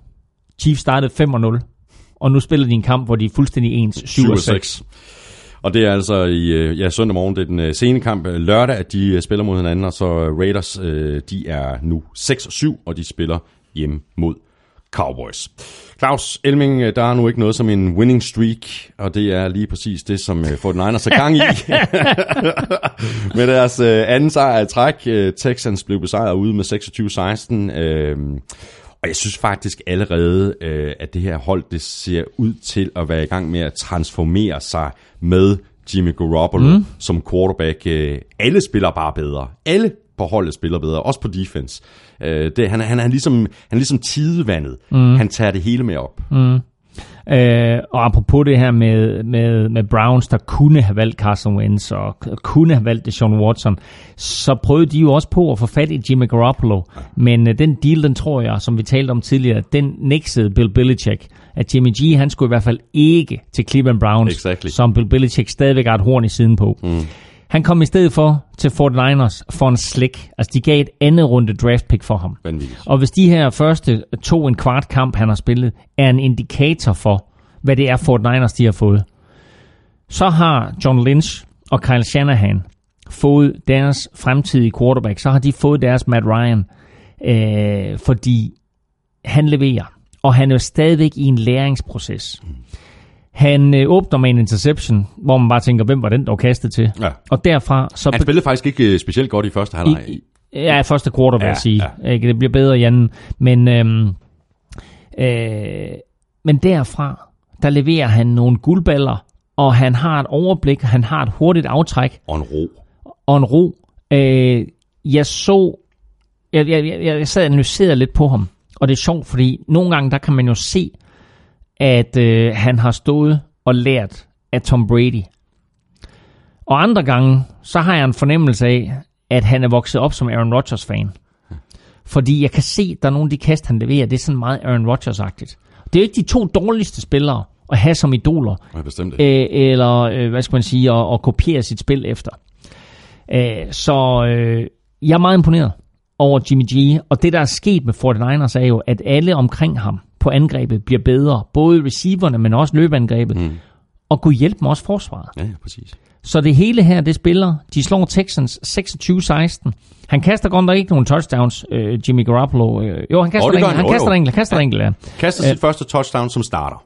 Chiefs startede 5 og 0, og nu spiller de en kamp, hvor de er fuldstændig ens 7 og 6. Og det er altså i øh, ja, søndag morgen, det er den øh, sene kamp lørdag, at de øh, spiller mod hinanden, og så Raiders, de er nu 6-7, og de spiller hjemme mod Cowboys. Claus Elming, der er nu ikke noget som en winning streak, og det er lige præcis det, som øh, får den Niners er gang i. med deres anden sejr i træk. Texans blev besejret ude med 26-16. Og jeg synes faktisk allerede, øh, at det her hold, det ser ud til at være i gang med at transformere sig med Jimmy Garoppolo mm. som quarterback. Øh, alle spiller bare bedre. Alle på holdet spiller bedre, også på defense. Øh, det, han, han, er ligesom, han er ligesom tidevandet. Mm. Han tager det hele med op. Mm. Øh, og apropos det her med, med, med Browns, der kunne have valgt Carson Wentz og kunne have valgt Deshaun Watson, så prøvede de jo også på at få fat i Jimmy Garoppolo. Men øh, den deal, den tror jeg, som vi talte om tidligere, den nixede Bill Belichick. At Jimmy G, han skulle i hvert fald ikke til Cleveland Browns, Exactly. som Bill Belichick stadigvæk har et horn i siden på. Mm. Han kom i stedet for til 49ers for en slik. Altså, de gav et andet runde draft pick for ham. Vanvittigt. Og hvis de her første to en kvart kamp, han har spillet, er en indikator for, hvad det er Fort Niners, de har fået, så har John Lynch og Kyle Shanahan fået deres fremtidige quarterback. Så har de fået deres Matt Ryan, øh, fordi han leverer. Og han er jo stadigvæk i en læringsproces. Han øh, åbner med en interception, hvor man bare tænker, hvem var den, der var kastet til? Ja. Og derfra så... Han spillede faktisk ikke øh, specielt godt i første halvleg. I, ja, første quarter, vil Ja, jeg sige. ja. Ikke? Det bliver bedre i anden. Men, øhm, øh, men derfra, der leverer han nogle guldballer, og han har et overblik, han har et hurtigt aftræk Og en ro. og en ro. Øh, jeg så, jeg, jeg, jeg, jeg sad og analyserede lidt på ham, og det er sjovt, fordi nogle gange, der kan man jo se, at øh, han har stået og lært af Tom Brady. Og andre gange, så har jeg en fornemmelse af, at han er vokset op som Aaron Rodgers-fan. Fordi jeg kan se, at der er nogle af de kast, han leverer, det er sådan meget Aaron Rodgers-agtigt. Det er jo ikke de to dårligste spillere at have som idoler, Ja, bestemt det. øh, eller øh, hvad skal man sige, at, at kopiere sit spil efter. Øh, så øh, jeg er meget imponeret over Jimmy G, og det der er sket med 49ers er jo, at alle omkring ham på angrebet bliver bedre, både receiverne, men også løbeangrebet, mm. og kunne hjælpe dem også forsvaret. Ja, ja, præcis. Så det hele her, det spiller. De slår Texans 26-16. Han kaster godt nok ikke nogen touchdowns, øh, Jimmy Garoppolo. Øh, jo, han kaster oh, enkelt. han. Han kaster jo. enkelt, kaster enkelt, ja. Kaster sit første touchdown som starter.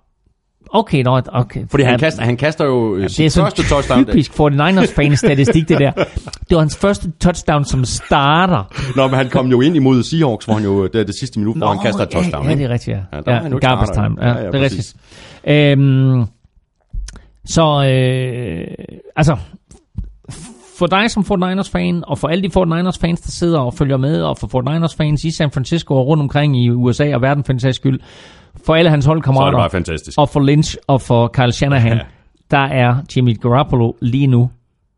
Okay, nå, okay. Fordi han, Ja, kaster, han kaster jo øh, Det er sit sådan første touchdown. typisk 49ers-fan statistik, det der. Det var hans første touchdown som starter. Nå, men han kom jo ind imod Seahawks, hvor han jo, det er det sidste minut, hvor han kaster et touchdown. Ja, ja, det er rigtigt, ja. Ja, ikke garbage time. Ja, Ja, ja, det er rigtigt. Øhm, så, øh, altså, for dig som 49ers-fan, og for alle de 49ers-fans, der sidder og følger med, og for 49ers-fans i San Francisco og rundt omkring i USA og verden for den sags skyld, for alle hans Så er det holdkammerater, bare fantastisk. og for Lynch og for Kyle Shanahan, Ja. der er Jimmy Garoppolo lige nu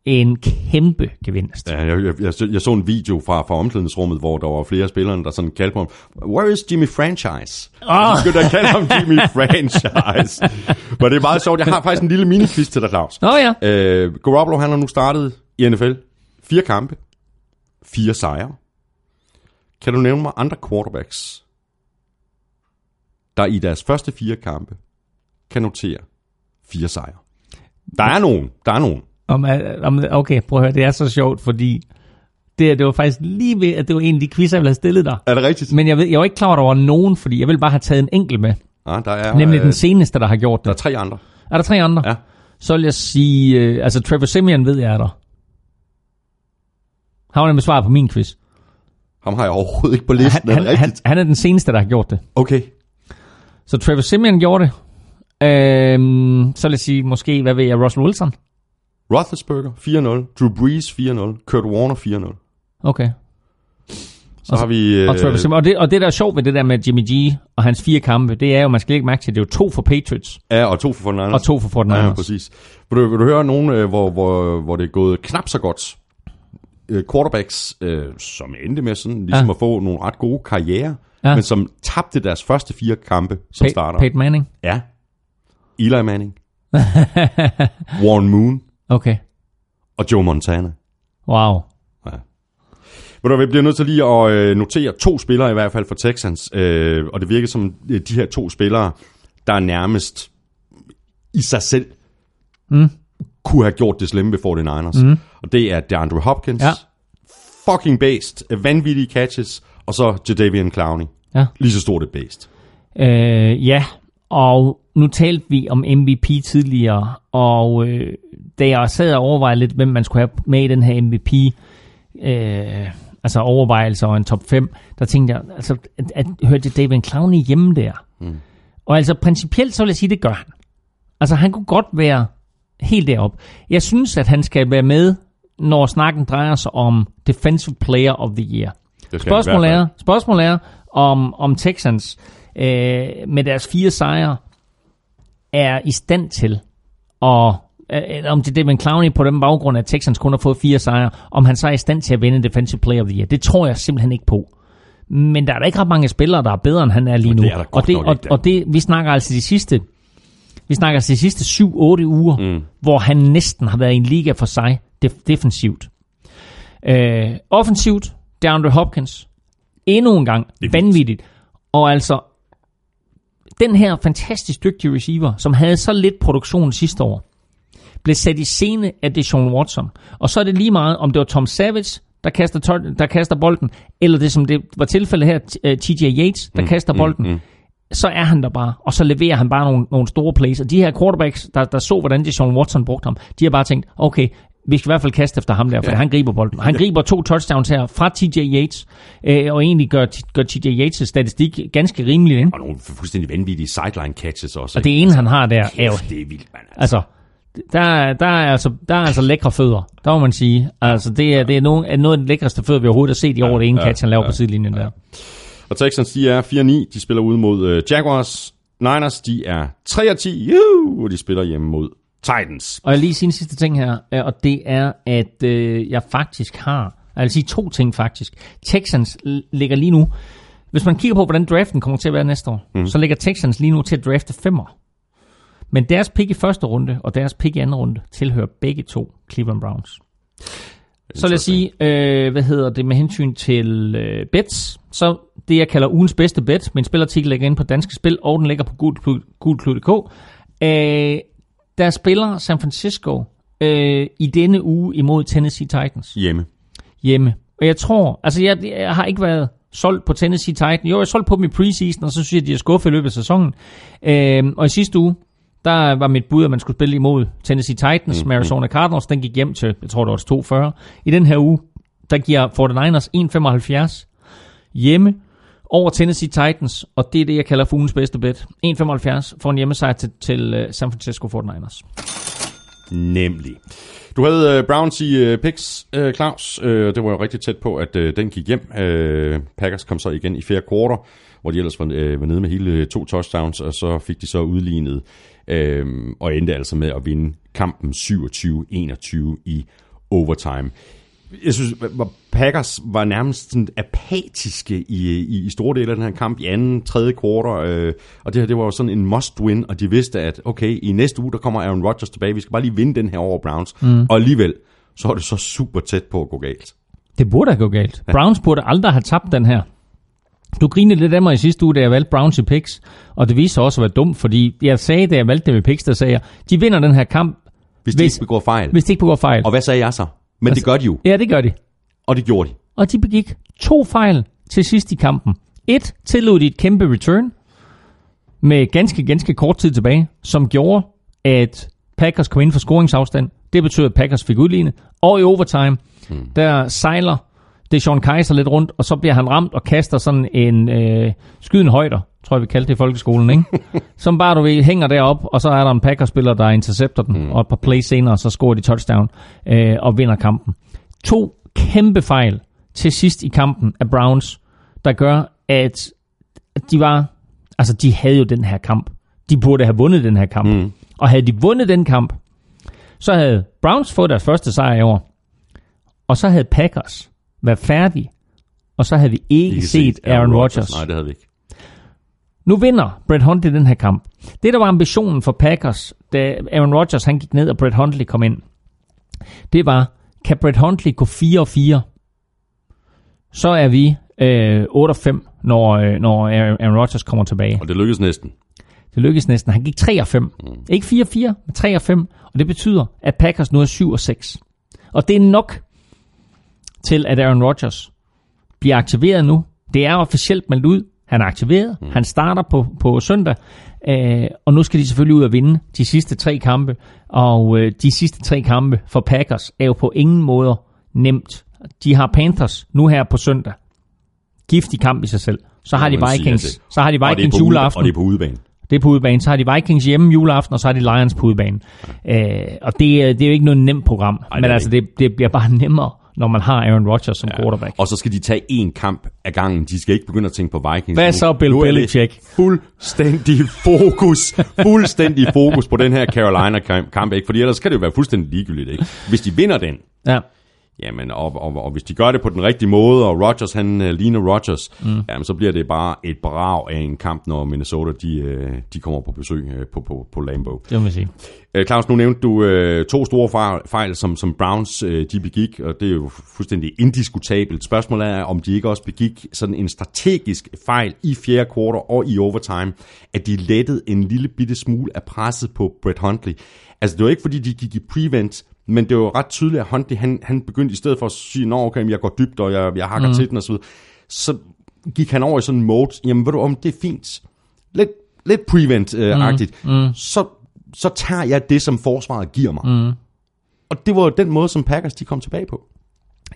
en kæmpe gevinst. Ja, jeg, jeg, jeg, så- jeg så en video fra, fra omklædningsrummet, hvor der var flere spillere, der sådan kaldte på ham, Where is Jimmy Franchise? Så skulle der kalde ham Jimmy Franchise. Men det er meget sjovt. Jeg har faktisk en lille mini-quiz til dig, Claus. Nå ja. Øh, Garoppolo, han har nu startet i NFL. Fire kampe. Fire sejre. Kan du nævne mig andre quarterbacks, der i deres første fire kampe kan notere fire sejre? Der er nogen. Der er nogen. Om, øh, om, okay, prøv at høre, det er så sjovt, fordi det, det var faktisk lige ved, at det var en af de quizzer, jeg ville have stillet dig. Er det rigtigt? Men jeg, ved, jeg var ikke klar over, at der var nogen, fordi jeg ville bare have taget en enkelt med. Ja, der er, Nemlig øh, den seneste, der har gjort Der er det. tre andre. Er der tre andre? Ja. Så vil jeg sige, øh, altså Trevor Simeon ved jeg er der. Han var nemlig svaret på min quiz. Ham har jeg overhovedet ikke på listen. Han, er det han, han, rigtigt? han er den seneste, der har gjort det. Okay. Så Trevor Simeon gjorde det. Øhm, så vil jeg sige, måske, hvad ved jeg, Russell Wilson? Roethlisberger 4-0. Drew Brees 4-0. Kurt Warner 4-0. Okay. Så har vi... Og, Trevor Øh, Simeon. og, det, og det, der er sjovt ved det der med Jimmy G og hans fire kampe, det er jo, man skal ikke mærke til, det er jo to for Patriots ja, og to for 49ers. og to for 49ers. Ja, præcis. Vil du, vil du høre nogen, øh, hvor, hvor, hvor det er gået knap så godt? Øh, quarterbacks, øh, som endte med sådan, ligesom Ja. at få nogle ret gode karriere, Ja. men som tabte deres første fire kampe som Pa- starter. Peyton Manning? Ja. Eli Manning. Warren Moon. Okay. Og Joe Montana. Wow. Ved du, hvad, vi bliver nødt til lige at øh, notere to spillere i hvert fald for Texans, øh, og det virker som øh, de her to spillere, der er nærmest i sig selv Mm. kunne have gjort det slemme ved 49ers. Mm. Og det er DeAndre Hopkins. Ja. Fucking based. Vanvittige catches. Og så Jadavian Clowney. Ja. Lige så stort et based. Øh, ja, og nu talte vi om MVP tidligere, og øh, da jeg sad og overvejede lidt, hvem man skulle have med i den her MVP, øh, altså overvejelser og en top 5, der tænkte jeg, altså, at, at hørte David Clowney hjemme der? Mm. Og altså principielt, så vil jeg sige, det gør han. Altså han kunne godt være helt derop. Jeg synes, at han skal være med, når snakken drejer sig om Defensive Player of the Year. Det Spørgsmålet er, spørgsmålet er om, om Texans øh, med deres fire sejre er i stand til at øh, om det er Devin Clowney på den baggrund, at Texans kun har fået fire sejre, om han så er i stand til at vinde Defensive Player of the Year. Det tror jeg simpelthen ikke på. Men der er da ikke ret mange spillere, der er bedre, end han er lige nu. det er og, det, og, og det, vi snakker altså de sidste vi snakker altså de sidste 7-8 uger, mm. hvor han næsten har været i en liga for sig def- defensivt. Øh, offensivt, DeAndre Hopkins, endnu en gang, vanvittigt. Og altså, den her fantastisk dygtige receiver, som havde så lidt produktion sidste år, blev sat i scene af Deshaun Watson. Og så er det lige meget, om det var Tom Savage, der kaster, der kaster bolden, eller det som det var tilfældet her, t- øh, TJ Yates, der mm, kaster bolden. Mm, mm. Så er han der bare, og så leverer han bare nogle, nogle store plays. Og de her quarterbacks, der, der så, hvordan Deshaun Watson brugte ham, de har bare tænkt, okay, vi skal i hvert fald kaste efter ham der, for ja. han griber bolden. Han griber to touchdowns her fra TJ Yates, øh, og egentlig gør, gør TJ Yates' statistik ganske rimelig. Ikke? Og nogle fuldstændig vanvittige sideline catches også. Og det ene, han har der, er jo det er vildt, mand. Altså, der, er- der, er altså, der er altså lækre fødder, der må man sige. Altså, det er, det er nogle, er noget af det lækreste fødder, vi overhovedet har set i år, det ene catch, han laver på sidelinjen der. Og Texans, de er 4-9. De spiller ude mod uh, Jaguars. Niners, de er 3-10. Juhu! Og de spiller hjemme mod Titans. Og jeg lige sige en sidste ting her, øh, og det er, at øh, jeg faktisk har, jeg vil sige to ting faktisk. Texans ligger lige nu, hvis man kigger på, hvordan draften kommer til at være næste år, mm. så ligger Texans lige nu til at drafte femmer. Men deres pick i første runde, og deres pick i anden runde, tilhører begge to Cleveland Browns. Så lad os sige, øh, hvad hedder det med hensyn til øh, bets, så det jeg kalder ugens bedste bet, min spilartikel ligger inde på Danske Spil, og den ligger på gulklud.dk. Øh, der spiller San Francisco øh, i denne uge imod Tennessee Titans Hjemme. hjemme. Og jeg tror, altså jeg, jeg har ikke været solgt på Tennessee Titans. Jo, jeg har solgt på dem i preseason, og så synes jeg, de er skuffet i løbet af sæsonen. Øh, og i sidste uge, der var mit bud, at man skulle spille imod Tennessee Titans med Arizona Cardinals. Den gik hjem til, jeg tror det var til 240. I den her uge, der giver 49ers 1,75 hjemme over Tennessee Titans, og det er det, jeg kalder fuglens bedste bet. 1,75 for en hjemmesejr til, til øh, San Francisco 49ers. Nemlig. Du havde uh, Browns i uh, picks, uh, Claus. Uh, det var jo rigtig tæt på, at uh, den gik hjem. Uh, Packers kom så igen i fjerde kvartal, hvor de ellers var, uh, var nede med hele to touchdowns, og så fik de så udlignet, uh, og endte altså med at vinde kampen 27-21 i overtime. Jeg synes, at Packers var nærmest sådan apatiske i, i, i store dele af den her kamp i anden, tredje kvartal, øh, og det her det var jo sådan en must-win, og de vidste, at okay, i næste uge, der kommer Aaron Rodgers tilbage, vi skal bare lige vinde den her over Browns, mm. og alligevel, så er det så super tæt på at gå galt. Det burde have gået galt. Ja. Browns burde aldrig have tabt den her. Du grinede lidt af mig i sidste uge, da jeg valgte Browns i picks, og det viste sig også at være dumt, fordi jeg sagde, da jeg valgte dem i picks, der sagde jeg, de vinder den her kamp, Hvis de Hvis- ikke begår fejl. hvis de ikke begår fejl. Og hvad sagde jeg så? Men det gør de jo, Ja, det gør de. og det gjorde de. Og de begik to fejl til sidst i kampen. Et tillod de et kæmpe return med ganske, ganske kort tid tilbage, som gjorde, at Packers kom ind for scoringsafstand. Det betød, at Packers fik udlignet. Og i overtime, hmm. der sejler Deshaun Kaiser lidt rundt, og så bliver han ramt og kaster sådan en øh, skydende højder, tror jeg vi kaldte det i folkeskolen, ikke? som bare du ved, hænger derop, og så er der en Packers-spiller, der intercepter den, hmm. og et par plays senere, så scorer de touchdown øh, og vinder kampen. To kæmpe fejl til sidst i kampen af Browns, der gør, at de var, altså de havde jo den her kamp. De burde have vundet den her kamp. Mm. Og havde de vundet den kamp, så havde Browns fået deres første sejr i år. Og så havde Packers været færdige. Og så havde vi ikke, ikke set Aaron Rodgers. Nej, det havde vi ikke. Nu vinder Brett Hundley den her kamp. Det, der var ambitionen for Packers, da Aaron Rodgers han gik ned, og Brett Hundley kom ind, det var, kan Brett Hundley gå 4-4, så er vi øh, 8-5, når, øh, når Aaron Rodgers kommer tilbage. Og det lykkedes næsten. Det lykkedes næsten. Han gik 3 og 5. Mm. Ikke 4-4, men 3 og 5. Og det betyder, at Packers nu er 7 og 6. Og det er nok til, at Aaron Rodgers bliver aktiveret nu. Det er officielt meldt ud. Han er aktiveret. Mm. Han starter på, på søndag. Øh, og nu skal de selvfølgelig ud og vinde de sidste tre kampe. Og øh, de sidste tre kampe for Packers er jo på ingen måde nemt. De har Panthers nu her på søndag. Giftig kamp i sig selv. Så har de Vikings, så har de Vikings juleaften. Og det er på udebane. Det er på udebane. Så har de Vikings hjemme juleaften, og så har de Lions på udebane. Øh, og det, er- det er jo ikke noget nemt program. Ej, men altså, det, det bliver bare nemmere, når man har Aaron Rodgers som ja. quarterback. Og så skal de tage én kamp af gangen. De skal ikke begynde at tænke på Vikings. Hvad så, Bill Belichick? Fuldstændig fokus. fuldstændig fokus på den her Carolina-kamp. Ikke? Fordi ellers kan det jo være fuldstændig ligegyldigt. Ikke? Hvis de vinder den, Ja. Jamen, og, og, og hvis de gør det på den rigtige måde, og Rodgers han uh, ligner Rodgers, mm. jamen, så bliver det bare et brag af en kamp, når Minnesota de, uh, de kommer på besøg uh, på, på, på Lambeau. Det må man sige. Uh, Claus, nu nævnte du uh, to store fejl, som, som Browns de begik, og det er jo fuldstændig indiskutabelt. Spørgsmålet er, om de ikke også begik sådan en strategisk fejl i fjerde kvartal og i overtime, at de lettede en lille bitte smule af presset på Brett Huntley. Altså, det var ikke, fordi de gik i prevent, men det var ret tydeligt, at Huntley, han, han begyndte i stedet for at sige, nå okay, jeg går dybt, og jeg, jeg hakker mm. til den, og så gik han over i sådan en mode, jamen ved du om, det er fint. Lidt, lidt prevent-agtigt. Mm. Mm. Så, så tager jeg det, som forsvaret giver mig. Mm. Og det var jo den måde, som Packers de kom tilbage på.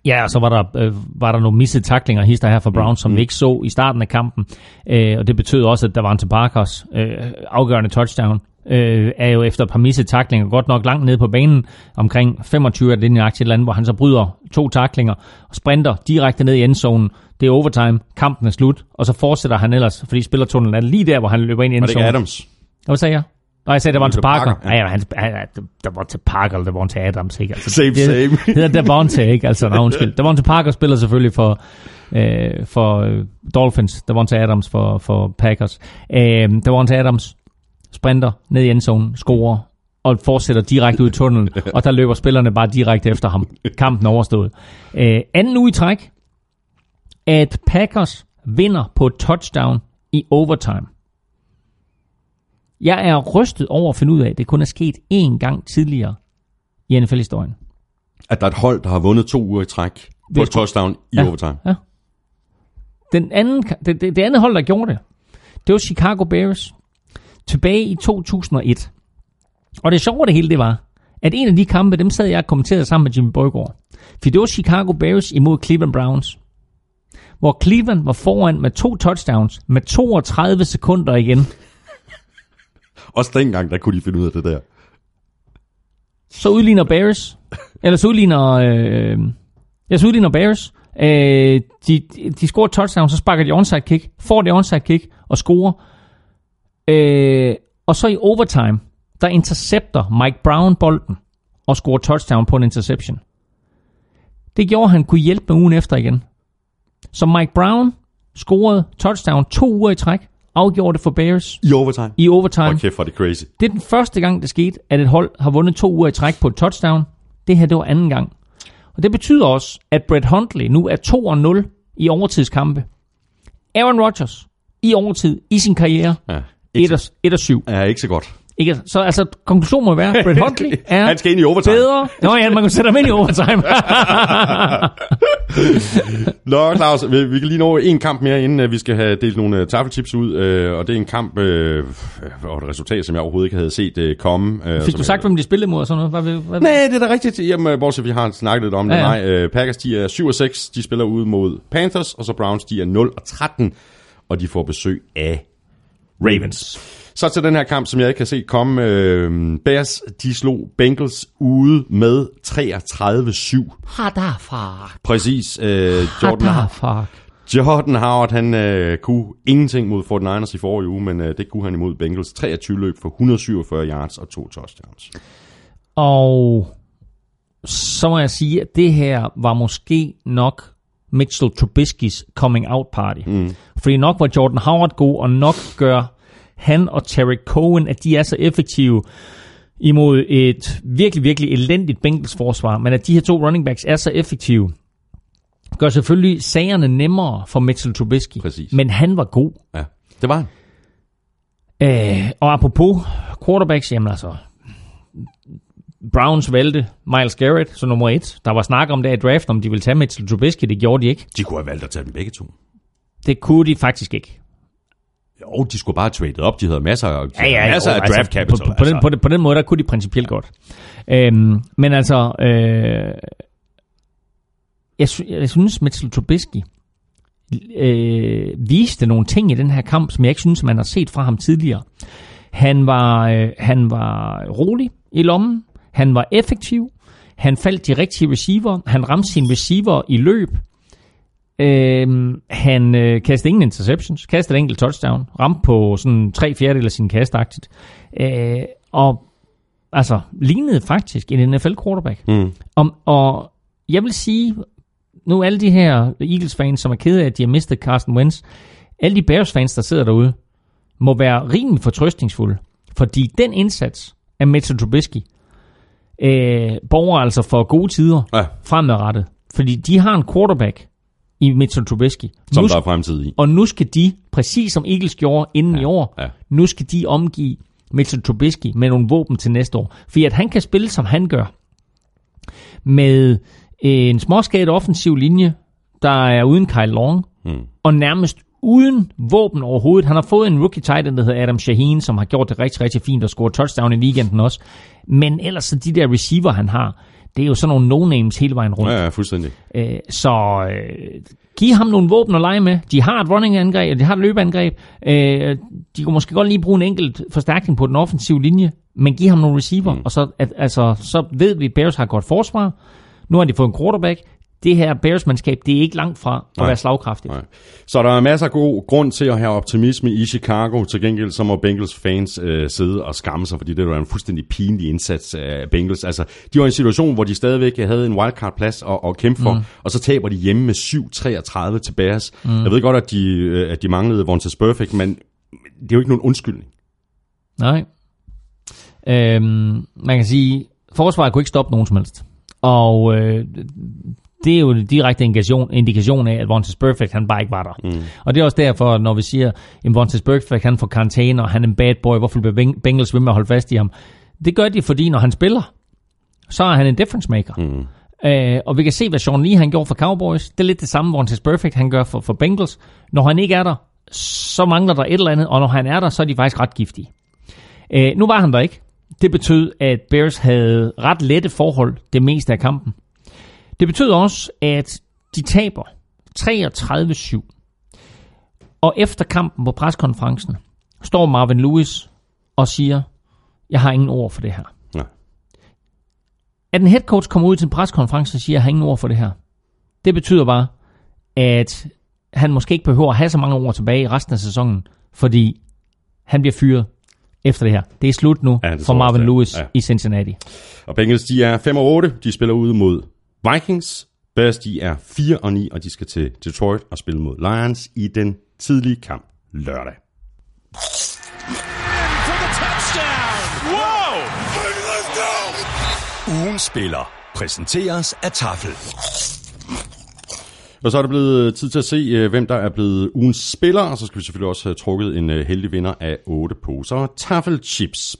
Ja, og så var der, øh, var der nogle missede taklinger hister her for Browns, som vi ikke så i starten af kampen. Øh, og det betød også, at der var en til Parkers øh, afgørende touchdown. Øh, er jo efter et par missede taklinger godt nok langt nede på banen, omkring 25 er det nøjagtigt et eller andet, hvor han så bryder to taklinger og sprinter direkte ned i endzonen. Det er overtime, kampen er slut, og så fortsætter han ellers, fordi spillertunnelen er lige der, hvor han løber ind i Var det ikke endzonen. Adams? Hvad sagde jeg? Nej, jeg sagde, det var en til Parker. Parker, Nej, ja. han, der var til Parker, eller der var til Adams, ikke? Altså, Same, det, same. Det hedder Devontae, ikke? Altså, nej, undskyld. Devontae Parker spiller selvfølgelig for, øh, for øh, Dolphins. Devontae Adams for, for Packers. Øh, Devontae Adams sprinter ned i endzonen, scorer, og fortsætter direkte ud i tunnelen, og der løber spillerne bare direkte efter ham. Kampen er overstået. Øh, anden uge i træk, at Packers vinder på touchdown i overtime. Jeg er rystet over at finde ud af, at det kun er sket én gang tidligere i NFL-historien. At der er et hold, der har vundet to uger i træk på et touchdown i Ja. overtime. Ja. Den anden, det, det, det andet hold, der gjorde det, det var Chicago Bears tilbage i 2001. Og det sjove det hele, det var, at en af de kampe, dem sad jeg og kommenterede sammen med Jimmy Borgård. For det var Chicago Bears imod Cleveland Browns. Hvor Cleveland var foran med to touchdowns med 32 sekunder igen. Også dengang, der kunne de finde ud af det der. Så udligner Bears, eller så udligner, øh, ja, så udligner Bears. Øh, de, de scorer touchdown, så sparker de onside kick, får det onside kick og scorer. Øh, og så i overtime, der intercepter Mike Brown bolden og scorer touchdown på en interception. Det gjorde, at han kunne hjælpe med ugen efter igen. Så Mike Brown scorede touchdown to uger i træk, afgjorde det for Bears I overtime. i overtime. Hvor er det crazy. Det er den første gang, det skete, at et hold har vundet to uger i træk på et touchdown. Det her, det var anden gang. Og det betyder også, at Brett Huntley nu er 2-0 i overtidskampe. Aaron Rodgers i overtid i sin karriere, Ja. 1 7. Ja, ikke så godt. Ikke? Så altså, konklusionen må være, Brett Huntley er Han skal ind i overtime. bedre. Nå ja, man kan sætte ham ind i overtime. Nå, Claus, vi, vi kan lige nå en kamp mere, inden uh, vi skal have delt nogle uh, taffeltips ud. Uh, og det er en kamp, uh, og et resultat, som jeg overhovedet ikke havde set uh, komme. Uh, Fik du sagt, hvem de spillede mod og sådan noget? Hvad, hvad? Nej, det er da rigtigt. Jamen, bortset vi har snakket lidt om det. Ja, ja. Nej, uh, Packers, de er 7 og 6. De spiller ud mod Panthers, og så Browns, de er 0 og 13. Og de får besøg af Ravens. Så til den her kamp, som jeg ikke kan se komme. Øh, Bears, de slog Bengals ude med 33-7. Hadafar. Præcis. Øh, Jordan, Hadafar. Jordan Howard, han øh, kunne ingenting mod 49ers i forrige uge, men øh, det kunne han imod Bengals. 23 løb for 147 yards og to touchdowns. Og så må jeg sige, at det her var måske nok Mitchell Trubisky's coming out party. Mm. Fordi nok var Jordan Howard god, og nok gør han og Terry Cohen, at de er så effektive imod et virkelig, virkelig elendigt Bengals forsvar, men at de her to running backs er så effektive, gør selvfølgelig sagerne nemmere for Mitchell Trubisky. Præcis. Men han var god. Ja, det var han. Øh, og apropos quarterbacks, jamen altså, Browns valgte Miles Garrett som nummer et. Der var snak om det i draft, om de ville tage Mitchell Trubisky. Det gjorde de ikke. De kunne have valgt at tage dem begge to. Det kunne de faktisk ikke. Jo, de skulle bare have traded op. De havde masser, af- Ja, ja, masser jo, af altså, draft capital. På, på, på, den, på, den, på den måde, der kunne de principielt godt. Øhm, men altså, øh, jeg, sy- jeg synes, Mitchell Trubisky øh, viste nogle ting i den her kamp, som jeg ikke synes, man har set fra ham tidligere. Han var, øh, han var rolig i lommen. Han var effektiv. Han faldt de rigtige receiver. Han ramte sine receiver i løb. Øhm, han øh, kastede ingen interceptions, kastede et enkelt touchdown, ramte på sådan tre fjerdedel af sin kastagtigt. Øh, og altså, lignede faktisk en NFL quarterback. Mm. Om, og jeg vil sige, nu alle de her Eagles-fans, som er kede af, at de har mistet Carsten Wentz, alle de Bears-fans, der sidder derude, må være rimelig fortrøstningsfulde. Fordi den indsats af Mitchell Trubisky øh, borger altså for gode tider Ja, fremadrettet. Fordi de har en quarterback i Mitchell Trubisky. som Nu der er fremtid i. og nu skal de, præcis som Eagles gjorde inden ja, i år, ja. nu skal de omgive Mitchell Trubisky med nogle våben til næste år. Fordi at han kan spille, som han gør, med en småskadet offensiv linje, der er uden Kyle Long, Mm. og nærmest uden våben overhovedet. Han har fået en rookie tight end, der hedder Adam Shaheen, som har gjort det rigtig, rigtig fint og scoret touchdown i weekenden også. Men ellers så de der receiver, han har, det er jo sådan nogle no-names hele vejen rundt. Ja, ja, fuldstændig. Øh, så øh, giv ham nogle våben at lege med. De har et running angreb, de har et løbeangreb. Øh, de kunne måske godt lige bruge en enkelt forstærkning på den offensive linje, men giv ham nogle receiver, mm. og så, at, altså, så ved vi, at Bears har godt forsvar. Nu har de fået en quarterback. Det her Bears-mandskab, det er ikke langt fra at Nej. være slagkraftigt. Nej. Så der er masser af god grund til at have optimisme i Chicago. Til gengæld så må Bengals fans øh, sidde og skamme sig, fordi det var en fuldstændig pinlig indsats af Bengals. Altså, de var i en situation, hvor de stadigvæk havde en wildcard-plads at, at kæmpe for, mm. og så taber de hjemme med 7-33 til Bears. Mm. Jeg ved godt, at de, øh, at de manglede Vontaze Perfect, men det er jo ikke nogen undskyldning. Nej. Øhm, man kan sige, forsvaret kunne ikke stoppe nogen som helst. Og øh, det er jo en direkte indikation, af, at Vontaze Perfect, han bare ikke var der. Mm. Og det er også derfor, når vi siger, at Vontaze Perfect, han får karantæne, og han er en bad boy, hvorfor bliver Beng- Bengals ved med at holde fast i ham? Det gør de, fordi når han spiller, så er han en difference maker. Mm. Øh, og vi kan se, hvad Sean Lee han gjorde for Cowboys. Det er lidt det samme, Vontaze Perfect han gør for, for Bengals. Når han ikke er der, så mangler der et eller andet, og når han er der, så er de faktisk ret giftige. Øh, nu var han der ikke. Det betød, at Bears havde ret lette forhold det meste af kampen. Det betød også, at de taber 33-7. Og efter kampen på preskonferencen står Marvin Lewis og siger, jeg har ingen ord for det her. Nej. At en head coach kommer ud til en preskonference og siger, jeg har ingen ord for det her. Det betyder bare, at han måske ikke behøver at have så mange ord tilbage i resten af sæsonen, fordi han bliver fyret efter det her. Det er slut nu Ja, for Marvin. Lewis Ja. ja. i Cincinnati. Og Bengals, de er 5 og 8. De spiller ude mod Vikings. Bears, de er 4 og 9, og de skal til Detroit og spille mod Lions i den tidlige kamp lørdag. Go! Ugen spiller præsenteres af Tafel. Og så er det blevet tid til at se, øh, hvem der er blevet ugens spiller, og så skal vi selvfølgelig også have trukket en øh, heldig vinder af 8 poser taffelchips.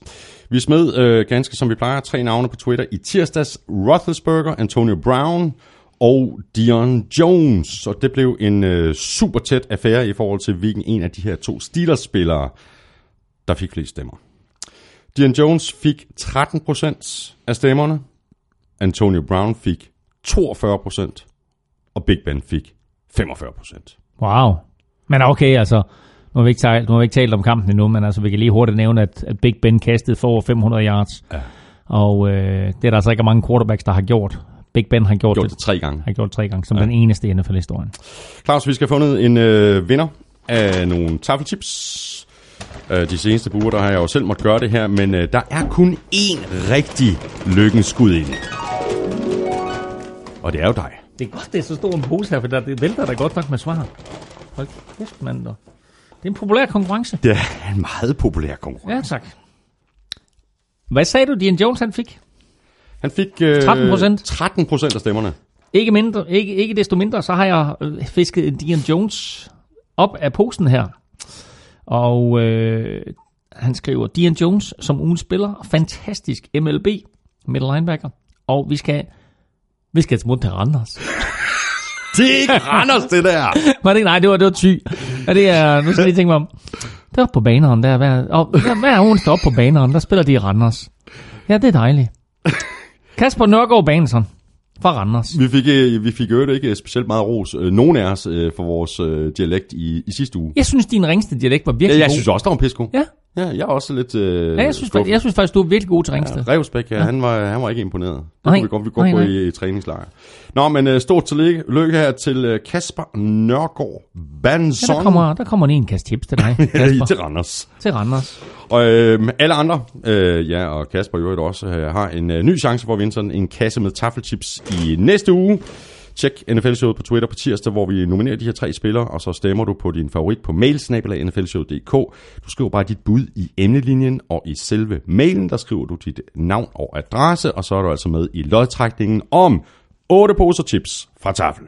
Vi smed øh, ganske som vi plejer tre navne på Twitter i tirsdags. Roethlisberger, Antonio Brown og Dion Jones. Og det blev en øh, super tæt affære i forhold til, hvilken en af de her to Steelers-spillere, der fik flest stemmer. Dion Jones fik 13% af stemmerne. Antonio Brown fik 42%, og Big Ben fik 45%. Wow. Men okay, altså, nu har vi ikke talt, nu har vi ikke talt om kampen endnu, men altså, vi kan lige hurtigt nævne, at, at Big Ben kastede for over 500 yards. Ja. Og øh, det er der altså ikke mange quarterbacks, der har gjort. Big Ben har gjort, Gjort det, det tre gange. har gjort det tre gange, som ja. den eneste i NFL-historien. Claus, vi skal have fundet en øh, vinder af nogle taffelchips. Øh, de seneste par uger, der har jeg jo selv måtte gøre det her, men øh, der er kun én rigtig lykkens skud ind. Og det er jo dig. Det er godt, det er så stor en pose her, for der, det vælter da godt nok med svar. Hold kæft, mand. dog. Det er en populær konkurrence. Det er en meget populær konkurrence. Ja, tak. Hvad sagde du, Dion Jones han fik? Han fik øh, 13%. 13 procent af stemmerne. Ikke, mindre, ikke, ikke desto mindre, så har jeg øh, fisket en Dion Jones op af posen her. Og øh, Han skriver, Dion Jones som ugen spiller, fantastisk MLB, middle linebacker, og vi skal, vi skal smutte til Randers. Det er ikke Randers, det der. var det ikke? Nej, det var, det var ty. Ja, det er, nu skal jeg lige tænke mig om. Det var på baneren der. Hver, og hver, hver onsdag op på baneren, der spiller de i Randers. Ja, det er dejligt. Kasper Nørgaard Baneson fra Randers. Vi fik, øh, vi fik jo ikke specielt meget ros, øh, nogen af os, øh, for vores øh, dialekt i, i sidste uge. Jeg synes, din ringste dialekt var Ja, virkelig jeg god. synes også, der var en pisko. Ja, Ja, jeg er også lidt øh, ja jeg, synes, skuffet. jeg synes faktisk, du er virkelig god til Ringsted. Ja, Revsbæk, ja, han, var, han var ikke imponeret. Det Nej. kunne vi godt, vi godt Nej, gå nej. i, i træningslejr. Nå, men uh, stort tillykke lykke her til uh, Kasper Nørgaard Ja, Banson. der kommer, der kommer lige en kasse tips til dig, Kasper. til Randers. til Randers. Og øh, alle andre, øh, ja, og Kasper i øvrigt også, øh, har en øh, ny chance for at vinde sådan en kasse med taffelchips i næste uge. Tjek NFL-showet på Twitter på tirsdag, hvor vi nominerer de her tre spillere, og så stemmer du på din favorit på mailsnabelag.nflshowet.dk. Du skriver bare dit bud i emnelinjen, og i selve mailen, der skriver du dit navn og adresse, og så er du altså med i lodtrækningen om 8 poser chips fra Tafel.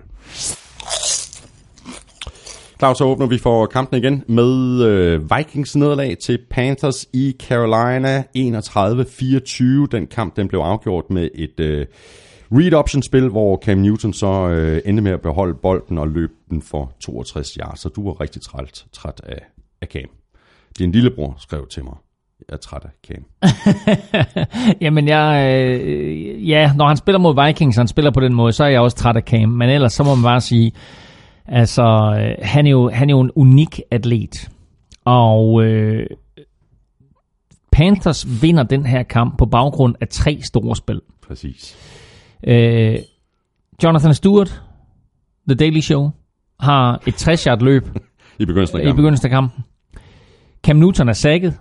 Claus, så åbner vi for kampen igen med øh, Vikings nederlag til Panthers i Carolina 31-24. Den kamp den blev afgjort med et øh, read option spil, hvor Cam Newton så øh, endte med at beholde bolden og løb den for 62 yards. Så du var rigtig træt, træt af, af Cam. Din lillebror skrev til mig, jeg er træt af Cam. Jamen, jeg, øh, ja, når han spiller mod Vikings, og han spiller på den måde, så er jeg også træt af Cam. Men ellers, så må man bare sige, altså, øh, han er jo, han er jo en unik atlet. Og øh, Panthers vinder den her kamp på baggrund af tre store spil. Præcis. Øh, Jonathan Stewart, The Daily Show, har et 60-yard løb I begyndelsen af i kampen. begyndelsen af kampen. Cam Newton er sækket.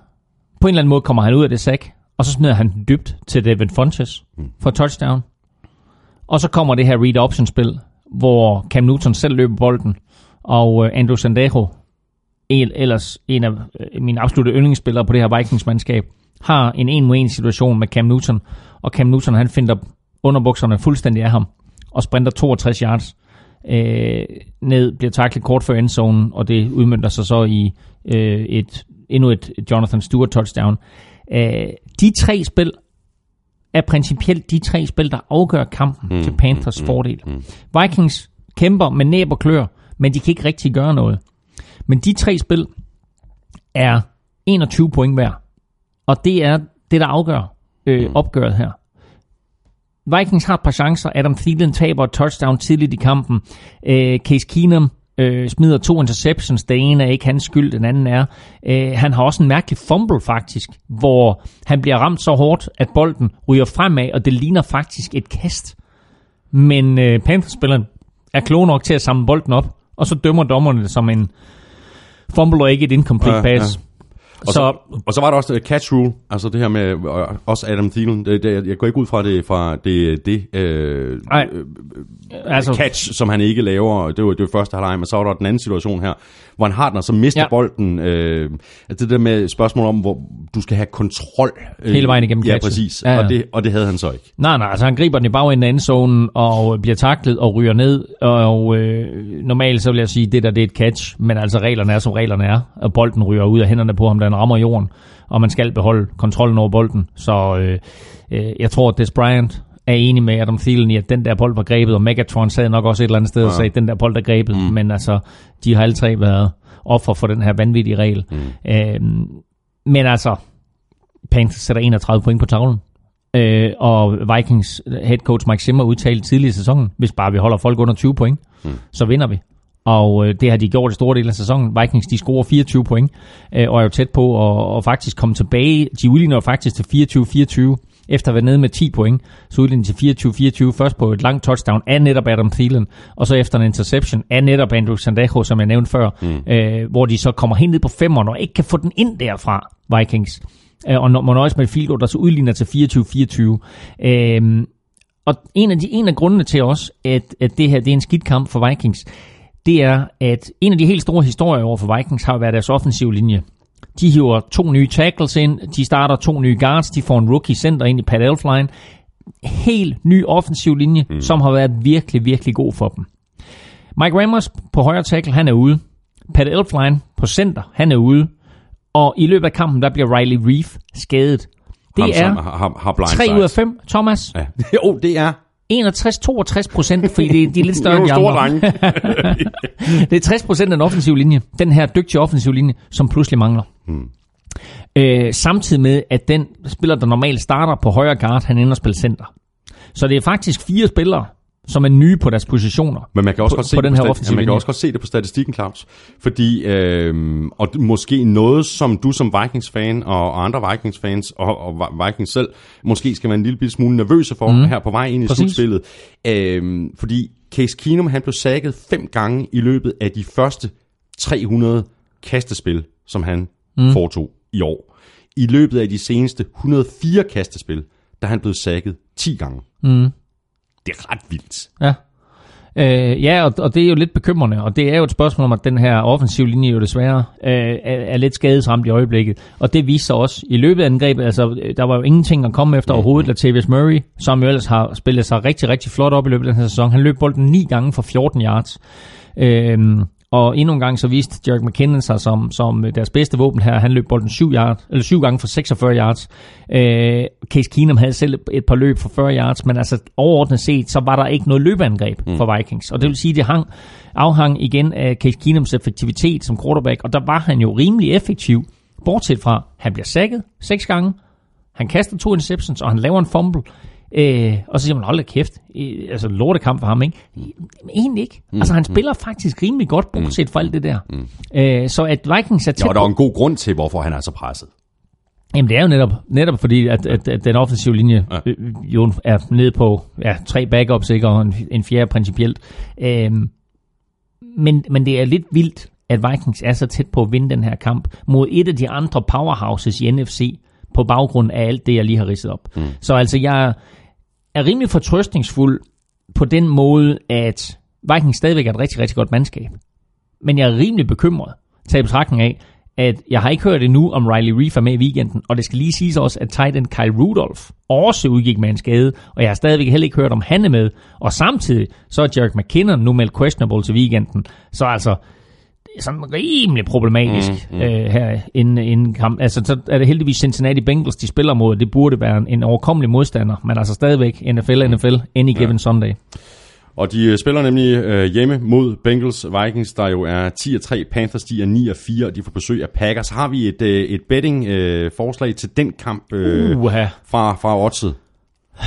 På en eller anden måde kommer han ud af det sæk, og så smider han den dybt til Devin Funches for touchdown. Og så kommer det her read option spil, hvor Cam Newton selv løber bolden, og øh, Andrew Sandejo, en, ellers en af øh, mine absolutte yndlingsspillere på det her Vikings-mandskab, har en en mod en situation med Cam Newton, og Cam Newton han finder underbukserne fuldstændig af ham, og sprinter 62 yards øh, ned, bliver taklet kort før endzonen, og det udmyndter sig så i øh, et, endnu et Jonathan Stewart touchdown. Øh, de tre spil er principielt de tre spil, der afgør kampen mm, til Panthers mm, fordel. Mm. Vikings kæmper med næb og klør, men de kan ikke rigtig gøre noget. Men de tre spil er 21 point hver, og det er det, der afgør øh, opgøret her. Vikings har et par chancer. Adam Thielen taber et touchdown tidligt i kampen. Øh, Case Keenum øh, smider to interceptions. Den ene er ikke hans skyld, den anden er. Øh, han har også en mærkelig fumble faktisk, hvor han bliver ramt så hårdt, at bolden ryger fremad, og det ligner faktisk et kast. Men øh, Panthers-spilleren er klog nok til at samle bolden op, og så dømmer dommerne det som en fumble og ikke et incomplete Ja, pass. Og så, og så var der også uh, catch rule, altså det her med uh, også Adam Thielen. Det, det, jeg går ikke ud fra det fra det, det uh, Nej, altså, catch, som han ikke laver. Det var det var første halvleg, men så var der den anden situation her, hvor han har den, og så mister Ja. bolden. Øh, det der med spørgsmål om, hvor du skal have kontrol. Øh, Hele vejen igennem Ja, catchen. præcis. Ja, Ja. Og, det, og det havde han så ikke. Nej, nej, altså han griber den i bagenden af endzonen og bliver taklet og ryger ned. Og øh, normalt så vil jeg sige, det der det er et catch, men altså reglerne er som reglerne er. Og bolden ryger ud af hænderne på ham, da han rammer jorden. Og man skal beholde kontrollen over bolden. Så øh, øh, jeg tror, at Des Bryant er enig med Adam Thielen i, at den der bold var grebet, og Megatron sad nok også et eller andet sted og sagde, at den der bold er grebet. Mm. Men altså, de har alle tre været offer for den her vanvittige regel. Mm. Øh, men altså, Panthers sætter 31 point på tavlen. Øh, og Vikings head coach Mike Zimmer udtalte tidligere i sæsonen, hvis bare vi holder folk under 20 point, mm. så vinder vi. Og øh, det har de gjort i store dele af sæsonen. Vikings, de scorer 24 point, øh, og er jo tæt på at, at faktisk komme tilbage. De udligner faktisk til 24-24, efter at være nede med 10 point. Så udligner de til 24-24, først på et langt touchdown af netop Adam Thielen, og så efter en interception af netop Andrew Sandejo, som jeg nævnte før, mm. øh, hvor de så kommer helt ned på femmeren og ikke kan få den ind derfra, Vikings. Øh, og når man nøjes med et field goal, der så udligner til 24-24. Øh, og en af, de, en af grundene til også, at, at det her det er en skidt kamp for Vikings, det er, at en af de helt store historier over for Vikings har været deres offensive linje. De hiver to nye tackles ind, de starter to nye guards, de får en rookie center ind i Pat Elfline. Helt ny offensiv linje, mm. som har været virkelig, virkelig god for dem. Mike Ramos på højre tackle, han er ude. Pat Elfline på center, han er ude. Og i løbet af kampen, der bliver Riley Reef skadet. Det ham, er som har, har, har 3 ud af 5, Thomas. Ja. jo, det er 61-62 procent, fordi det, de er lidt større end de andre. drenge. Det er 60 procent af den offensive linje, den her dygtige offensive linje, som pludselig mangler. Hmm. Øh, samtidig med, at den spiller, der normalt starter på højre guard, han ender at spille center. Så det er faktisk fire spillere, som er nye på deres positioner. Men man kan også, På- godt, se på det den her på man kan også godt se det på statistikken, Claus. Fordi, øh, og måske noget, som du som Vikings-fan og, og andre Vikings-fans og, og Vi- Vikings selv, måske skal være en lille bitte smule nervøse for mm. her på vej ind i Præcis. slutspillet. Øh, fordi Case Keenum, han blev sækket fem gange i løbet af de første 300 kastespil, som han mm. foretog i år. I løbet af de seneste 104 kastespil, der er han blevet sækket 10 gange. Mm. Det er ret vildt. Ja. Øh, ja, og, og det er jo lidt bekymrende, og det er jo et spørgsmål om, at den her offensive linje jo desværre øh, er, er lidt skadesramt i øjeblikket. Og det viser sig også i løbet af angrebet, altså øh, der var jo ingenting at komme efter overhovedet. Latavius Murray, som jo ellers har spillet sig rigtig, rigtig flot op i løbet af den her sæson, han løb bolden ni gange for 14 yards. Øh, og endnu en gang så viste Jerick McKinnon sig som, som deres bedste våben her. Han løb bolden 7, yard, eller 7 gange for 46 yards. Øh, Case Keenum havde selv et par løb for 40 yards, men altså overordnet set, så var der ikke noget løbeangreb mm. for Vikings. Og det vil sige, det hang, afhang igen af Case Keenums effektivitet som quarterback, og der var han jo rimelig effektiv, bortset fra, at han bliver sækket seks gange, han kaster to interceptions, og han laver en fumble. Øh, og så siger man, hold da kæft, øh, altså lortekamp for ham, ikke? Egentlig ikke. Mm, altså han spiller faktisk rimelig godt, bortset fra alt det der. Mm. Øh, så at Vikings er tæt Ja, og der er en god grund til, hvorfor han er så presset. Jamen det er jo netop, netop fordi, at, at, at den offensive linje Ja. ja. jo er nede på ja, tre backups, ikke, og en, en fjerde principielt. Øhm, men, men det er lidt vildt, at Vikings er så tæt på at vinde den her kamp mod et af de andre powerhouses i NFC, på baggrund af alt det, jeg lige har ridset op. Mm. Så altså, jeg er rimelig fortrøstningsfuld på den måde, at Vikings stadigvæk er et rigtig, rigtig godt mandskab. Men jeg er rimelig bekymret, tager i betragtning af, at jeg har ikke hørt endnu, om Riley Reef er med i weekenden, og det skal lige siges også, at tight end Kyle Rudolph også udgik med en skade, og jeg har stadigvæk heller ikke hørt, om han er med. Og samtidig, så er Jerick McKinnon nu meldt questionable til weekenden. Så altså, sådan rimelig problematisk mm, mm. Øh, her inden, inden kamp. Altså, så er det heldigvis Cincinnati Bengals, de spiller mod. Det burde være en, en overkommelig modstander, men altså stadigvæk NFL, NFL, any given Sunday. Og de øh, spiller nemlig øh, hjemme mod Bengals Vikings, der jo er 10-3, Panthers de er 9-4, og de får besøg af Packers. Har vi et, øh, et betting-forslag øh, forslag til den kamp øh, Uha. fra, fra oddset?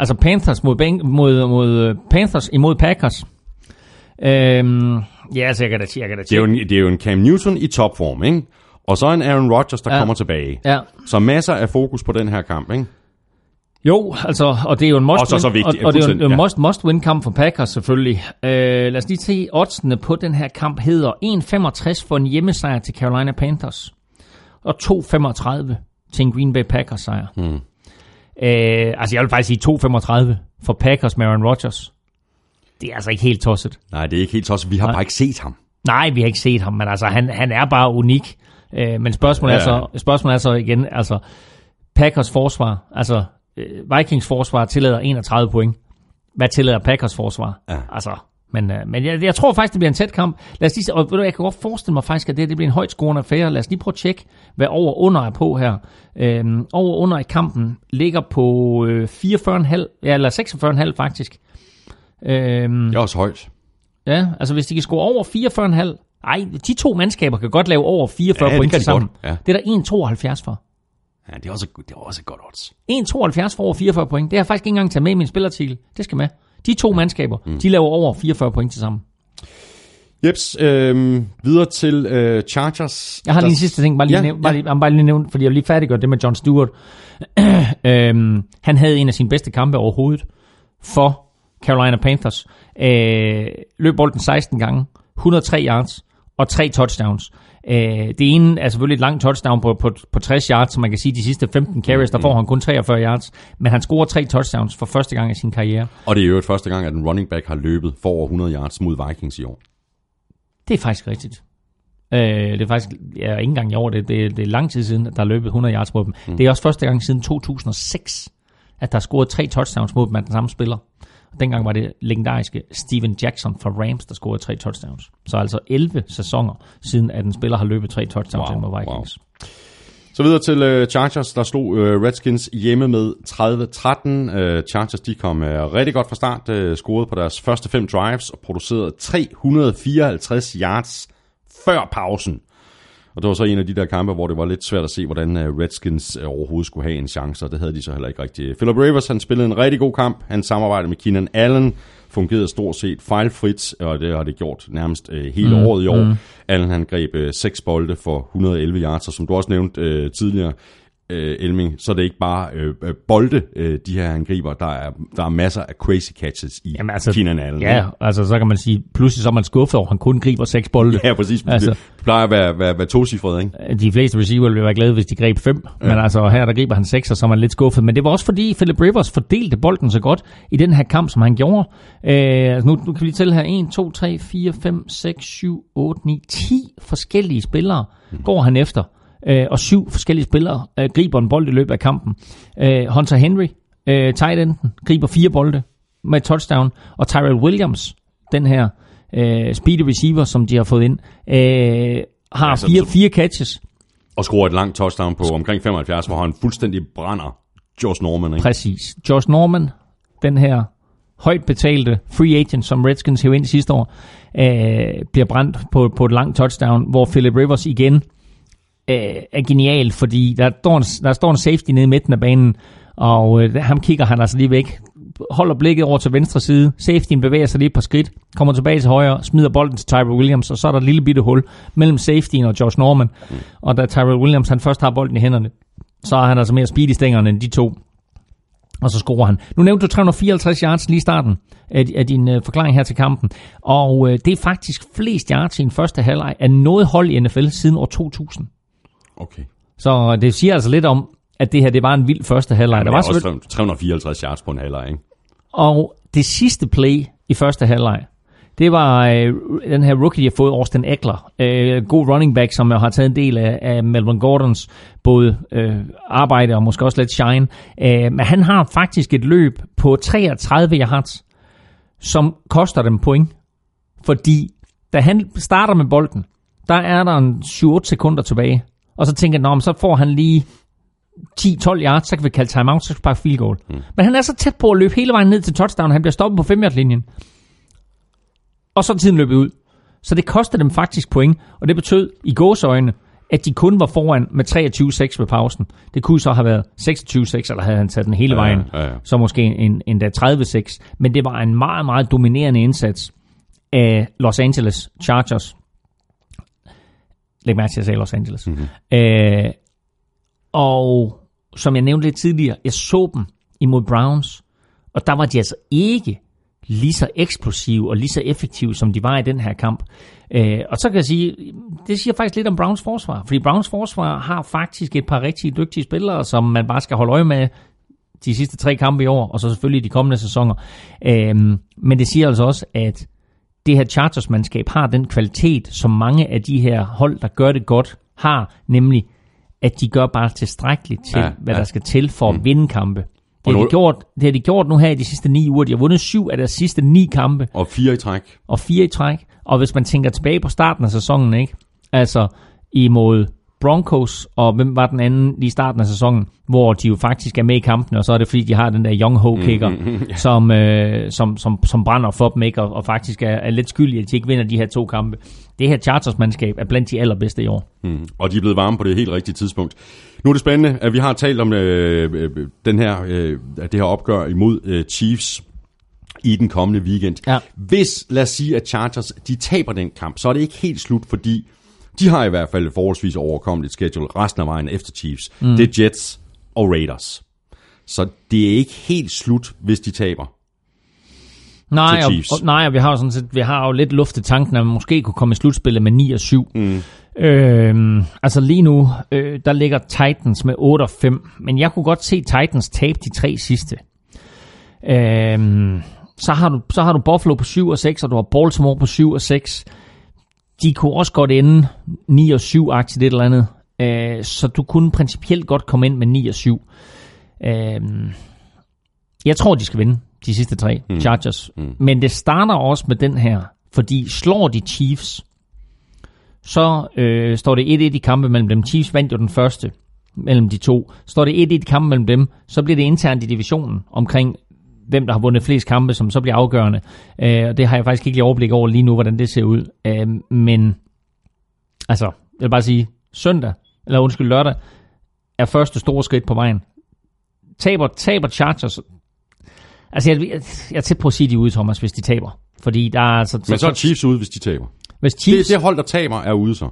Altså Panthers mod, mod, mod øh, Panthers imod Packers. Øhm, ja, altså jeg kan da sige, jeg kan da Det er, jo en, det er jo en Cam Newton i topform, ikke? Og så en Aaron Rodgers, der ja. Kommer tilbage. Ja. Så masser af fokus på den her kamp, ikke? Jo, altså, og det er jo en must Og så- så vigtigt, og, og det er jo en ja. must, must win kamp for Packers selvfølgelig. Øh, lad os lige se, oddsene på den her kamp hedder 1,65 for en hjemmesejr til Carolina Panthers, og 2,35 til en Green Bay Packers sejr. Hmm. Øh, altså jeg vil faktisk sige 2,35 for Packers med Aaron Rodgers. Det er altså ikke helt tosset. Nej, det er ikke helt tosset. Vi har Nej. bare ikke set ham. Nej, vi har ikke set ham, men altså, han, han er bare unik. Øh, men spørgsmålet, Ja, ja, er så, spørgsmålet er så igen, altså, Packers forsvar, altså, øh, Vikings forsvar tillader 31 point. Hvad tillader Packers forsvar? Ja. Altså, men, øh, men jeg, jeg tror faktisk, det bliver en tæt kamp. Lad os lige, og ved du, jeg kan godt forestille mig faktisk, at det, det bliver en højt scorende affære. Lad os lige prøve at tjekke, hvad over under er på her. Øhm, over under i kampen ligger på øh, 44,5, ja, eller 46,5 faktisk. Øhm, Det er også højt. Ja, altså hvis de kan score over 44,5... Ej, de to mandskaber kan godt lave over 44 Ja, det point kan de til sammen. godt, ja. Det er der 1,72 for. Ja, det er også, det er også et godt odds. 1,72 for over 44 point. Det har jeg faktisk ikke engang taget med i min spillertitel. Det skal med. De to mandskaber, mm. de laver over 44 point til sammen. Jeps, øh, videre til øh, Chargers. Jeg har lige en sidste ting, bare lige, Ja, ja, nævnt, bare ja. lige, bare lige nævnt, fordi jeg lige færdiggøre det med John Stewart. øhm, han havde en af sine bedste kampe overhovedet for Carolina Panthers. Øh, løb bolden 16 gange, 103 yards og tre touchdowns. Øh, det ene er selvfølgelig et langt touchdown på, på, på 60 yards, så man kan sige, de sidste 15 carries, der får han kun 43 yards. Men han scorer tre touchdowns for første gang i sin karriere. Og det er jo første gang, at en running back har løbet for over 100 yards mod Vikings i år. Det er faktisk rigtigt. Øh, det er faktisk ja, ikke engang i år, det, det, det er lang tid siden, at der er løbet 100 yards mod dem. Mm. Det er også første gang siden 2006, at der er scoret tre touchdowns mod dem af den samme spiller. Dengang var det legendariske Steven Jackson fra Rams, der scorede tre touchdowns. Så altså 11 sæsoner siden, at en spiller har løbet tre touchdowns Wow, med Vikings. wow. Så videre til uh, Chargers, der slog uh, Redskins hjemme med 30-13. Uh, Chargers de kom uh, rigtig godt fra start, scorede på deres første fem drives og producerede 354 yards før pausen. Og det var så en af de der kampe, hvor det var lidt svært at se, hvordan uh, Redskins uh, overhovedet skulle have en chance, og det havde de så heller ikke rigtig. Philip Rivers, han spillede en rigtig god kamp. Han samarbejdede med Keenan Allen, fungerede stort set fejlfrit, og det har det gjort nærmest uh, hele mm, året i år. Mm. Allen han greb uh, seks bolde for 111 yards, og som du også nævnte uh, tidligere, øh, Elming, så er det ikke bare øh, øh, bolde, øh, de her angriber. Der er, der er masser af crazy catches i Jamen, altså, Keenan. Ja, altså så kan man sige, pludselig så er man skuffet over, at han kun griber seks bolde. Ja, præcis. Altså, det plejer at være, være, være tocifret, ikke? De fleste receiver ville være glade, hvis de greb fem. Ja. Men altså her, der griber han seks, og så er man lidt skuffet. Men det var også fordi, Philip Rivers fordelte bolden så godt i den her kamp, som han gjorde. Øh, altså nu, nu kan vi lige tælle her. 1, 2, 3, 4, 5, 6, 7, 8, 9, 10 forskellige spillere går han efter. Øh, og syv forskellige spillere øh, griber en bold i løbet af kampen. Øh, Hunter Henry, øh, tight enden, griber fire bolde med touchdown. Og Tyrell Williams, den her øh, speedy receiver, som de har fået ind, øh, har Altså, fire, fire catches. Og scorer et langt touchdown på omkring 75, hvor han fuldstændig brænder Josh Norman, ikke? Præcis. Josh Norman, den her højt betalte free agent, som Redskins hævde ind sidste år, øh, bliver brændt på, på et langt touchdown, hvor Philip Rivers igen øh, er genial, fordi der står, en, der står en safety nede i midten af banen, og øh, ham kigger han altså lige væk, holder blikket over til venstre side, safetyen bevæger sig lige et par skridt, kommer tilbage til højre, smider bolden til Tyrell Williams, og så er der et lille bitte hul mellem safetyen og Josh Norman, og da Tyrell Williams han først har bolden i hænderne, så er han altså mere speed i stængerne end de to, og så scorer han. Nu nævnte du 354 yards lige i starten af, af din øh, forklaring her til kampen. Og øh, det er faktisk flest yards i en første halvleg af noget hold i NFL siden år 2000. Okay. Så det siger altså lidt om, at det her det var en vild første halvleg. Der Der var var selvfølgelig- også 354 yards på en halvleg, ikke? og det sidste play i første halvleg, det var øh, den her rookie, de har fået, Austin Eckler. Øh, god running back, som har taget en del af, af Melvin Gordons både øh, arbejde og måske også lidt shine. Øh, men han har faktisk et løb på 33 yards, som koster dem point. Fordi da han starter med bolden, der er der en 7-8 sekunder tilbage. Og så tænker jeg, "Nå, men så får han lige 10-12 yards, så kan vi kalde timeout, så sparke field goal. Mm. Men han er så tæt på at løbe hele vejen ned til touchdown, han bliver stoppet på 5 linjen Og så er tiden løbet ud. Så det kostede dem faktisk point, og det betød i gåsøjne, at de kun var foran med 23-6 ved pausen. Det kunne så have været 26-6, eller havde han taget den hele Ja, vejen. ja, ja. Så måske en, endda 30-6. Men det var en meget, meget dominerende indsats af Los Angeles Chargers. Læg mærke til, at jeg sagde Los Angeles. Mm-hmm. Øh, og som jeg nævnte lidt tidligere, jeg så dem imod Browns, og der var de altså ikke lige så eksplosive og lige så effektive, som de var i den her kamp. Øh, og så kan jeg sige, det siger faktisk lidt om Browns forsvar, fordi Browns forsvar har faktisk et par rigtig dygtige spillere, som man bare skal holde øje med de sidste tre kampe i år, og så selvfølgelig de kommende sæsoner. Øhm, men det siger altså også, at det her Chargers-mandskab har den kvalitet, som mange af de her hold, der gør det godt, har, nemlig at de gør bare tilstrækkeligt til, Ja, hvad ja. der skal til for at vinde kampe. Det har, de gjort, det har de gjort nu her i de sidste ni uger. De har vundet syv af deres sidste ni kampe, Og fire i træk. og fire i træk. Og hvis man tænker tilbage på starten af sæsonen, ikke? altså imod Broncos, og hvem var den anden lige i starten af sæsonen, hvor de jo faktisk er med i kampen, og så er det fordi, de har den der young ho kicker, mm-hmm, som, øh, som, som, som brænder for dem, ikke? Og, og faktisk er, er lidt skyldige, at de ikke vinder de her to kampe. Det her Chargers-mandskab er blandt de allerbedste i år. Mm. Og de er blevet varme på det helt rigtige tidspunkt. Nu er det spændende, at vi har talt om øh, øh, den her, øh, det her opgør imod øh, Chiefs i den kommende weekend. Ja. Hvis, lad os sige, at Chargers de taber den kamp, så er det ikke helt slut, fordi de har i hvert fald et forholdsvis overkommeligt schedule resten af vejen efter Chiefs. Mm. Det er Jets og Raiders. Så det er ikke helt slut, hvis de taber. Nej, og, og, nej, og vi har jo sådan set, vi har jo lidt luft i tanken, at man måske kunne komme i slutspillet med 9 og 7. Mm. Øhm, altså lige nu, øh, der ligger Titans med 8 og 5, men jeg kunne godt se Titans tabe de tre sidste. Øhm, så, har du, så har du Buffalo på 7 og 6, og du har Baltimore på 7 og 6. De kunne også godt ende 9 og 7-agtigt et eller andet. Øh, så du kunne principielt godt komme ind med 9 og 7. Øhm, jeg tror, de skal vinde de sidste tre, mm. Chargers. Mm. Men det starter også med den her, fordi slår de Chiefs, så øh, står det 1-1 i kampe mellem dem. Chiefs vandt jo den første mellem de to. Står det 1-1 i kampe mellem dem, så bliver det internt i divisionen omkring, hvem der har vundet flest kampe, som så bliver afgørende. Øh, og det har jeg faktisk ikke lige overblik over lige nu, hvordan det ser ud. Øh, men altså, jeg vil bare sige, søndag, eller undskyld lørdag, er første store skridt på vejen. Taber, taber Chargers. Altså, jeg, jeg, jeg er tæt på at sige de ude, Thomas, hvis de taber. Fordi der er altså... Men så er Chiefs ude, hvis de taber. Hvis Chiefs, Det, det hold, der taber, er ude så.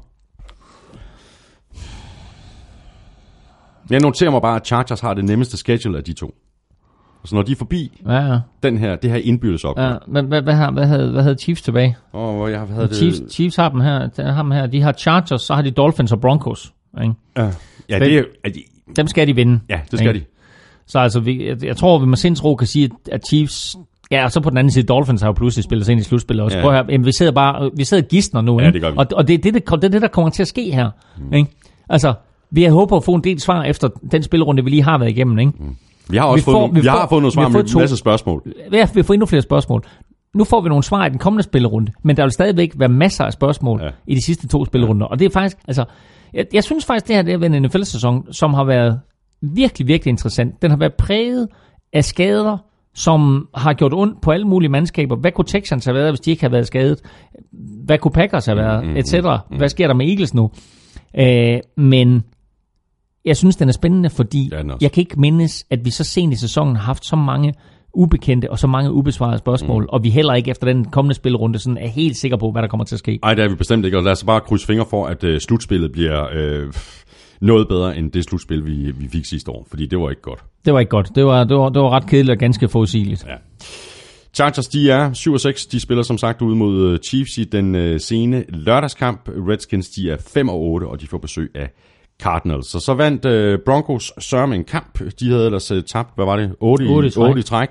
Jeg noterer mig bare, at Chargers har det nemmeste schedule af de to. Så når de er forbi Ja, ja. den her, det her indbyrdes op. ja. Men hvad, hvad, har, hvad, havde, hvad havde Chiefs tilbage? Og hvor jeg havde det... Chiefs, Chiefs har dem her, der har dem her. De har Chargers, så har de Dolphins og Broncos. Ikke? Ja, ja det er, er de, Dem skal de vinde. ja, det skal de. Ikke? Så altså, vi, jeg, jeg tror, vi med sindsro kan sige, at- Chiefs... Ja, og så på den anden side, Dolphins har jo pludselig spillet sig ind i slutspillet også. Ja. Prøv at høre, vi sidder bare vi sidder gidsner nu, Ja, det gør vi. Og, og det, er det, det, det er det, der kommer til at ske her. Mm. Ikke? Altså, vi har håbet at få en del svar efter den spillerunde, vi lige har været igennem. Ikke? Mm. Vi har også Vi fået, får- nogle, vi vi, får- har fået nogle svar med fået en masse spørgsmål. Ja, vi får endnu flere spørgsmål. Nu får vi nogle svar i den kommende spillerunde, men der vil stadigvæk være masser af spørgsmål Ja. ja. i de sidste to spillerunder. Og det er faktisk, altså, jeg, jeg synes faktisk, det her det har været en NFL-sæson, som har været virkelig, virkelig interessant. Den har været præget af skader, som har gjort ondt på alle mulige mandskaber. Hvad kunne Texans have været, hvis de ikke havde været skadet? Hvad kunne Packers have været, mm, et cetera? Hvad sker der med Eagles nu? Øh, men jeg synes, den er spændende, fordi jeg kan ikke mindes, at vi så sent i sæsonen har haft så mange ubekendte og så mange ubesvarede spørgsmål, mm. og vi heller ikke efter den kommende spilrunde sådan er helt sikre på, hvad der kommer til at ske. Nej, det er vi bestemt ikke, og lad os bare krydse fingre for, at øh, slutspillet bliver øh, noget bedre end det slutspil, vi, vi fik sidste år, fordi det var ikke godt. Det var ikke godt. Det var, det var, det var ret kedeligt og ganske forudsigeligt. Ja. Chargers, de er 7 og 6. De spiller som sagt ud mod øh, Chiefs i den øh, sene lørdagskamp. Redskins, de er 5 og 8, og de får besøg af Cardinals. Så så vandt øh, Broncos sørme en kamp. De havde ellers øh, tabt, hvad var det? 8 i, Otte i træk. 8 i træk.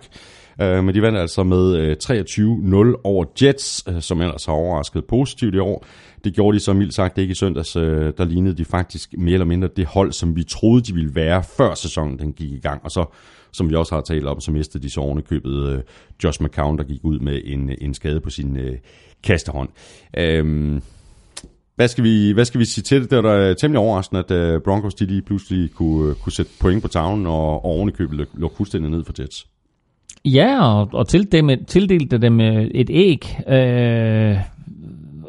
Øh, men de vandt altså med øh, 23-0 over Jets, øh, som ellers har overrasket positivt i år. Det gjorde de så mildt sagt ikke i søndags. Øh, der lignede de faktisk mere eller mindre det hold, som vi troede, de ville være, før sæsonen den gik i gang. Og så, som vi også har talt om, så mistede de så ovenikøbet øh, Josh McCown, der gik ud med en, en skade på sin øh, kastehånd. Øhm, hvad skal, vi, hvad skal vi sige til det? Det var da temmelig overraskende, at øh, Broncos de lige pludselig kunne, øh, kunne sætte point på tavlen og, og ovenikøbet luk- lukke fuldstændig ned for Jets. Ja, og, og tildelte, tildelte dem øh, et æg. Øh,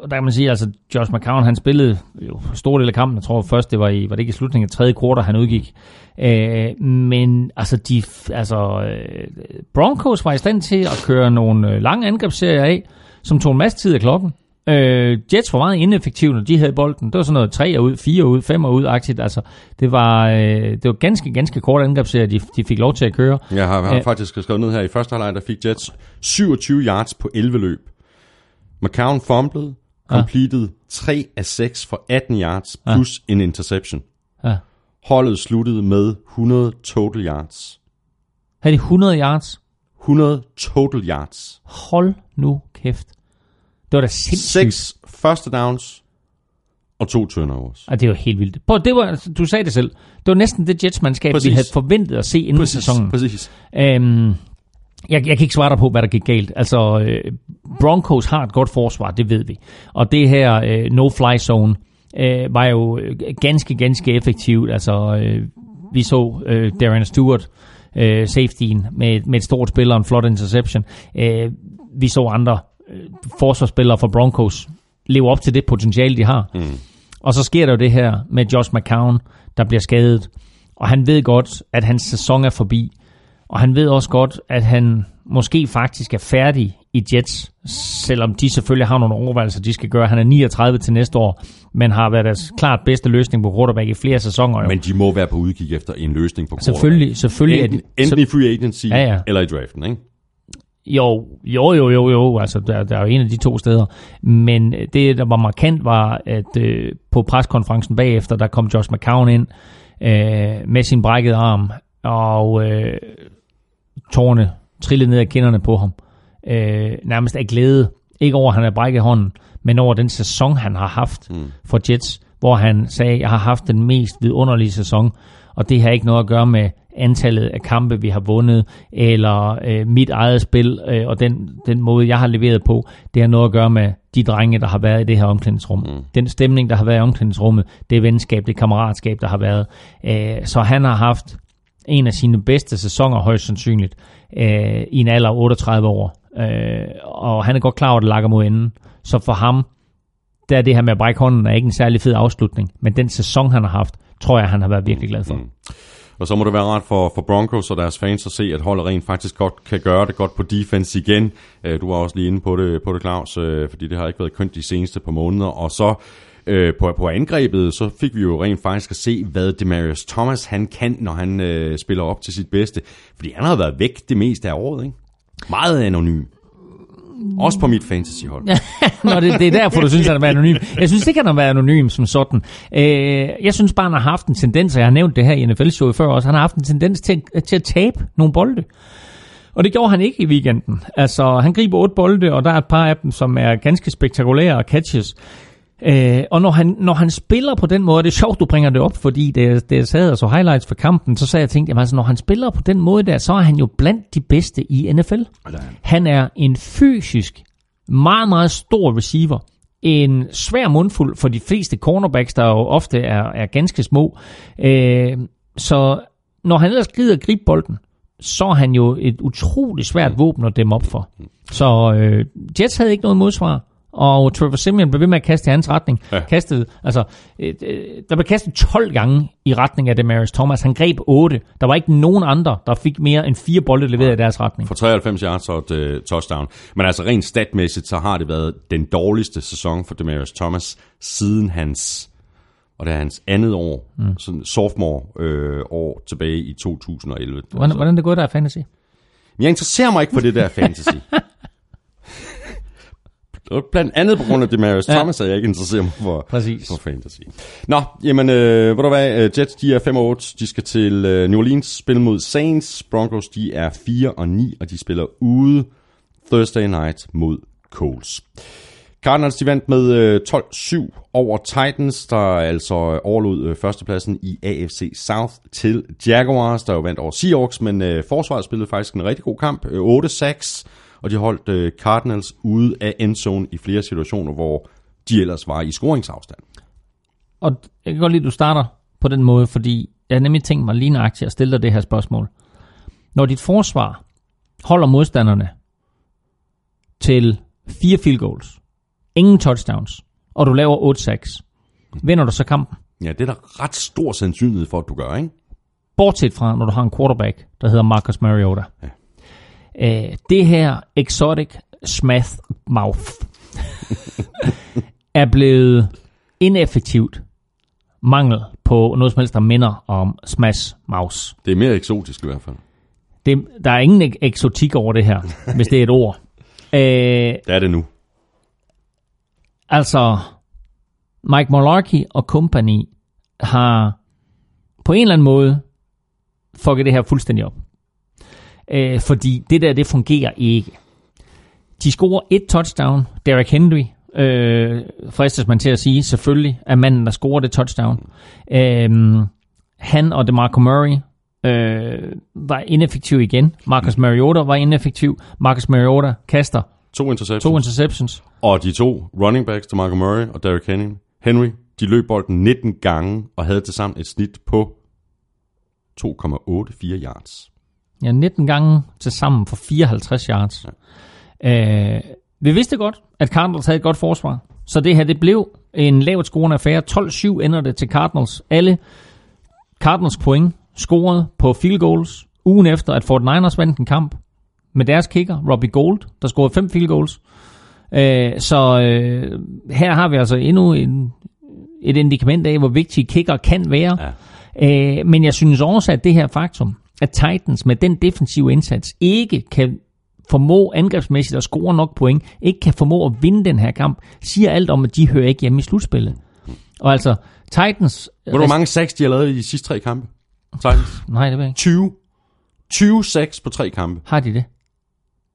og der kan man sige, altså Josh McCown, han spillede jo stor del af kampen. Jeg tror først, det var i, var det ikke i slutningen af tredje kvartal, han udgik. Øh, men altså, de, altså øh, Broncos var i stand til at køre nogle lange angrebsserier af, som tog en masse tid af klokken. Øh, Jets var meget ineffektive, når de havde bolden. Det var sådan noget 3 ud, 4 ud, 5 ud-agtigt. Altså, det var, øh, det var ganske, ganske kort angrebsserier, de, de fik lov til at køre. Jeg har, har Ja. faktisk skrevet ned her i første halvleg, der fik Jets 27 yards på 11 løb. McCown fumblede, completed 3 af 6 for 18 yards, plus en interception. Ja. Holdet sluttede med 100 total yards. Havde de 100 yards? 100 total yards. Hold nu kæft. Det var da sindssygt. 6 første downs og to turnovers. Ej, det var helt vildt. Prøv, det var, du sagde det selv. Det var næsten det Jets-mandskab, vi Præcis. havde forventet at se inden sæsonen. præcis. Øhm, jeg, jeg kan ikke svare dig på, hvad der gik galt. Altså, øh, Broncos har et godt forsvar, det ved vi. Og det her øh, no-fly zone øh, var jo øh, ganske, ganske effektivt. Altså, øh, vi så øh, Darren Stewart, øh, safetyen, med, med et stort spil og en flot interception. Øh, vi så andre øh, forsvarsspillere fra Broncos leve op til det potentiale, de har. Mm. Og så sker der jo det her med Josh McCown, der bliver skadet. Og han ved godt, at hans sæson er forbi. Og han ved også godt, at han måske faktisk er færdig i Jets, selvom de selvfølgelig har nogle overvejelser, de skal gøre. Han er 39 til næste år, men har været deres klart bedste løsning på quarterback i flere sæsoner. Jo. Men de må være på udkig efter en løsning på selvfølgelig, selvfølgelig er Enten, de, enten i free agency Ja, ja. eller i draften, ikke? Jo, jo, jo, jo, jo. Altså, der, der er jo en af de to steder. Men det, der var markant, var, at øh, på preskonferencen bagefter, der kom Josh McCown ind øh, med sin brækkede arm, og øh, tårne trillede ned af kinderne på ham. Øh, nærmest af glæde. Ikke over, at han har brækket hånden, men over den sæson, han har haft mm. for Jets, hvor han sagde, jeg har haft den mest vidunderlige sæson, og det har ikke noget at gøre med antallet af kampe, vi har vundet, eller øh, mit eget spil, øh, og den, den måde, jeg har leveret på, det har noget at gøre med de drenge, der har været i det her omklædningsrum. Mm. Den stemning, der har været i omklædningsrummet, det venskab, det kammeratskab, der har været. Øh, så han har haft en af sine bedste sæsoner, højst sandsynligt, øh, i en alder af 38 år. Øh, og han er godt klar over, at det lakker mod enden. Så for ham, der er det her med at brække hånden er ikke en særlig fed afslutning. Men den sæson, han har haft, tror jeg, han har været virkelig glad for. Mm. Og så må det være rart for, for Broncos og deres fans at se, at holdet rent faktisk godt kan gøre det godt på defense igen. Øh, du var også lige inde på det, på det Claus, øh, fordi det har ikke været kønt de seneste par måneder. Og så øh, på, på angrebet, så fik vi jo rent faktisk at se, hvad Demarius Thomas han kan, når han øh, spiller op til sit bedste. Fordi han har været væk det meste af året, ikke? Meget anonym. Også på mit fantasyhold. Nå, det, det er derfor, du synes, at han er anonym. Jeg synes ikke, han har været anonym som sådan. Øh, jeg synes bare, han har haft en tendens, og jeg har nævnt det her i NFL-showet før også, han har haft en tendens til, til at tabe nogle bolde. Og det gjorde han ikke i weekenden. Altså, han griber otte bolde, og der er et par af dem, som er ganske spektakulære catches. Øh, og når han, når han spiller på den måde, det er sjovt, du bringer det op, fordi det, det sad altså highlights for kampen, så sagde jeg, tænkte, jamen, altså, når han spiller på den måde der, så er han jo blandt de bedste i NFL. Han er en fysisk, meget, meget stor receiver. En svær mundfuld for de fleste cornerbacks, der jo ofte er, er ganske små. Øh, så når han ellers gider gribe bolden, så er han jo et utroligt svært våben at dæmme op for. Så øh, Jets havde ikke noget modsvar og Trevor Simeon blev ved med at kaste i hans retning. Ja. Kastede, altså, øh, øh, der blev kastet 12 gange i retning af Demarius Thomas. Han greb 8. Der var ikke nogen andre, der fik mere end fire bolde leveret ja. i deres retning. For 93 yards og et uh, touchdown. Men altså rent statmæssigt, så har det været den dårligste sæson for Demarius Thomas siden hans og det er hans andet år, mm. sådan sophomore øh, år tilbage i 2011. Hvordan, hvordan det gået der fantasy? Jeg interesserer mig ikke for det der fantasy. Blandt andet på grund af Demarius ja. Thomas, at jeg ikke interesserer mig for, Præcis. for fantasy. Nå, jamen, øh, ved du hvad, øh, Jets de er 5 8, de skal til øh, New Orleans spille mod Saints. Broncos de er 4 og 9, og de spiller ude Thursday night mod Coles. Cardinals de vandt med øh, 12-7 over Titans, der altså overlod øh, førstepladsen i AFC South til Jaguars, der jo vandt over Seahawks, men øh, forsvaret spillede faktisk en rigtig god kamp. Øh, 8-6 og de holdt øh, Cardinals ude af endzone i flere situationer, hvor de ellers var i scoringsafstand. Og jeg kan godt lide, at du starter på den måde, fordi jeg nemlig tænkt mig lige nøjagtigt at stille dig det her spørgsmål. Når dit forsvar holder modstanderne til fire field goals, ingen touchdowns, og du laver 8-6, vinder du så kampen? Ja, det er der ret stor sandsynlighed for, at du gør, ikke? Bortset fra, når du har en quarterback, der hedder Marcus Mariota. Ja. Uh, det her exotic smath mouth er blevet ineffektivt mangel på noget som helst, der minder om smash mouse. Det er mere eksotisk i hvert fald. Det, der er ingen eksotik over det her, hvis det er et ord. Uh, det er det nu. Altså, Mike Mularkey og company har på en eller anden måde fucket det her fuldstændig op øh, fordi det der, det fungerer ikke. De scorer et touchdown. Derrick Henry, øh, fristes man til at sige, selvfølgelig er manden, der scorer det touchdown. Øh, han og DeMarco Murray øh, var ineffektiv igen. Marcus Mariota var ineffektiv. Marcus Mariota kaster to interceptions. to interceptions. Og de to running backs, DeMarco Murray og Derrick Henry, Henry, de løb bolden 19 gange og havde til sammen et snit på 2,84 yards. Ja, 19 gange til sammen for 54 yards. Ja. Øh, vi vidste godt, at Cardinals havde et godt forsvar. Så det her, det blev en lavt scorende affære. 12-7 ender det til Cardinals. Alle Cardinals point scoret på field goals, ugen efter, at Fort Niners vandt en kamp med deres kicker, Robbie Gold, der scorede fem field goals. Øh, så øh, her har vi altså endnu en, et indikament af, hvor vigtig kicker kan være. Ja. Øh, men jeg synes også, at det her faktum, at Titans med den defensive indsats ikke kan formå angrebsmæssigt at score nok point, ikke kan formå at vinde den her kamp, siger alt om, at de hører ikke hjemme i slutspillet. Og altså, Titans... Ved du, hvor mange sacks de har lavet i de sidste tre kampe? Titans? Nej, det ved jeg ikke. 20. 20 sacks på tre kampe. Har de det?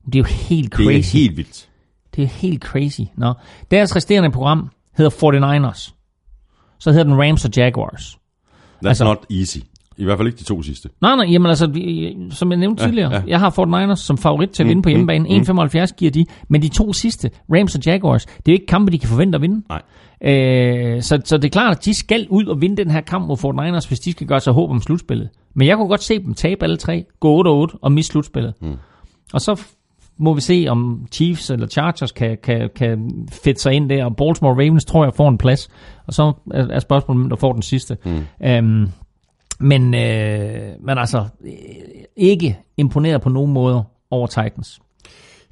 Det er jo helt crazy. Det er helt vildt. Det er helt crazy. Nå. Deres resterende program hedder 49ers. Så hedder den Rams og Jaguars. That's altså, not easy. I hvert fald ikke de to sidste. Nej, nej, jamen altså, som jeg nævnte Ja, tidligere, ja. jeg har Fort Niners som favorit til at Mm, vinde på mm, hjemmebane. mm. 1,75 giver de, men de to sidste, Rams og Jaguars, det er jo ikke kampe, de kan forvente at vinde. Nej. Øh, så, så det er klart, at de skal ud og vinde den her kamp mod Fort Niners, hvis de skal gøre sig håb om slutspillet. Men jeg kunne godt se dem tabe alle tre, gå 8-8 og miste slutspillet. Mm. Og så må vi se, om Chiefs eller Chargers kan, kan, kan fedte sig ind der, og Baltimore Ravens tror jeg får en plads. Og så er, er spørgsmålet, hvem der får den sidste. Mm. Øhm, men, øh, men altså, øh, ikke imponeret på nogen måde over Titans.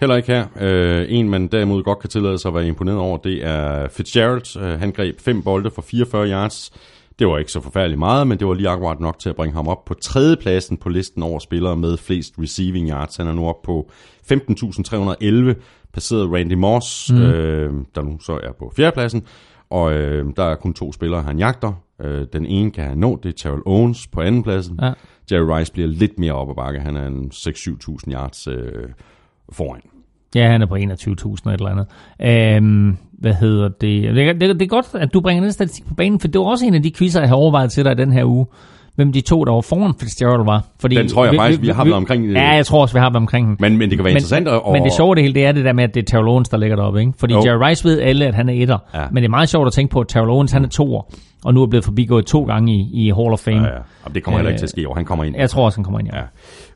Heller ikke her. Øh, en, man derimod godt kan tillade sig at være imponeret over, det er Fitzgerald. Øh, han greb fem bolde for 44 yards. Det var ikke så forfærdeligt meget, men det var lige akkurat nok til at bringe ham op på tredjepladsen på listen over spillere med flest receiving yards. Han er nu op på 15.311, passeret Randy Moss, mm. øh, der nu så er på fjerdepladsen. Og øh, der er kun to spillere, han jagter. Øh, den ene kan han nå, det er Terrell Owens på andenpladsen. Ja. Jerry Rice bliver lidt mere op ad bakke. Han er en 6-7.000 yards øh, foran. Ja, han er på 21.000 og et eller andet. Øhm, hvad hedder det? Det, er- det, det er godt, at du bringer den statistik på banen, for det var også en af de quizzer, jeg har overvejet til dig i den her uge. Hvem de to, der var foran Fitzgerald var. Fordi Den tror jeg faktisk, vi har været omkring, øh, Ja, jeg tror også, vi har været omkring den. Men, men det kan være interessant at... men, men det sjove det hele, det er det der med, at det er Terrell Owens, der ligger deroppe. Ikke? Fordi Jo. Jerry Rice ved alle, at han er etter. Ja. Men det er meget sjovt at tænke på, at Terrell Owens, han er toer, og nu er blevet forbigået to gange i, i Hall of Fame. Ja, ja. Jamen, det kommer heller ikke til at ske, og han kommer ind. Jeg tror også, han kommer ind, ja. Ja.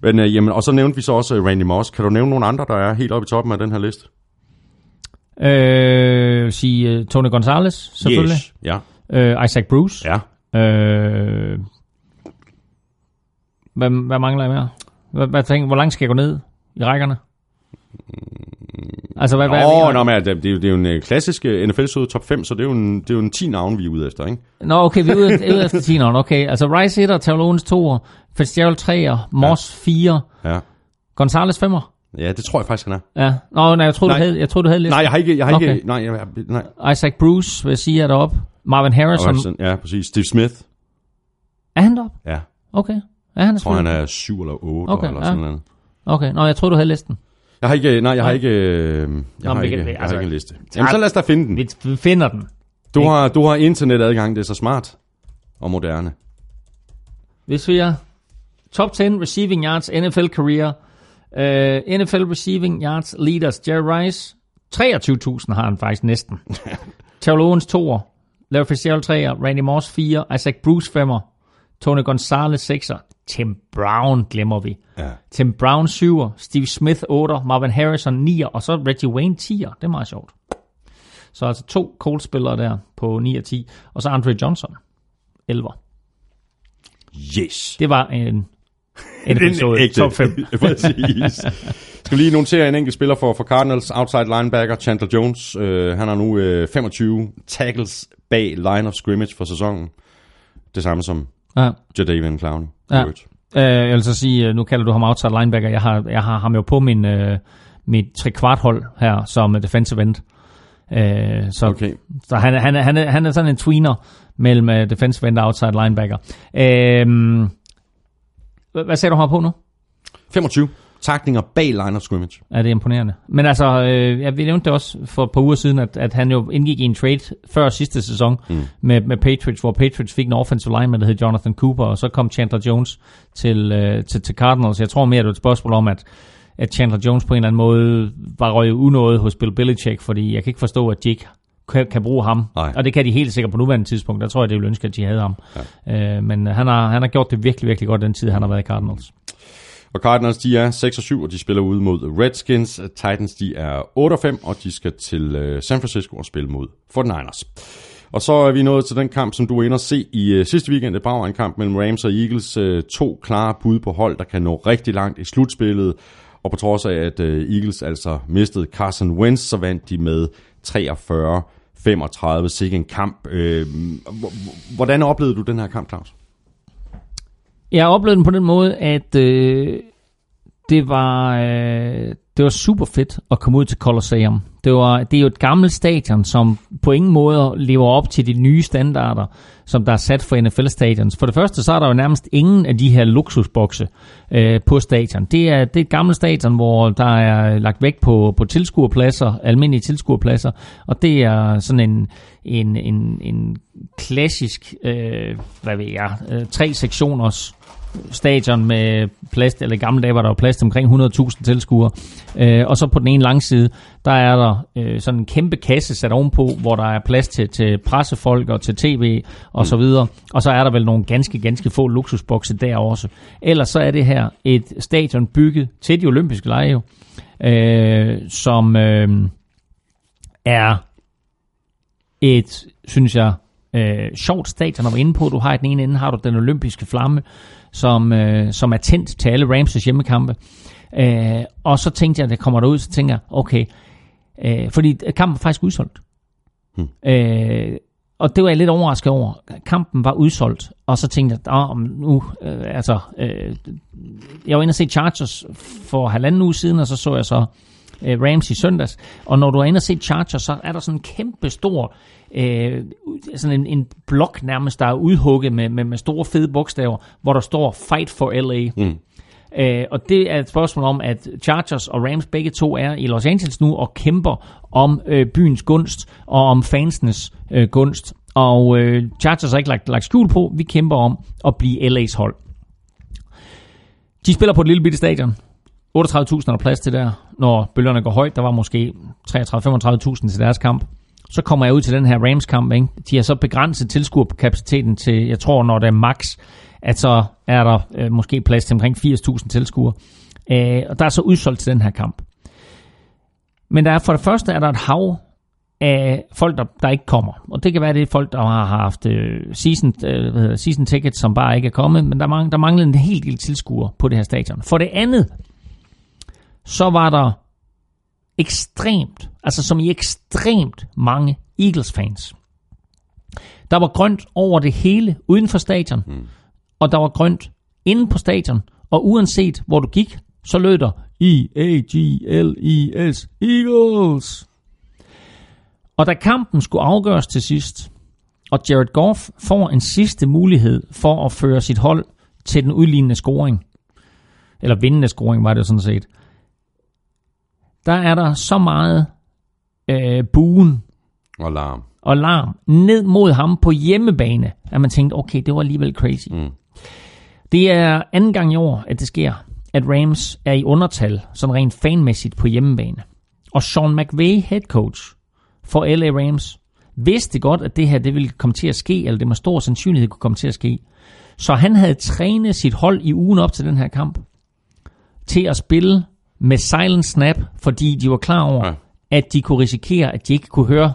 Men, øh, jamen, og så nævnte vi så også øh, Randy Moss. Kan du nævne nogle andre, der er helt oppe i toppen af den her liste? Øh, sige uh, Tony Gonzalez, selvfølgelig. Yes. Ja. Øh, Isaac Bruce. Ja. Øh, hvad, hvad mangler jeg mere? Hvad, hvad tænker, hvor langt skal jeg gå ned i rækkerne? Altså, hvad, hvad du? nå, men det, det, er jo, det er jo en øh, klassisk øh, NFL-søde top 5, så det er jo en, det er jo en 10 navn, vi er ude efter, ikke? Nå, okay, vi er ude, ude efter 10 Okay, altså Rice 1'er, Terrell Owens 2'er, Fitzgerald 3'er, Moss 4'er, Ja. Gonzalez 5'er. Ja, det tror jeg faktisk, han er. Ja. Nå, nej, jeg troede, Nej. du havde, jeg troede, du havde lidt. Nej, jeg har ikke... Jeg har Okay. ikke nej, jeg, nej. Isaac Bruce, vil jeg sige, er deroppe. Marvin Harrison. Robinson, Ja, præcis. Steve Smith. Er han deroppe? Ja, Okay. Ja, han er jeg tror, han er 7 eller 8 Okay, eller ja. sådan noget. Okay, nå, jeg troede, du havde listen. Jeg har ikke... Nej, jeg har ikke... øh, Jeg Nå, har ikke, kan- jeg har altså- ikke en liste. Jamen, så lad os da finde den. Vi finder den. Du har, du har internetadgang, det er så smart og moderne. Hvis vi er top 10 receiving yards NFL career, uh, NFL receiving yards leaders, Jerry Rice, 23.000 har han faktisk næsten. Terrell Owens 2'er, Larry Fitzgerald 3'er, Randy Moss 4, Isaac Bruce 5'er, Tony Gonzalez 6'er, Tim Brown glemmer vi. Ja. Tim Brown 7'er, Steve Smith 8'er, Marvin Harrison 9'er, og så Reggie Wayne 10'er. Det er meget sjovt. Så altså to Colts-spillere der på 9 og 10, og så Andre Johnson 11'er. Yes. Det var en, en episode top 5. Præcis. Skal lige notere en enkelt spiller for, for Cardinals, outside linebacker Chandler Jones. Uh, han har nu uh, 25 tackles bag line of scrimmage for sæsonen. Det samme som Ja. Jadavian Clowney. Ja. Uh, jeg vil så sige, øh, nu kalder du ham outside linebacker. Jeg har, jeg har ham jo på min, uh, mit trekvarthold her som defensive end. Uh, så Okay. så han, er- han, han, er, han er sådan en tweener mellem uh, defensive end og outside linebacker. Hvad, hvad sagde du ham på nu? 25 taklinger bag line of scrimmage. Ja, det er imponerende. Men altså, øh, vi nævnte det også for et par uger siden, at, at han jo indgik i en trade før sidste sæson mm. med, med Patriots, hvor Patriots fik en offensive lineman, der hed Jonathan Cooper, og så kom Chandler Jones til, øh, til, til Cardinals. Jeg tror mere, det er et spørgsmål om, at, at Chandler Jones på en eller anden måde var røget unådet hos Bill Belichick, fordi jeg kan ikke forstå, at de ikke kan, kan bruge ham. Nej. Og det kan de helt sikkert på nuværende tidspunkt. Der tror jeg, det ville ønske, at de havde ham. Ja. Øh, men han har, han har gjort det virkelig, virkelig godt den tid, han har været i Cardinals. Og Cardinals, de er 6 og 7, og de spiller ude mod Redskins. Titans, de er 8 og 5, og de skal til øh, San Francisco og spille mod 49ers. Og så er vi nået til den kamp, som du er inde og se i øh, sidste weekend. Det var en kamp mellem Rams og Eagles. Øh, to klare bud på hold, der kan nå rigtig langt i slutspillet. Og på trods af, at øh, Eagles altså mistede Carson Wentz, så vandt de med 43 35. Sikke en kamp. Øh, hvordan oplevede du den her kamp, Claus? Jeg oplevede den på den måde, at øh, det var øh, det var super fedt at komme ud til Colosseum. Det, var, det er jo et gammelt stadion, som på ingen måde lever op til de nye standarder, som der er sat for NFL-stadions. For det første, så er der jo nærmest ingen af de her luksusbokse øh, på stadion. Det er, det er et gammelt stadion, hvor der er lagt vægt på, på tilskuerpladser, almindelige tilskuerpladser, og det er sådan en, en, en, en klassisk, øh, hvad ved jeg, øh, tre sektioners stadion med plads, eller i gamle dage var der jo plads til omkring 100.000 tilskuere. Øh, og så på den ene lang side, der er der øh, sådan en kæmpe kasse sat ovenpå, hvor der er plads til, til pressefolk og til tv og så videre. Og så er der vel nogle ganske, ganske få luksusbokse der også. Ellers så er det her et stadion bygget til de olympiske lege, jo, øh, som øh, er et, synes jeg, øh, sjovt stadion at være inde på. Du har i den ene ende har du den olympiske flamme, som, øh, som er tændt til alle Ramses hjemmekampe. Øh, og så tænkte jeg, at jeg kommer derud, så tænker jeg, okay, øh, fordi kampen var faktisk udsolgt. Hmm. Øh, og det var jeg lidt overrasket over. Kampen var udsolgt, og så tænkte jeg, oh, nu, øh, altså, øh, jeg var inde og se Chargers for halvanden uge siden, og så så jeg så øh, Rams i søndags. Og når du er inde og se Chargers, så er der sådan en kæmpe stor, øh, sådan en, en blok nærmest, der er udhugget med, med, med store fede bogstaver, hvor der står Fight for LA. Mm. Øh, og det er et spørgsmål om, at Chargers og Rams begge to er i Los Angeles nu og kæmper om øh, byens gunst og om fansenes øh, gunst. Og øh, Chargers har ikke lagt, lagt skjul på, vi kæmper om at blive LA's hold. De spiller på et lille bitte stadion. 38.000 er der plads til der, når bølgerne går højt. Der var måske 33-35.000 til deres kamp. Så kommer jeg ud til den her Rams-kamp. Ikke? De har så begrænset tilskuerkapaciteten til, jeg tror, når det er max, at så er der øh, måske plads til omkring 80.000 tilskuere. Øh, og der er så udsolgt til den her kamp. Men der er for det første er der et hav af folk, der, der ikke kommer. Og det kan være, det er folk, der har haft øh, season, øh, hvad hedder, season tickets, som bare ikke er kommet, men der, mang, der mangler en helt del tilskuere på det her stadion. For det andet, så var der ekstremt, altså som i ekstremt mange Eagles-fans. Der var grønt over det hele uden for stadion, mm. og der var grønt inde på stadion, og uanset hvor du gik, så lød der E-A-G-L-E-S Eagles. Og da kampen skulle afgøres til sidst, og Jared Goff får en sidste mulighed for at føre sit hold til den udlignende scoring, eller vindende scoring var det sådan set, der er der så meget øh, buen Og larm. og larm ned mod ham på hjemmebane, at man tænkte, okay, det var alligevel crazy. Mm. Det er anden gang i år, at det sker, at Rams er i undertal, sådan rent fanmæssigt på hjemmebane. Og Sean McVay, head coach for LA Rams, vidste godt, at det her det ville komme til at ske, eller det med stor sandsynlighed kunne komme til at ske. Så han havde trænet sit hold i ugen op til den her kamp til at spille med silent snap, fordi de var klar over, Ja. at de kunne risikere, at de ikke kunne høre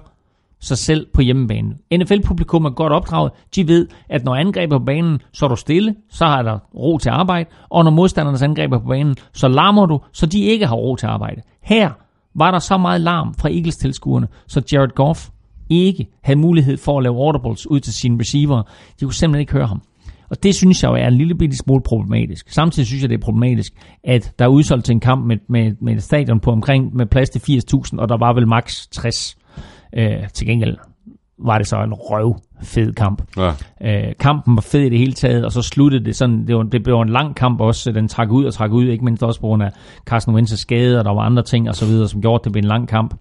sig selv på hjemmebane. NFL-publikum er godt opdraget. De ved, at når angrebet er på banen, så er du stille, så har der ro til arbejde, og når modstandernes angreb er på banen, så larmer du, så de ikke har ro til arbejde. Her var der så meget larm fra Eagles-tilskuerne, så Jared Goff ikke havde mulighed for at lave audibles ud til sine receiver. De kunne simpelthen ikke høre ham. Og det synes jeg jo er en lille bitte smule problematisk. Samtidig synes jeg, det er problematisk, at der er udsolgt til en kamp med, med, med et stadion på omkring med plads til 80.000, og der var vel maks 60. Øh, til gengæld var det så en røv fed kamp. Ja. Øh, kampen var fed i det hele taget, og så sluttede det sådan, det, var, det blev en lang kamp også, den trak ud og trak ud, ikke mindst også på grund af Carson Wentz' skade, og der var andre ting og så videre, som gjorde, at det blev en lang kamp.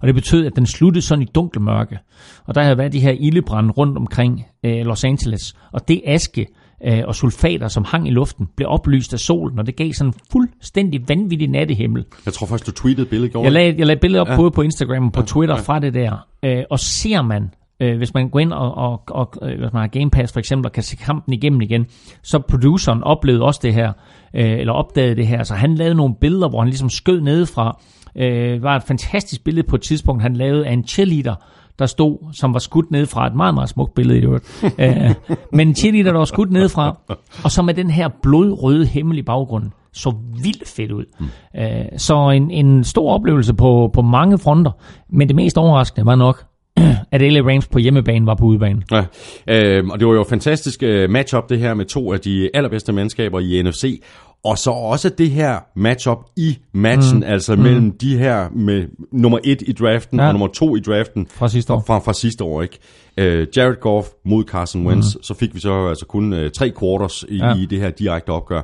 Og det betød, at den sluttede sådan i dunkel mørke. Og der havde været de her ildebrænde rundt omkring øh, Los Angeles. Og det aske øh, og sulfater, som hang i luften, blev oplyst af solen, og det gav sådan en fuldstændig vanvittig nattehimmel. Jeg tror faktisk, du tweetede et billede i går. Jeg lagde, jeg lagde billeder op Ja. både på Instagram og på Ja, Twitter ja. fra det der. Øh, og ser man, øh, hvis man går ind og, og, og øh, hvis man har Game Pass for eksempel, og kan se kampen igennem igen, så produceren oplevede også det her, øh, eller opdagede det her. Så han lavede nogle billeder, hvor han ligesom skød nedefra. Øh, var et fantastisk billede på et tidspunkt, han lavede af en cheerleader, der stod, som var skudt ned fra et meget, meget smukt billede i øvrigt. øh, men en cheerleader, der var skudt ned fra, og så med den her blodrøde himmel i baggrunden, så vildt fedt ud. Mm. Øh, så en, en stor oplevelse på, på mange fronter, men det mest overraskende var nok, at LA Rams på hjemmebane var på udebane. Ja, øh, og det var jo et fantastisk øh, matchup det her med to af de allerbedste mandskaber i NFC. Og så også det her matchup i matchen, mm. altså mm. mellem de her med nummer et i draften Ja. og nummer to i draften. Fra sidste år. Fra, fra sidste år, ikke? Uh, Jared Goff mod Carson Wentz, mm. så fik vi så altså kun uh, tre quarters i, ja. i det her direkte opgør.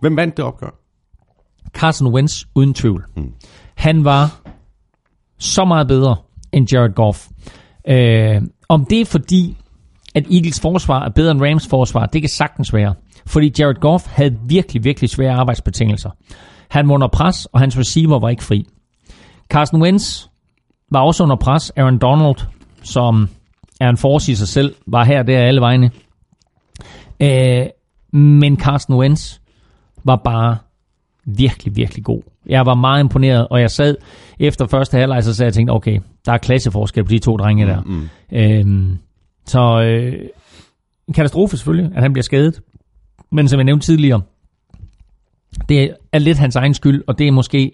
Hvem vandt det opgør? Carson Wentz, uden tvivl. Mm. Han var så meget bedre end Jared Goff. Øh, om det er fordi, at Eagles forsvar er bedre end Rams forsvar, det kan sagtens være. Fordi Jared Goff havde virkelig, virkelig svære arbejdsbetingelser. Han var under pres, og hans receiver var ikke fri. Carson Wentz var også under pres. Aaron Donald, som er en force i sig selv, var her der alle vegne. Øh, men Carson Wentz var bare virkelig, virkelig god. Jeg var meget imponeret, og jeg sad efter første halvleg, så sad jeg tænkte, okay, der er klasseforskel på de to drenge der. Mm. Øhm, så øh, en katastrofe selvfølgelig, at han bliver skadet. Men som jeg nævnte tidligere, det er lidt hans egen skyld, og det er måske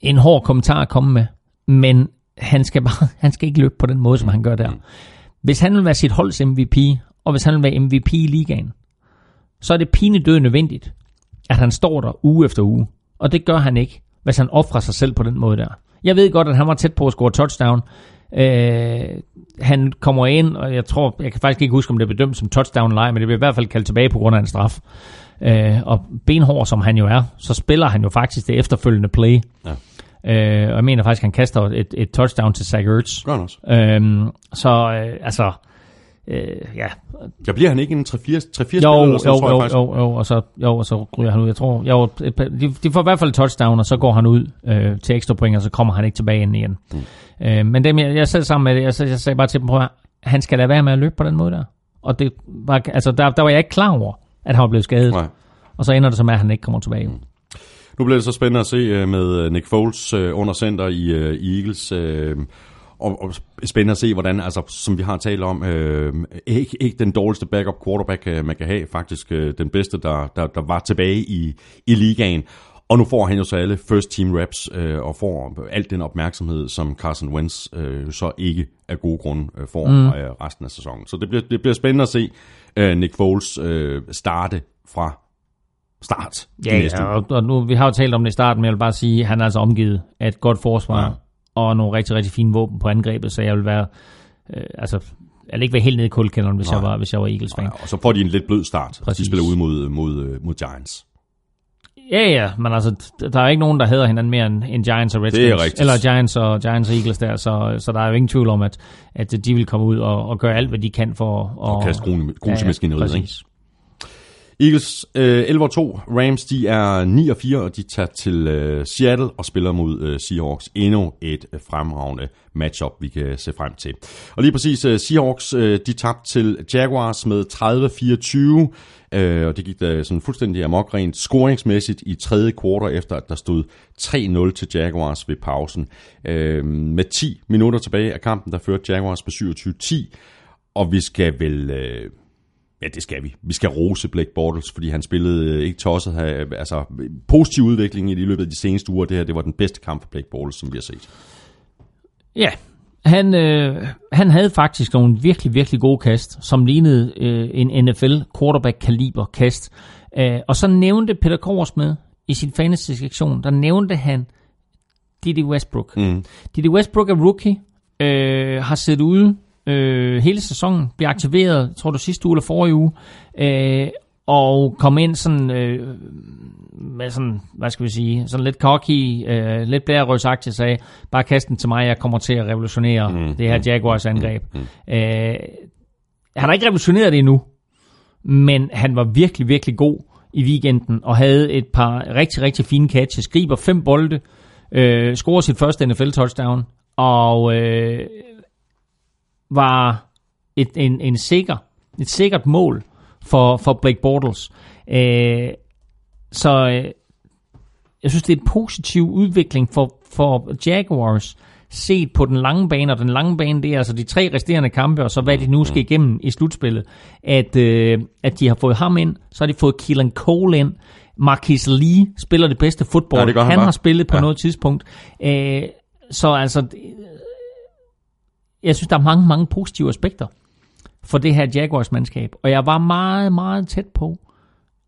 en hård kommentar at komme med. Men han skal, bare, han skal ikke løbe på den måde, som han gør der. Hvis han vil være sit holds MVP, og hvis han vil være MVP i ligaen, så er det pinedød nødvendigt, at han står der uge efter uge. Og det gør han ikke, hvis han offrer sig selv på den måde der. Jeg ved godt, at han var tæt på at score touchdown. Øh, han kommer ind, og jeg tror, jeg kan faktisk ikke huske, om det er bedømt som touchdown eller ej, men det bliver i hvert fald kaldt tilbage på grund af en straf. Øh, og benhård som han jo er, så spiller han jo faktisk det efterfølgende play. Ja. Øh, og jeg mener faktisk, han kaster et, et touchdown til Zach Ertz. Gør han også. Øhm, så øh, altså, øh, ja, Ja, bliver han ikke en 3-4 spiller? jo, eller sådan, jo, tror jeg jo, faktisk. jo, jo, og så, jo, og så ryger han ud. Jeg tror, jo, et, de, de får i hvert fald et touchdown, og så går han ud øh, til ekstra point, og så kommer han ikke tilbage ind igen. Mm. Øh, men dem, jeg, jeg sad sammen med det, jeg, jeg sagde bare til dem, prøv at han skal lade være med at løbe på den måde der. Og det var, altså, der, der var jeg ikke klar over, at han var blevet skadet. Nej. Og så ender det så med, at han ikke kommer tilbage. Mm. Nu bliver det så spændende at se øh, med øh, Nick Foles øh, under center i, i Eagles. Og, og spændende at se, hvordan, altså, som vi har talt om, øh, ikke, ikke den dårligste backup quarterback, øh, man kan have. Faktisk øh, den bedste, der, der, der var tilbage i, i ligaen. Og nu får han jo så alle first team reps øh, og får alt den opmærksomhed, som Carson Wentz øh, så ikke af gode grunde øh, får mm. øh, resten af sæsonen. Så det bliver, det bliver spændende at se øh, Nick Foles øh, starte fra start Ja, ja og, og nu, vi har jo talt om det i starten, men jeg vil bare sige, at han er altså omgivet af et godt forsvar, Ja. Og nogle rigtig, rigtig fine våben på angrebet, så jeg vil være, øh, altså, jeg vil ikke være helt nede i kuldkælderen, hvis, Nej. jeg var, hvis jeg var Eagles-fan. Og så får de en lidt blød start. Præcis. De spiller ud mod, mod, øh, mod Giants. Ja, ja, men altså, der er ikke nogen, der hedder hinanden mere end, end Giants og Redskins. Det er rigtigt. Eller Giants og, Giants og Eagles der, så, så der er jo ingen tvivl om, at, at de vil komme ud og, og gøre alt, hvad de kan for at... Og kaste grune- grusemaskineriet, ja, ikke? Eagles øh, 11 2. Rams de er 9 og 4, og de tager til øh, Seattle og spiller mod øh, Seahawks. Endnu et øh, fremragende matchup, vi kan se frem til. Og lige præcis, øh, Seahawks de de tabte til Jaguars med 30-24. Øh, og det gik da sådan fuldstændig amok rent scoringsmæssigt i tredje kvartal, efter at der stod 3-0 til Jaguars ved pausen. Øh, med 10 minutter tilbage af kampen, der førte Jaguars med 27-10. Og vi skal vel... Øh, Ja, det skal vi. Vi skal rose Blake Bortles, fordi han spillede øh, ikke tosset. Have, altså, positiv udvikling i løbet af de seneste uger. Det her, det var den bedste kamp for Blake Bortles, som vi har set. Ja, han, øh, han havde faktisk nogle virkelig, virkelig gode kast, som lignede øh, en NFL quarterback-kaliber kast. Øh, og så nævnte Peter Kors med i sin fantasy-sektion, der nævnte han Didi Westbrook. Mm. Didi Westbrook er rookie, øh, har siddet ude øh, hele sæsonen, bliver aktiveret, tror du sidste uge eller forrige uge, øh, og kom ind sådan, øh, med sådan, hvad skal vi sige, sådan lidt cocky, øh, lidt blærerøsagtigt, sagde, bare kast den til mig, jeg kommer til at revolutionere mm, det her Jaguars angreb. Mm, mm. Øh, han har ikke revolutioneret det endnu, men han var virkelig, virkelig god i weekenden, og havde et par rigtig, rigtig fine catches. Griber fem bolde, øh, scorer sit første NFL-touchdown, og øh, var et, en, en sikker, et sikkert mål for, for Blake Bortles. Øh, så øh, jeg synes, det er en positiv udvikling for, for Jaguars, set på den lange bane, og den lange bane, det er altså de tre resterende kampe, og så hvad de nu skal igennem i slutspillet, at, øh, at de har fået ham ind, så har de fået Keelan Cole ind, Marquis Lee spiller det bedste fodbold, Ja, det han han har spillet på Ja. noget tidspunkt. Øh, så altså, jeg synes, der er mange, mange positive aspekter for det her Jaguars-mandskab, og jeg var meget, meget tæt på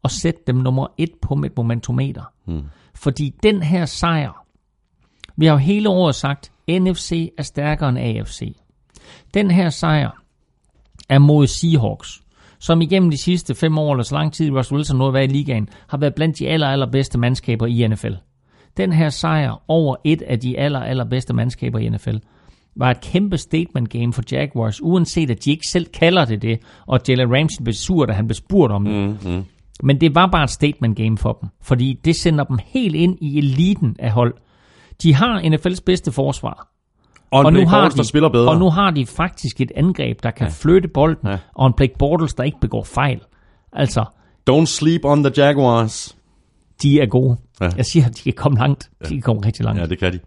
at sætte dem nummer et på mit momentometer. Mm. Fordi den her sejr, vi har jo hele året sagt, NFC er stærkere end AFC. Den her sejr er mod Seahawks, som igennem de sidste fem år, eller så lang tid Russell Wilson nåede at være i ligaen, har været blandt de aller, allerbedste mandskaber i NFL. Den her sejr over et af de aller, allerbedste mandskaber i NFL, var et kæmpe statement game for Jaguars, uanset at de ikke selv kalder det det, og Jalen Ramsey blev sur, da han blev spurgt om det. Mm, mm. Men det var bare et statement game for dem, fordi det sender dem helt ind i eliten af hold. De har NFL's bedste forsvar, Og, og nu har Bortles, der de- spiller bedre. Og nu har de faktisk et angreb, der kan ja. flytte bolden, ja. og en Blake Bortles, der ikke begår fejl. Altså, Don't sleep on the Jaguars. De er gode. Ja. Ja. Jeg siger, at de kan komme langt. De kan komme rigtig langt. Ja, det kan de.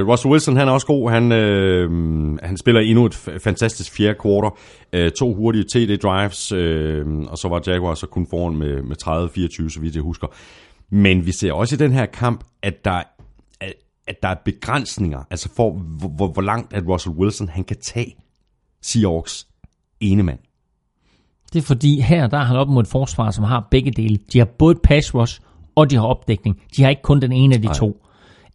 Uh, Russell Wilson, han er også god. Han, uh, han spiller endnu et fantastisk fjerde quarter. Uh, to hurtige TD-drives, uh, og så var Jaguars så kun foran med, med 30-24, så vidt jeg husker. Men vi ser også i den her kamp, at der, at, der er begrænsninger, altså for hvor, hvor, hvor langt at Russell Wilson han kan tage Seahawks ene mand. Det er fordi, her der er han op mod et forsvar, som har begge dele. De har både pass rush, og de har opdækning. De har ikke kun den ene af de Nej. to.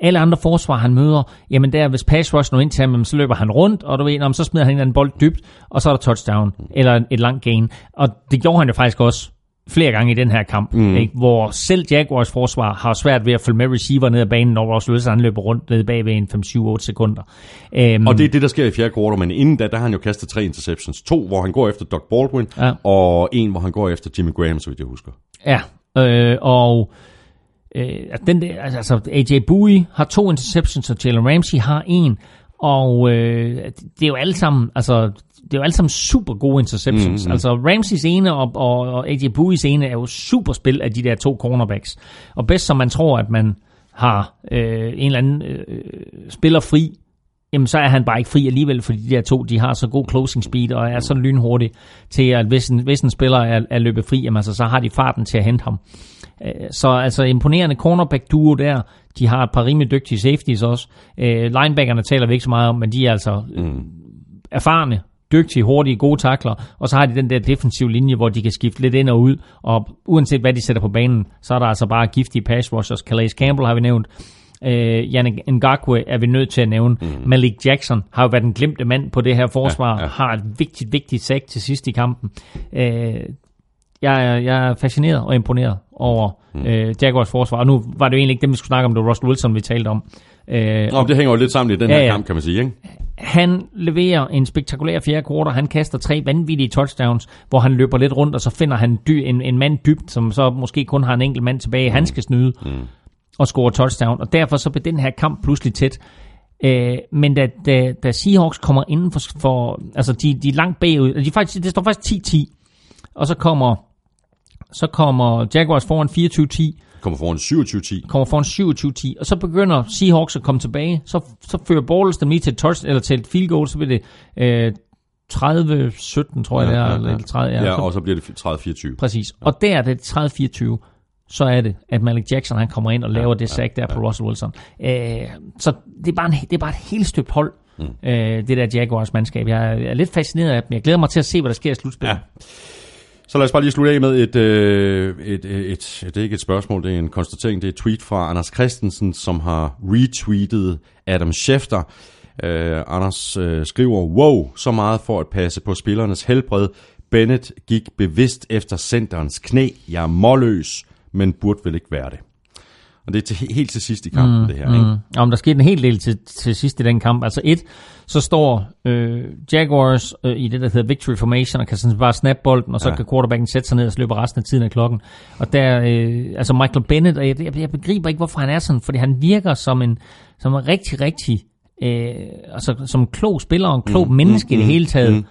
Alle andre forsvar, han møder, jamen der, hvis pass rush når ind til ham, så løber han rundt, og du ved, jamen, så smider han en anden bold dybt, og så er der touchdown, eller et langt gain. Og det gjorde han jo faktisk også flere gange i den her kamp, mm. ikke? hvor selv Jaguars forsvar har svært ved at følge med receiver ned ad banen, når Russell Wilson han løber rundt ned bagved en 5-7-8 sekunder. Um, Og det er det, der sker i fjerde quarter, men inden da, der har han jo kastet tre interceptions. To, hvor han går efter Doug Baldwin, Ja. og en, hvor han går efter Jimmy Graham, så vidt jeg husker. Ja, øh, og øh, altså, den der, altså AJ Bowie har to interceptions, og Jalen Ramsey har en, og øh, det er jo alle sammen, altså det er jo alle sammen super gode interceptions. Mm-hmm. Altså Ramseys ene og, og, og AJ Bowies ene er jo super spil af de der to cornerbacks. Og bedst som man tror, at man har øh, en eller anden øh, spiller fri, jamen så er han bare ikke fri alligevel, fordi de der to, de har så god closing speed og er så lynhurtige til, at hvis en, hvis en spiller er, er løbet fri, jamen altså, så har de farten til at hente ham. Øh, Så altså imponerende cornerback duo der. De har et par rimelig dygtige safeties også. Øh, linebackerne taler vi ikke så meget om, men de er altså mm. erfarne, dygtige, hurtige, gode takler. Og så har de den der defensive linje, hvor de kan skifte lidt ind og ud. Og uanset hvad de sætter på banen, så er der altså bare giftige pass rushers. Calais Campbell har vi nævnt. Øh, Yannick Ngakwe er vi nødt til at nævne. Mm. Malik Jackson har jo været en glemte mand på det her forsvar. Ja, Ja. Har et vigtigt, vigtigt sack til sidst i kampen. Øh, jeg, er, jeg er fascineret og imponeret over mm. øh, Jaguars forsvar. Og nu var det jo egentlig ikke dem, vi skulle snakke om. Det var Russell Wilson, vi talte om. Øh, Nå, det hænger jo lidt sammen i den Ja, her kamp, kan man sige, ikke? han leverer en spektakulær fjerde quarter. Han kaster tre vanvittige touchdowns, hvor han løber lidt rundt, og så finder han dy, en, en mand dybt, som så måske kun har en enkelt mand tilbage. Han skal snyde mm. Og score touchdown. Og derfor så blev den her kamp pludselig tæt. Øh, men da, da, da Seahawks kommer inden for, for altså de, de er langt bagud, de er faktisk, det står faktisk 10-10, og så kommer, så kommer Jaguars foran 24-10, Kommer foran 27-10. kommer foran 27-10, og så begynder Seahawks at komme tilbage, så, så fører Bortles dem lige til et, touch, eller til et field goal, så bliver det øh, 30-17, tror jeg det er, eller 30, ja, ja, og så bliver det 30-24. præcis. Og der er det 30-24, så er det, at Malik Jackson han kommer ind og laver det sack der på Russell Wilson. Øh, så det er, bare en, det er bare et helt støbt hold, mm. øh, det der Jaguars mandskab. Jeg er lidt fascineret af dem. Jeg glæder mig til at se, hvad der sker i slutspillet. Ja. Så lad os bare lige slutte af med et, øh, et, et, et, det er ikke et spørgsmål, det er en konstatering. Det er et tweet fra Anders Christensen, som har retweetet Adam Schefter. Øh, Anders øh, skriver, wow, så meget for at passe på spillernes helbred. Bennett gik bevidst efter centerens knæ. Jeg er målløs, men burde vel ikke være det. Og det er til, helt til sidst i kampen, mm, det her. Ikke? Mm. Om der skete en hel del til, til sidst i den kamp. Altså et, så står øh, Jaguars øh, i det, der hedder victory formation, og kan sådan bare snap bolden, og så Ja. kan quarterbacken sætte sig ned og så løber resten af tiden af klokken. Og der, øh, altså Michael Bennett, og jeg, jeg, jeg begriber ikke, hvorfor han er sådan, fordi han virker som en, som en rigtig, rigtig, øh, altså som en klog spiller og en klog mm, menneske mm, i det hele taget. Mm.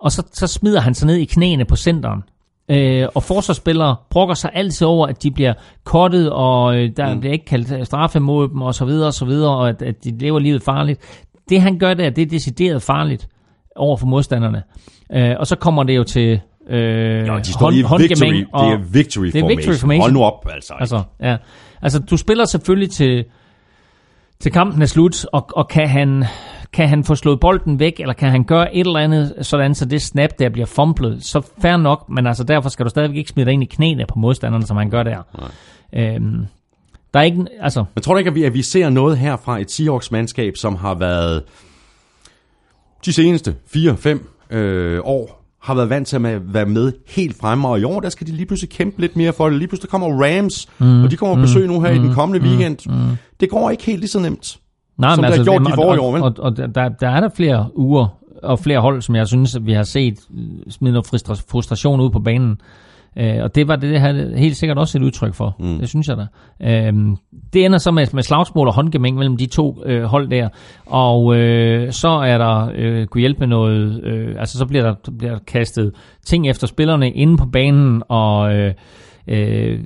Og så, så smider han sig ned i knæene på centeren. Øh, og forsvarsspillere brokker sig altid over, at de bliver kottet, og øh, der mm. bliver ikke kaldt øh, straffe mod dem, og så videre, og så videre, og at, at de lever livet farligt. Det han gør der, det er decideret farligt over for modstanderne. Øh, og så kommer det jo til øh, Ja, de står i victory, det er victory, det er victory formation. Hold nu op, altså. Altså, ja. altså, du spiller selvfølgelig til, til kampen er slut, og, og kan, han, kan han få slået bolden væk, eller kan han gøre et eller andet, sådan så det snap der bliver fumblet, så fair nok, men altså derfor skal du stadigvæk ikke smide dig ind i knæene på modstanderne, som han gør der. Øhm, der er ikke, altså, Men tror du ikke, at vi, at vi ser noget her fra et Seahawks-mandskab, som har været de seneste 4-5 øh, år, har været vant til at være med helt fremme, og i år, der skal de lige pludselig kæmpe lidt mere for det. Lige pludselig kommer Rams, mm, og de kommer på besøg nu her mm, i den kommende mm, weekend. Mm. Det går ikke helt lige så nemt, Nej, som men det altså, har gjort de forrige år, vel? Og, og, der, der er der flere uger og flere hold, som jeg synes, at vi har set øh, smide noget frustra- frustration ud på banen. Øh, og det var det, det her helt sikkert også et udtryk for. Mm. Det synes jeg da. Øh, det ender så med, med slagsmål og håndgemæng mellem de to øh, hold der. Og øh, så er der, øh, kunne hjælpe med noget, øh, altså så bliver der, der bliver kastet ting efter spillerne inde på banen, og øh, øh,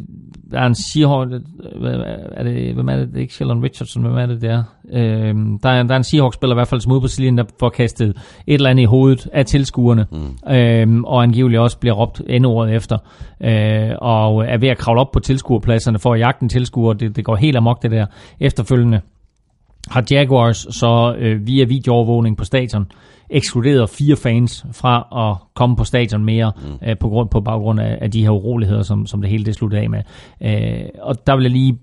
der er en Seahawk, hvad er det, hvem er det, det er ikke Sheldon Richardson, hvem er det der? Øh, der, er, der er en Seahawks-spiller i hvert fald, som ude på sidelinjen, der får kastet et eller andet i hovedet af tilskuerne, mm. øh, og angiveligt også bliver råbt endordet efter, øh, og er ved at kravle op på tilskuerpladserne for at jagte en tilskuer. Det, det går helt amok det der efterfølgende har Jaguars så øh, via videoovervågning på stadion ekskluderet fire fans fra at komme på stadion mere mm. øh, på, grund, på baggrund af, af de her uroligheder, som, som det hele det sluttede af med. Øh, og der vil jeg lige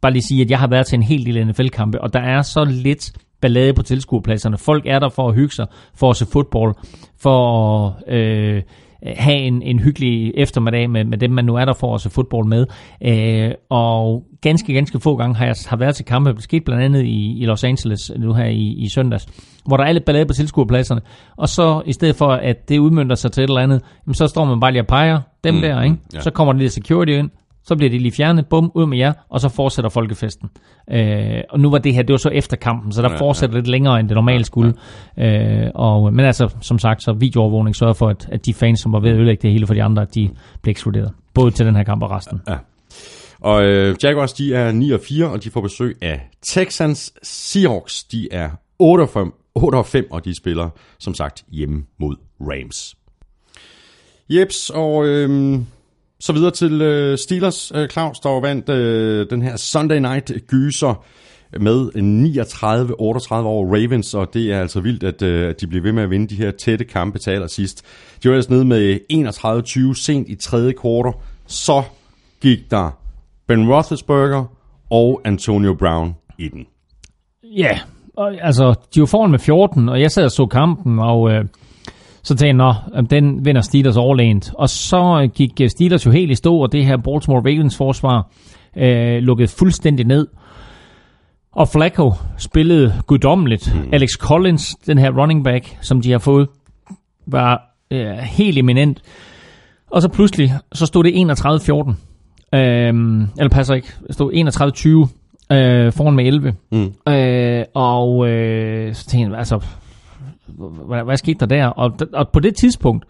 bare lige sige, at jeg har været til en hel del NFL-kampe, og der er så lidt ballade på tilskuerpladserne. Folk er der for at hygge sig, for at se fodbold, for at øh, have en, en hyggelig eftermiddag med, med dem, man nu er der for at se fodbold med. Øh, og ganske, ganske få gange har jeg har været til kampe. Det skete blandt andet i, i Los Angeles nu her i, i søndags, hvor der er lidt ballade på tilskuerpladserne. Og så i stedet for, at det udmyndter sig til et eller andet, jamen, så står man bare lige og peger dem mm, der, ikke? ja. Så kommer der lidt security ind, så bliver de lige fjernet, bum, ud med jer, og så fortsætter folkefesten. Øh, og nu var det her, det var så efter kampen, så der ja, fortsætter ja. lidt længere, end det normalt skulle. Ja. Øh, og, men altså, som sagt, så videoovervågning sørger for, at, at de fans, som var ved at ødelægge det hele for de andre, at de blev ekskluderet. Både til den her kamp og resten. Ja. Og øh, Jaguars, de er 9 og 4, og de får besøg af Texans. Seahawks, de er 8 og 5, 8 og, 5 og de spiller, som sagt, hjemme mod Rams. Jeps, og øh, så videre til øh, Steelers. Øh, Claus, der vandt øh, den her Sunday Night gyser med 39-38 over Ravens, og det er altså vildt, at, øh, at de bliver ved med at vinde de her tætte kampe til allersidst. De var ellers nede med 31-20 sent i tredje kvartal. Så gik der Ben Roethlisberger og Antonio Brown i den. Ja, og, altså, de var foran med 14, og jeg sad og så kampen, og øh, så tænkte jeg, nå, den vinder Steelers overlænt. Og så øh, gik øh, Steelers jo helt i stå, og det her Baltimore Ravens forsvar øh, lukkede fuldstændig ned. Og Flacco spillede guddommeligt. Mm. Alex Collins, den her running back, som de har fået, var øh, helt eminent. Og så pludselig, så stod det 31-14. Øhm, eller passer ikke, stod 31-20 øh, foran med 11. Mm. Øh, og øh, så tænkte jeg, altså, hvad, hvad skete der der? Og, og på det tidspunkt,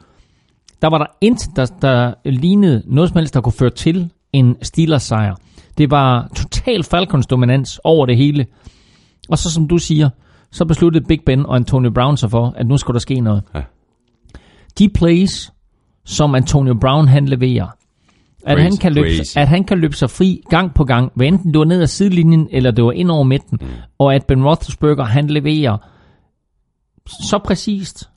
der var der intet, der, der lignede noget som helst, der kunne føre til en Steelers sejr. Det var total Falcons dominans over det hele. Og så som du siger, så besluttede Big Ben og Antonio Brown sig for, at nu skulle der ske noget. Ja. De plays, som Antonio Brown han leverer, at Crazy, han, kan løbe, crazy. at han kan løbe sig fri gang på gang, hvad enten det var ned ad sidelinjen, eller det var ind over midten, mm. og at Ben Roethlisberger, han leverer så præcist,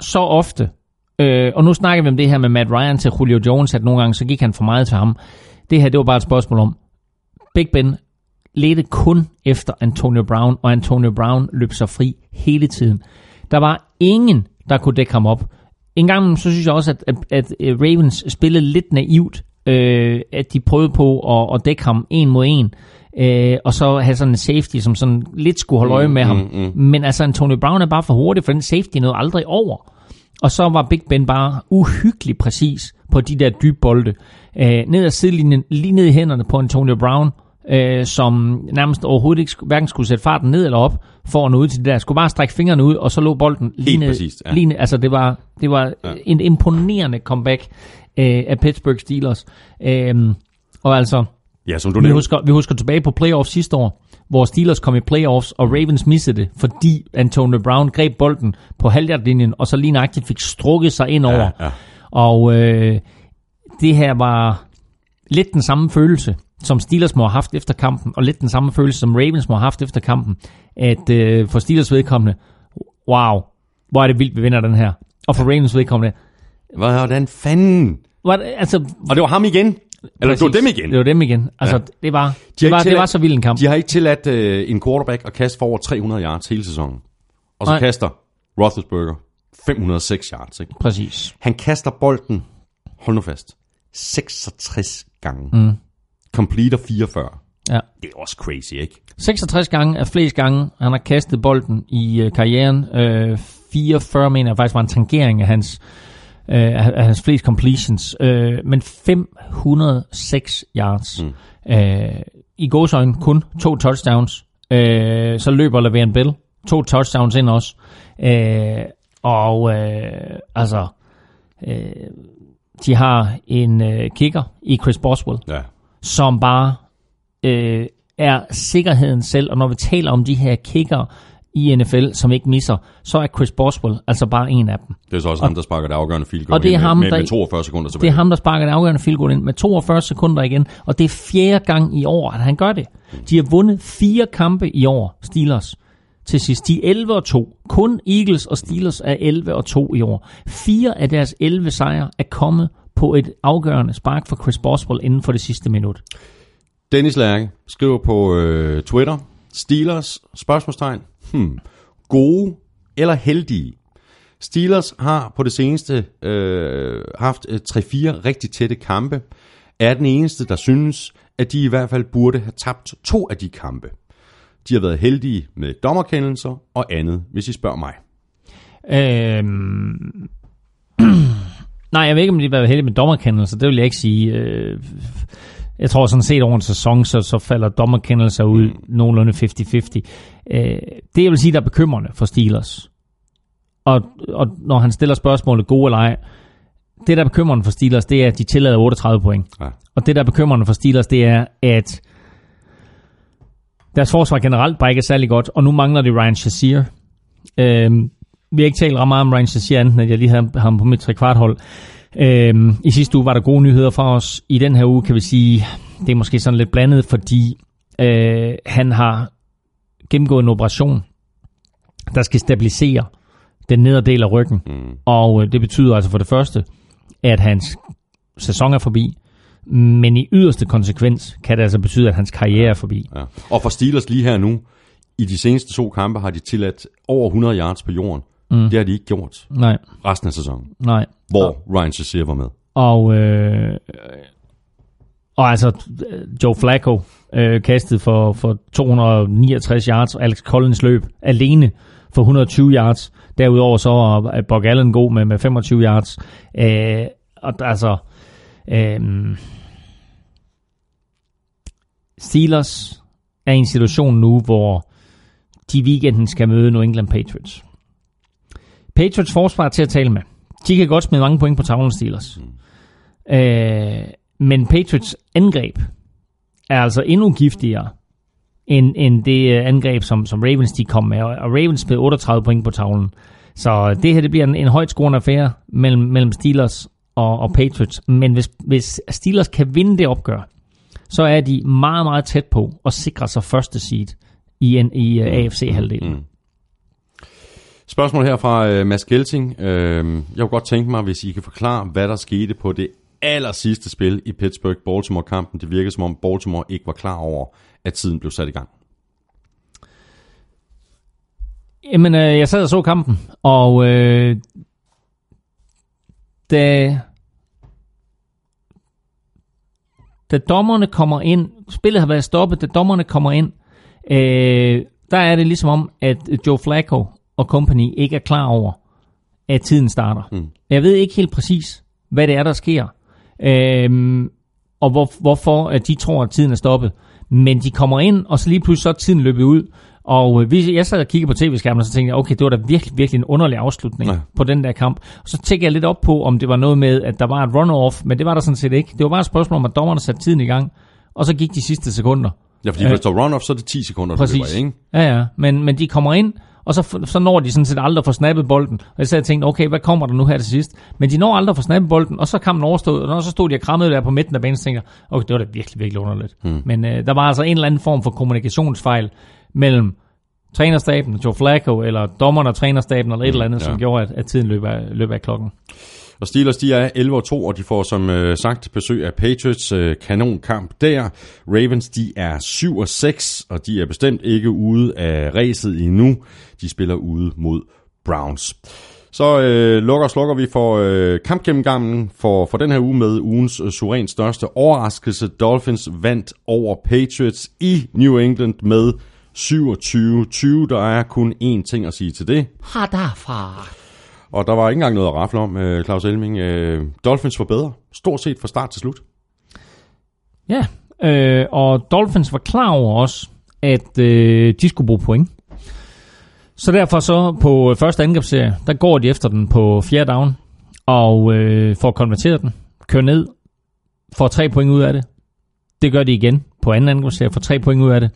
så ofte, øh, og nu snakker vi om det her med Matt Ryan til Julio Jones, at nogle gange så gik han for meget til ham. Det her, det var bare et spørgsmål om, Big Ben ledte kun efter Antonio Brown, og Antonio Brown løb sig fri hele tiden. Der var ingen, der kunne dække ham op. En gang så synes jeg også, at, at, at øh, Ravens spillede lidt naivt, øh, at de prøvede på at, at dække ham en mod en, øh, og så have sådan en safety, som sådan lidt skulle holde øje med ham. Men altså, Antonio Brown er bare for hurtig, for den safety nåede aldrig over. Og så var Big Ben bare uhyggelig præcis på de der dybe bolde. Øh, ned ad sidelinjen, lige ned i hænderne på Antonio Brown, øh, som nærmest overhovedet ikke hverken skulle sætte farten ned eller op, for at nå ud til det der. Skulle bare strække fingrene ud, og så lå bolden lige Helt ned. præcist, ja. lige ned. Altså det var, det var ja. en imponerende comeback øh, af Pittsburgh Steelers. Øh, og altså, Ja, som du vi husker, vi husker tilbage på playoffs sidste år, hvor Steelers kom i playoffs, og Ravens missede det, fordi Antonio Brown greb bolden på halvhjertlinjen, og så lige nøjagtigt fik strukket sig ind over. ja. Og øh, det her var lidt den samme følelse som Steelers må have haft efter kampen, og lidt den samme følelse, som Ravens må have haft efter kampen, at øh, for Steelers vedkommende, wow, hvor er det vildt, vi vinder den her. Og for Ravens vedkommende, Hvordan fanden? det, altså... Og det var ham igen? Eller det var dem igen? Det var dem igen. Altså, Ja. det, var, De det, var, det tilladt- var så vild en kamp. De har ikke tilladt øh, en quarterback at kaste for over 300 yards hele sæsonen. Og så Nej. kaster Roethlisberger 506 yards. Ikke? Præcis. Han kaster bolden, hold nu fast, 66 gange. Mm. Completer 44. Ja. Det er også crazy, ikke? 66 gange er flest gange, han har kastet bolden i øh, karrieren. Øh, 44 mener jeg faktisk var en tangering af hans, øh, af hans flest completions. Øh, men 506 yards. Mm. Øh, I gåsøjne kun to touchdowns. Øh, så løber Le'Veon Bell to touchdowns ind også. Øh, og øh, altså, øh, de har en øh, kicker i Chris Boswell Ja. som bare øh, er sikkerheden selv. Og når vi taler om de her kicker i NFL, som ikke misser, så er Chris Boswell altså bare en af dem. Det er så også ham, der sparker det afgørende field goal og det er ham, med, der- med 42 sekunder tilbage. Det er ham, der sparker det afgørende field goal ind med 42 sekunder igen, og det er fjerde gang i år, at han gør det. De har vundet fire kampe i år, Steelers, til sidst. De er 11 og 2. Kun Eagles og Steelers er 11 og 2 i år. Fire af deres 11 sejre er kommet på et afgørende spark for Chris Boswell inden for det sidste minut. Dennis Lærke skriver på øh, Twitter, Steelers, spørgsmålstegn, hmm, gode eller heldige? Steelers har på det seneste øh, haft øh, 3-4 rigtig tætte kampe. Er den eneste, der synes, at de i hvert fald burde have tabt to af de kampe. De har været heldige med dommerkendelser og andet, hvis I spørger mig. Øhm... Nej, jeg ved ikke, om de har været heldige med dommerkendelser. Det vil jeg ikke sige. Øh, jeg tror sådan set over en sæson, så, så falder dommerkendelser ud mm. nogenlunde 50-50. Øh, det jeg vil sige, der er bekymrende for Steelers, og, og når han stiller spørgsmålet gode eller ej, det der er bekymrende for Steelers, det er, at de tillader 38 point. Ja. Og det der er bekymrende for Steelers, det er, at deres forsvar generelt bare ikke er særlig godt, og nu mangler det Ryan Shazier. Øhm, vi har ikke talt ret meget om Ryan Shazier, enten at jeg lige havde ham på mit trekvarthold. Øhm, I sidste uge var der gode nyheder for os. I den her uge kan vi sige, det er måske sådan lidt blandet, fordi øh, han har gennemgået en operation, der skal stabilisere den nedre del af ryggen. Mm. Og øh, det betyder altså for det første, at hans sæson er forbi, men i yderste konsekvens kan det altså betyde, at hans karriere er forbi. Ja. Og for Steelers lige her nu, i de seneste to kampe har de tilladt over 100 yards på jorden. Mm. Det har de ikke gjort Nej, resten af sæsonen, nej. hvor Ryan Shazier var med. Og, øh, og altså, Joe Flacco øh, kastede for, for 269 yards, og Alex Collins løb alene for 120 yards. Derudover så er Bog Allen god med, med 25 yards. Øh, og altså, øh, Steelers er i en situation nu, hvor de i weekenden skal møde New England Patriots. Patriots forsvar til at tale med. De kan godt smide mange point på tavlen, Steelers. Øh, men Patriots angreb er altså endnu giftigere end, end det øh, angreb, som, som Ravens de kom med. Og og Ravens spillede 38 point på tavlen. Så det her det bliver en, en højt scorende affære mellem, mellem Steelers og, og Patriots. Men hvis, hvis Steelers kan vinde det opgør, så er de meget, meget tæt på at sikre sig første seed i, en, i uh, AFC-halvdelen. Mm. Spørgsmål her fra øh, Mads Gelting. Øh, jeg kunne godt tænke mig, hvis I kan forklare, hvad der skete på det aller sidste spil i Pittsburgh-Baltimore-kampen. Det virkede som om Baltimore ikke var klar over, at tiden blev sat i gang. Jamen, øh, jeg sad og så kampen, og øh, da, da dommerne kommer ind, spillet har været stoppet, da dommerne kommer ind, øh, der er det ligesom om, at Joe Flacco og company ikke er klar over, at tiden starter. Mm. Jeg ved ikke helt præcis, hvad det er, der sker, øh, og hvor, hvorfor at de tror, at tiden er stoppet. Men de kommer ind, og så lige pludselig så er tiden løbet ud, og øh, vi, jeg sad og kiggede på tv-skærmen, og så tænkte jeg, okay, det var da virkelig, virkelig en underlig afslutning Ja. på den der kamp. Og så tænkte jeg lidt op på, om det var noget med, at der var et run-off, men det var der sådan set ikke. Det var bare et spørgsmål om, at dommerne satte tiden i gang, og så gik de sidste sekunder. Ja, fordi Øh, hvis der er run-off, så er det 10 sekunder, Præcis. løber, ikke? Ja, ja, men, men de kommer ind, og så, så når de sådan set aldrig at få snappet bolden. Og jeg sad og tænkte, okay, hvad kommer der nu her til sidst? Men de når aldrig at få snappet bolden, og så kom den overstået, og når så stod de og krammede der på midten af banen, så tænkte okay, det var da virkelig, virkelig underligt. Hmm. Men øh, der var altså en eller anden form for kommunikationsfejl mellem trænerstaben, Joe Flacco, eller dommeren og trænerstaben, eller et eller andet, ja. som gjorde, at, at tiden løb af, løb af klokken. Og Steelers, de er 11 og 2, og de får som øh, sagt besøg af Patriots øh, kanonkamp der. Ravens, de er 7 og 6, og de er bestemt ikke ude af ræset endnu. De spiller ude mod Browns. Så øh, lukker og slukker vi for øh, kampgennemgangen for, for den her uge med ugens øh, suverænt største overraskelse. Dolphins vandt over Patriots i New England med 27-20. Der er kun én ting at sige til det. Har derfra. Og der var ikke engang noget at rafle om, øh, Claus Elming. Øh, Dolphins var bedre, stort set fra start til slut. Ja, øh, og Dolphins var klar over også, at øh, de skulle bruge point. Så derfor så på øh, første angrebsserie, der går de efter den på fjerde down, og øh, får konverteret den, kører ned, får tre point ud af det. Det gør de igen på anden angrebsserie, får tre point ud af det,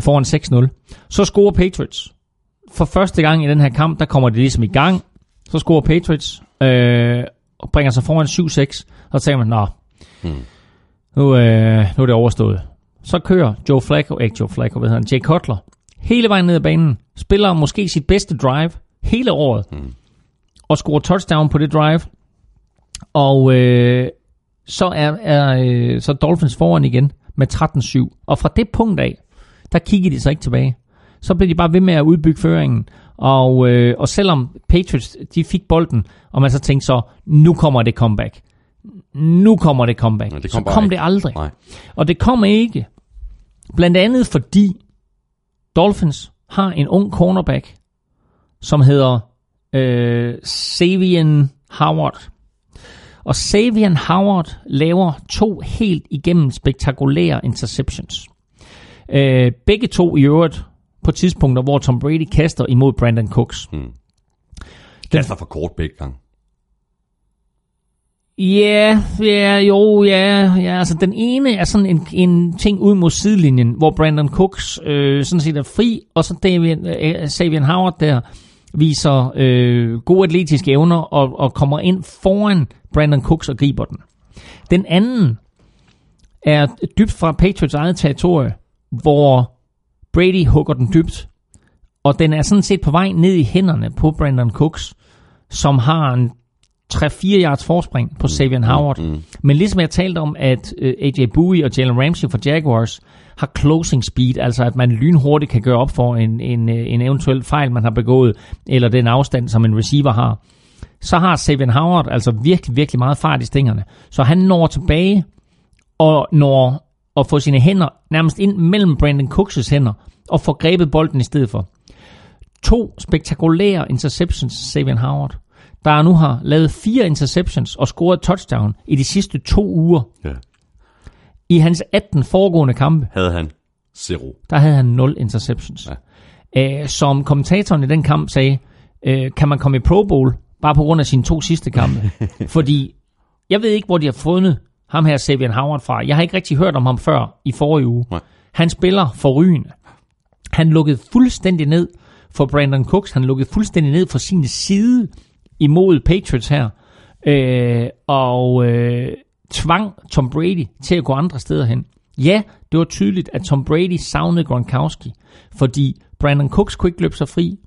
foran 6-0. Så scorer Patriots. For første gang i den her kamp, der kommer de ligesom i gang. Så scorer Patriots, øh, og bringer sig foran 7-6. Så tænker man, nå, nu, øh, nu er det overstået. Så kører Joe Flacco, ikke Joe Flacco, hvad hedder han, Jay Cutler, hele vejen ned ad banen, spiller måske sit bedste drive hele året, mm. og scorer touchdown på det drive, og øh, så er, er øh, så Dolphins foran igen med 13-7. Og fra det punkt af, der kigger de så ikke tilbage. Så blev de bare ved med at udbygge føringen. Og, øh, og selvom Patriots de fik bolden, og man så tænkte så, nu kommer det comeback. Nu kommer det comeback. Men det så kom bare kom ikke. det aldrig. Nej. Og det kommer ikke. Blandt andet fordi Dolphins har en ung cornerback, som hedder øh, Savian Howard. Og Savian Howard laver to helt igennem spektakulære interceptions. Øh, begge to i øvrigt på tidspunkter, hvor Tom Brady kaster imod Brandon Cooks. Det er for kort begge gange. Ja, ja, jo, ja, ja, altså den ene er sådan en, en ting ud mod sidelinjen, hvor Brandon Cooks øh, sådan set er fri, og så Davian, øh, Savian Howard der viser øh, gode atletiske evner og, og kommer ind foran Brandon Cooks og griber den. Den anden er dybt fra Patriots eget territorie, hvor Brady hugger den dybt, og den er sådan set på vej ned i hænderne på Brandon Cooks, som har en 3-4 yards forspring på Savian Howard. Mm. Men ligesom jeg talte om, at øh, AJ Bowie og Jalen Ramsey fra Jaguars har closing speed, altså at man lynhurtigt kan gøre op for en, en, øh, en eventuel fejl, man har begået, eller den afstand, som en receiver har, så har Savian Howard altså virkelig, virkelig meget fart i stængerne. Så han når tilbage og når at få sine hænder nærmest ind mellem Brandon Cooks' hænder og får grebet bolden i stedet for. To spektakulære interceptions, Savian Howard, der nu har lavet fire interceptions og scoret touchdown i de sidste to uger. Ja. I hans 18 foregående kampe, Havde han zero. der havde han 0 interceptions. Ja. Øh, som kommentatoren i den kamp sagde, øh, kan man komme i Pro Bowl bare på grund af sine to sidste kampe? Fordi jeg ved ikke, hvor de har fundet ham her, Savian Howard fra. Jeg har ikke rigtig hørt om ham før i forrige uge. Nej. Han spiller forrygende. Han lukkede fuldstændig ned for Brandon Cooks. Han lukkede fuldstændig ned for sin side imod Patriots her. Øh, og øh, tvang Tom Brady til at gå andre steder hen. Ja, det var tydeligt, at Tom Brady savnede Gronkowski, fordi Brandon Cooks kunne ikke løbe sig fri.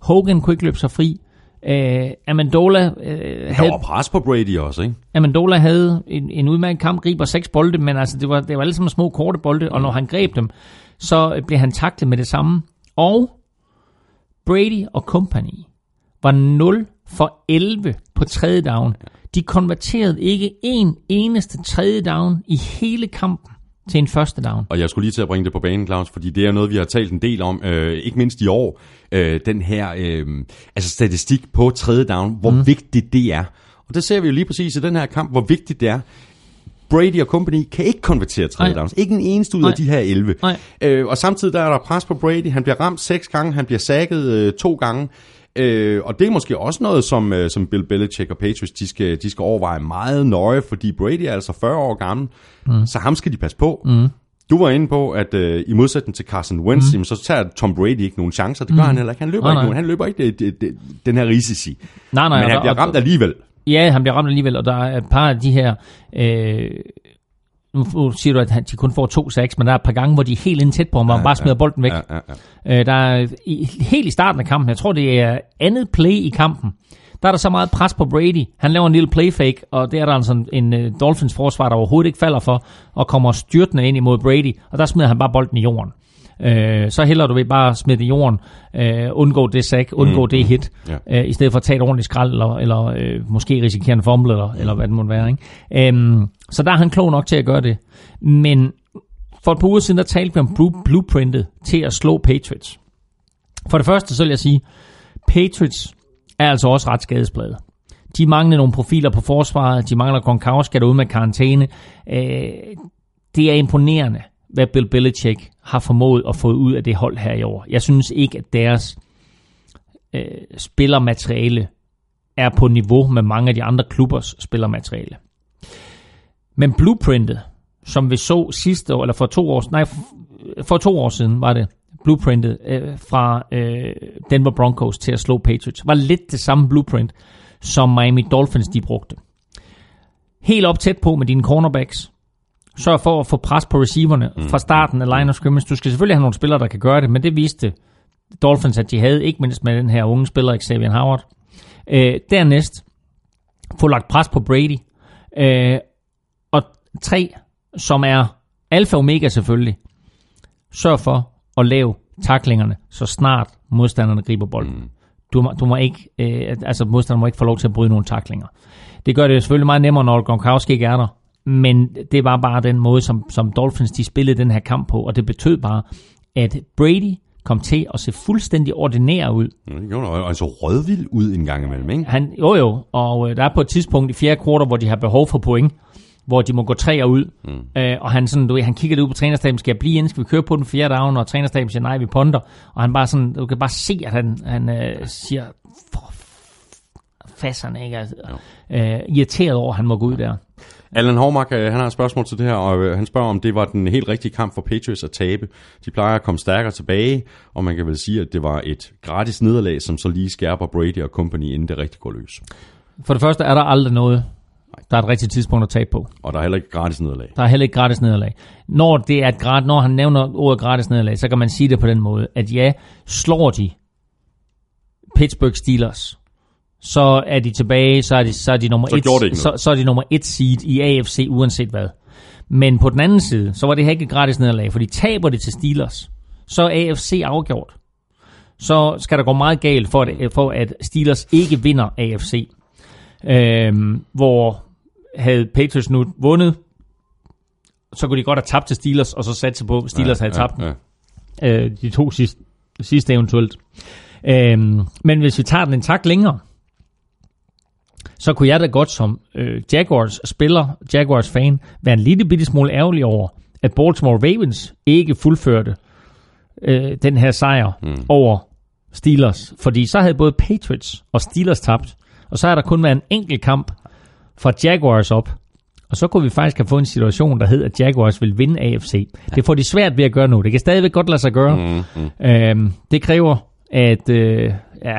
Hogan kunne ikke løbe sig fri. Øh, Amendola, øh, Der havde, var pres på Brady også, ikke? Amendola havde en, en udmærket kamp, griber seks bolde, men altså det var, det var alle sammen små korte bolde, og når han greb dem, så øh, blev han taklet med det samme. Og Brady og company var 0 for 11 på tredje down. De konverterede ikke en eneste tredje down i hele kampen til en første down. Og jeg skulle lige til at bringe det på banen, Claus, fordi det er noget, vi har talt en del om, øh, ikke mindst i år, øh, den her øh, altså statistik på tredje down, hvor mm. vigtigt det er. Og det ser vi jo lige præcis i den her kamp, hvor vigtigt det er. Brady og company kan ikke konvertere tredje downs. Ikke en eneste ud Nej. af de her 11. Nej. Øh, og samtidig der er der pres på Brady. Han bliver ramt seks gange, han bliver sækket øh, to gange. Øh, og det er måske også noget, som, øh, som Bill Belichick og Patriots, de skal, de skal overveje meget nøje, fordi Brady er altså 40 år gammel, mm. så ham skal de passe på. Mm. Du var inde på, at øh, i modsætning til Carson Wentz, mm. jamen, så tager Tom Brady ikke nogen chancer. Det gør mm. han heller ikke. Han løber Nej, ikke nej. nogen. Han løber ikke det, det, det, den her risici. Nej, nej, Men han bliver ramt alligevel. Ja, han bliver ramt alligevel, og der er et par af de her... Øh, nu siger du, at de kun får to sacks, men der er et par gange, hvor de er helt ind tæt på ham, hvor han bare smider bolden væk. Ja, ja, ja. Øh, der er i, helt i starten af kampen, jeg tror det er andet play i kampen, der er der så meget pres på Brady. Han laver en lille play fake, og det er der altså en, en uh, Dolphins forsvar, der overhovedet ikke falder for, og kommer styrtende ind imod Brady, og der smider han bare bolden i jorden. Øh, så hellere du ved bare smide det i jorden, øh, undgå det sack, undgå mm, det hit, ja. øh, i stedet for at tage et ordentligt skrald, eller, eller øh, måske risikere en fumble, eller, eller hvad det måtte være. Ikke? Øhm, så der er han klog nok til at gøre det. Men for et par uger siden, der talte vi om blue- blueprintet til at slå Patriots. For det første, så vil jeg sige, Patriots er altså også ret skadespladet. De mangler nogle profiler på forsvaret, de mangler Gronkowski derude med karantæne. Øh, det er imponerende, hvad Bill Belichick har formået at få ud af det hold her i år. Jeg synes ikke, at deres øh, spillermateriale er på niveau med mange af de andre klubbers spillermateriale. Men blueprintet, som vi så sidste år, eller for to år, nej, for to år siden var det, blueprintet øh, fra øh, Denver Broncos til at slå Patriots, var lidt det samme blueprint, som Miami Dolphins de brugte. Helt op tæt på med dine cornerbacks. Sørg for at få pres på receiverne mm. fra starten af line of scrimmage. Du skal selvfølgelig have nogle spillere, der kan gøre det, men det viste Dolphins, at de havde, ikke mindst med den her unge spiller, Xavier Howard. Øh, dernæst, få lagt pres på Brady. Øh, og tre, som er alfa og omega selvfølgelig, sørg for at lave taklingerne, så snart modstanderne griber bolden. Mm. Du, må, du må ikke, øh, altså modstanderne må ikke få lov til at bryde nogle taklinger. Det gør det selvfølgelig meget nemmere, når Gronkowski ikke er der, men det var bare den måde, som, som Dolphins de spillede den her kamp på, og det betød bare, at Brady kom til at se fuldstændig ordinær ud. Det gjorde det. Og altså rødvild ud en gang imellem, ikke? Han, jo jo, og øh, der er på et tidspunkt i fjerde kvartal, hvor de har behov for point, hvor de må gå tre ud. Mm. Øh, og han, sådan, du ved, han kigger ud på trænerstaben, skal jeg blive inde, skal vi køre på den fjerde down, og trænerstaben siger, nej, vi ponder. Og han bare sådan, du kan bare se, at han, han øh, siger, for fasserne, ikke? Altså, øh, irriteret over, at han må gå ud der. Allan Hormark, øh, han har et spørgsmål til det her, og øh, han spørger, om det var den helt rigtige kamp for Patriots at tabe. De plejer at komme stærkere tilbage, og man kan vel sige, at det var et gratis nederlag, som så lige skærper Brady og company, inden det rigtig går løs. For det første er der aldrig noget, der er et rigtigt tidspunkt at tabe på. Og der er heller ikke gratis nederlag. Der er heller ikke gratis nederlag. Når, det er et grad, når han nævner ordet gratis nederlag, så kan man sige det på den måde, at ja, slår de Pittsburgh Steelers, så er de tilbage, så er de, så er de nummer Så et, så, så er de nummer et seed i AFC, uanset hvad. Men på den anden side, så var det her ikke et gratis nederlag, for de taber det til Steelers. Så er AFC afgjort. Så skal der gå meget galt for, at, for at Steelers ikke vinder AFC. Øhm, hvor havde Patriots nu vundet, så kunne de godt have tabt til Steelers, og så satse på, at Steelers ja, havde tabt ja, ja. Øh, de to sidste, sidste eventuelt. Øhm, men hvis vi tager den en tak længere, så kunne jeg da godt som øh, Jaguars spiller, Jaguars fan, være en lille bitte smule ærgerlig over, at Baltimore Ravens ikke fuldførte øh, den her sejr mm. over Steelers. Fordi så havde både Patriots og Steelers tabt, og så har der kun været en enkelt kamp fra Jaguars op. Og så kunne vi faktisk have fået en situation, der hed, at Jaguars vil vinde AFC. Det får de svært ved at gøre nu. Det kan stadigvæk godt lade sig gøre. Mm, mm. Øhm, det kræver, at... Øh, ja,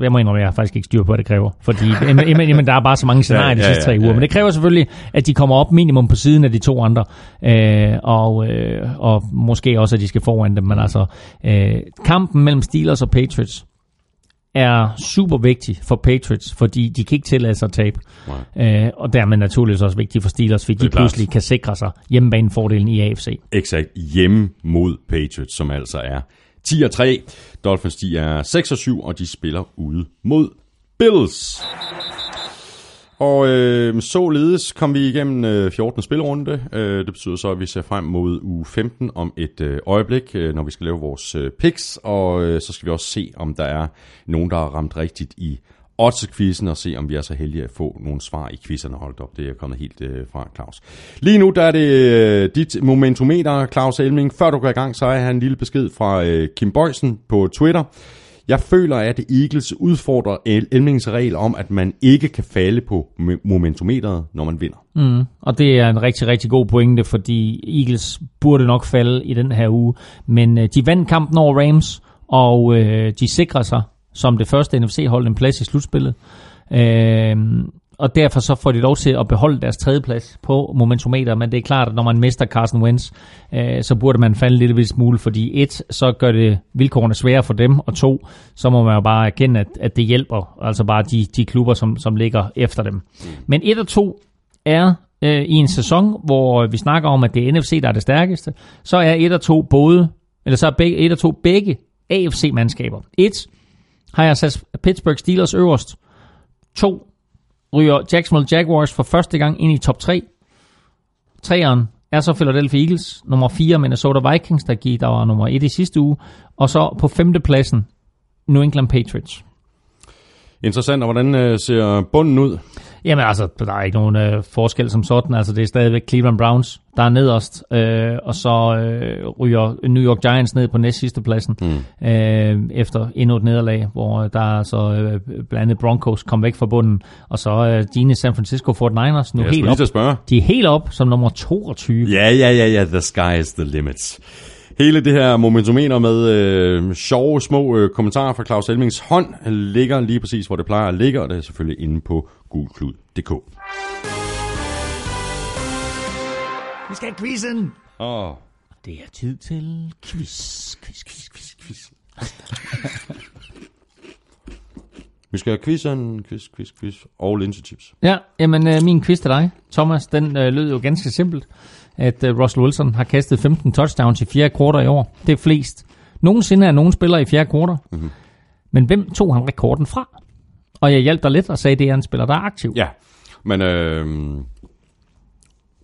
jeg må indrømme, jeg har faktisk ikke styr på, hvad det kræver. Fordi jamen, jamen, der er bare så mange scenarier ja, de Ja, ja, sidste tre ja, uger. ja. Men det kræver selvfølgelig, at de kommer op minimum på siden af de to andre. Øh, og, øh, og måske også, at de skal foran dem. Men altså, øh, kampen mellem Steelers og Patriots er super vigtig for Patriots, fordi de kan ikke tillade sig at tabe. Øh, og dermed naturligvis også vigtigt for Steelers, fordi de klart. pludselig kan sikre sig hjemmebanefordelen i AFC. Exakt hjemme mod Patriots, som altså er 10 og 3. Dolphins de er 6 og 7, og de spiller ude mod Bills. Og øh, således kom vi igennem øh, 14. spilrunde. Øh, det betyder så, at vi ser frem mod uge 15 om et øh, øjeblik, øh, når vi skal lave vores øh, picks. Og øh, så skal vi også se, om der er nogen, der har ramt rigtigt i odds-quizzen, og se, om vi er så heldige at få nogle svar i quizzerne. holdt op, det er kommet helt øh, fra Claus. Lige nu, der er det øh, dit momentometer, Claus Elming. Før du går i gang, så har jeg en lille besked fra øh, Kim Bøjsen på Twitter. Jeg føler, at Eagles udfordrer Elmings regel om, at man ikke kan falde på momentometeret, når man vinder. Mm, og det er en rigtig, rigtig god pointe, fordi Eagles burde nok falde i den her uge. Men øh, de vandt kampen over Rams, og øh, de sikrer sig som det første NFC-hold en plads i slutspillet. Øh, og derfor så får de lov til at beholde deres tredjeplads på momentometer, men det er klart, at når man mister Carson Wentz, øh, så burde man falde lidt smule, fordi et, så gør det vilkårene svære for dem, og to, så må man jo bare erkende, at, at det hjælper, altså bare de, de klubber, som, som ligger efter dem. Men et og to er øh, i en sæson, hvor vi snakker om, at det er NFC, der er det stærkeste, så er et og to både, eller så er begge, et og to begge AFC-mandskaber. Et har jeg sat Pittsburgh Steelers øverst. To ryger Jacksonville Jaguars for første gang ind i top 3. Treeren er så Philadelphia Eagles. Nummer 4 Minnesota Vikings, der, gik, der var nummer 1 i sidste uge. Og så på femtepladsen New England Patriots. Interessant, og hvordan øh, ser bunden ud? Jamen altså, der er ikke nogen øh, forskel som sådan. Altså, det er stadigvæk Cleveland Browns, der er nederst. Øh, og så øh, ryger New York Giants ned på næst sidste pladsen. Mm. Øh, efter endnu et nederlag, hvor der er så øh, blandt andet Broncos kom væk fra bunden. Og så øh, dine San Francisco 49ers nu helt op. spørge. De er helt op som nummer 22. Ja, ja, ja, ja, the sky is the limit. Hele det her momentometer med øh, sjove små øh, kommentarer fra Claus Elmings hånd ligger lige præcis, hvor det plejer at ligge, og det er selvfølgelig inde på gulklud.dk. Vi skal have quizzen. Åh, Det er tid til quiz, quiz, quiz, quiz, quiz. vi skal have quizzen, quiz, quiz, quiz og linsechips. Ja, jamen øh, min quiz til dig, Thomas, den øh, lød jo ganske simpelt, at øh, Russell Wilson har kastet 15 touchdowns i fjerde kvartal i år. Det er flest. Nogensinde er nogen spiller i fjerde kvartal. Mm-hmm. Men hvem tog han rekorden fra? Og jeg hjalp dig lidt og sagde, at det er en spiller, der er aktiv. Ja, men øh,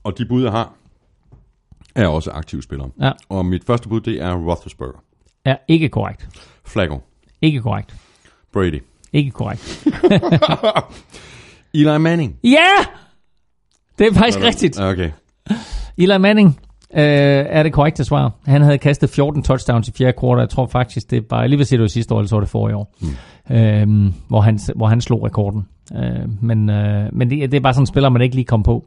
og de bud, jeg har, er også aktive spillere. Ja. Og mit første bud, det er Roethlisberger, Er ikke korrekt. Flacco, Ikke korrekt. Brady, Ikke korrekt. Eli Manning. Ja! Det er faktisk rigtigt. Okay. Eli Manning øh, er det korrekte svar. Han havde kastet 14 touchdowns i fjerde kvartal. Jeg tror faktisk, det var, lige ved det var sidste år, eller så var det forrige år, mm. øh, hvor, han, hvor han slog rekorden. Øh, men øh, men det, det er bare sådan en spiller, man ikke lige kom på.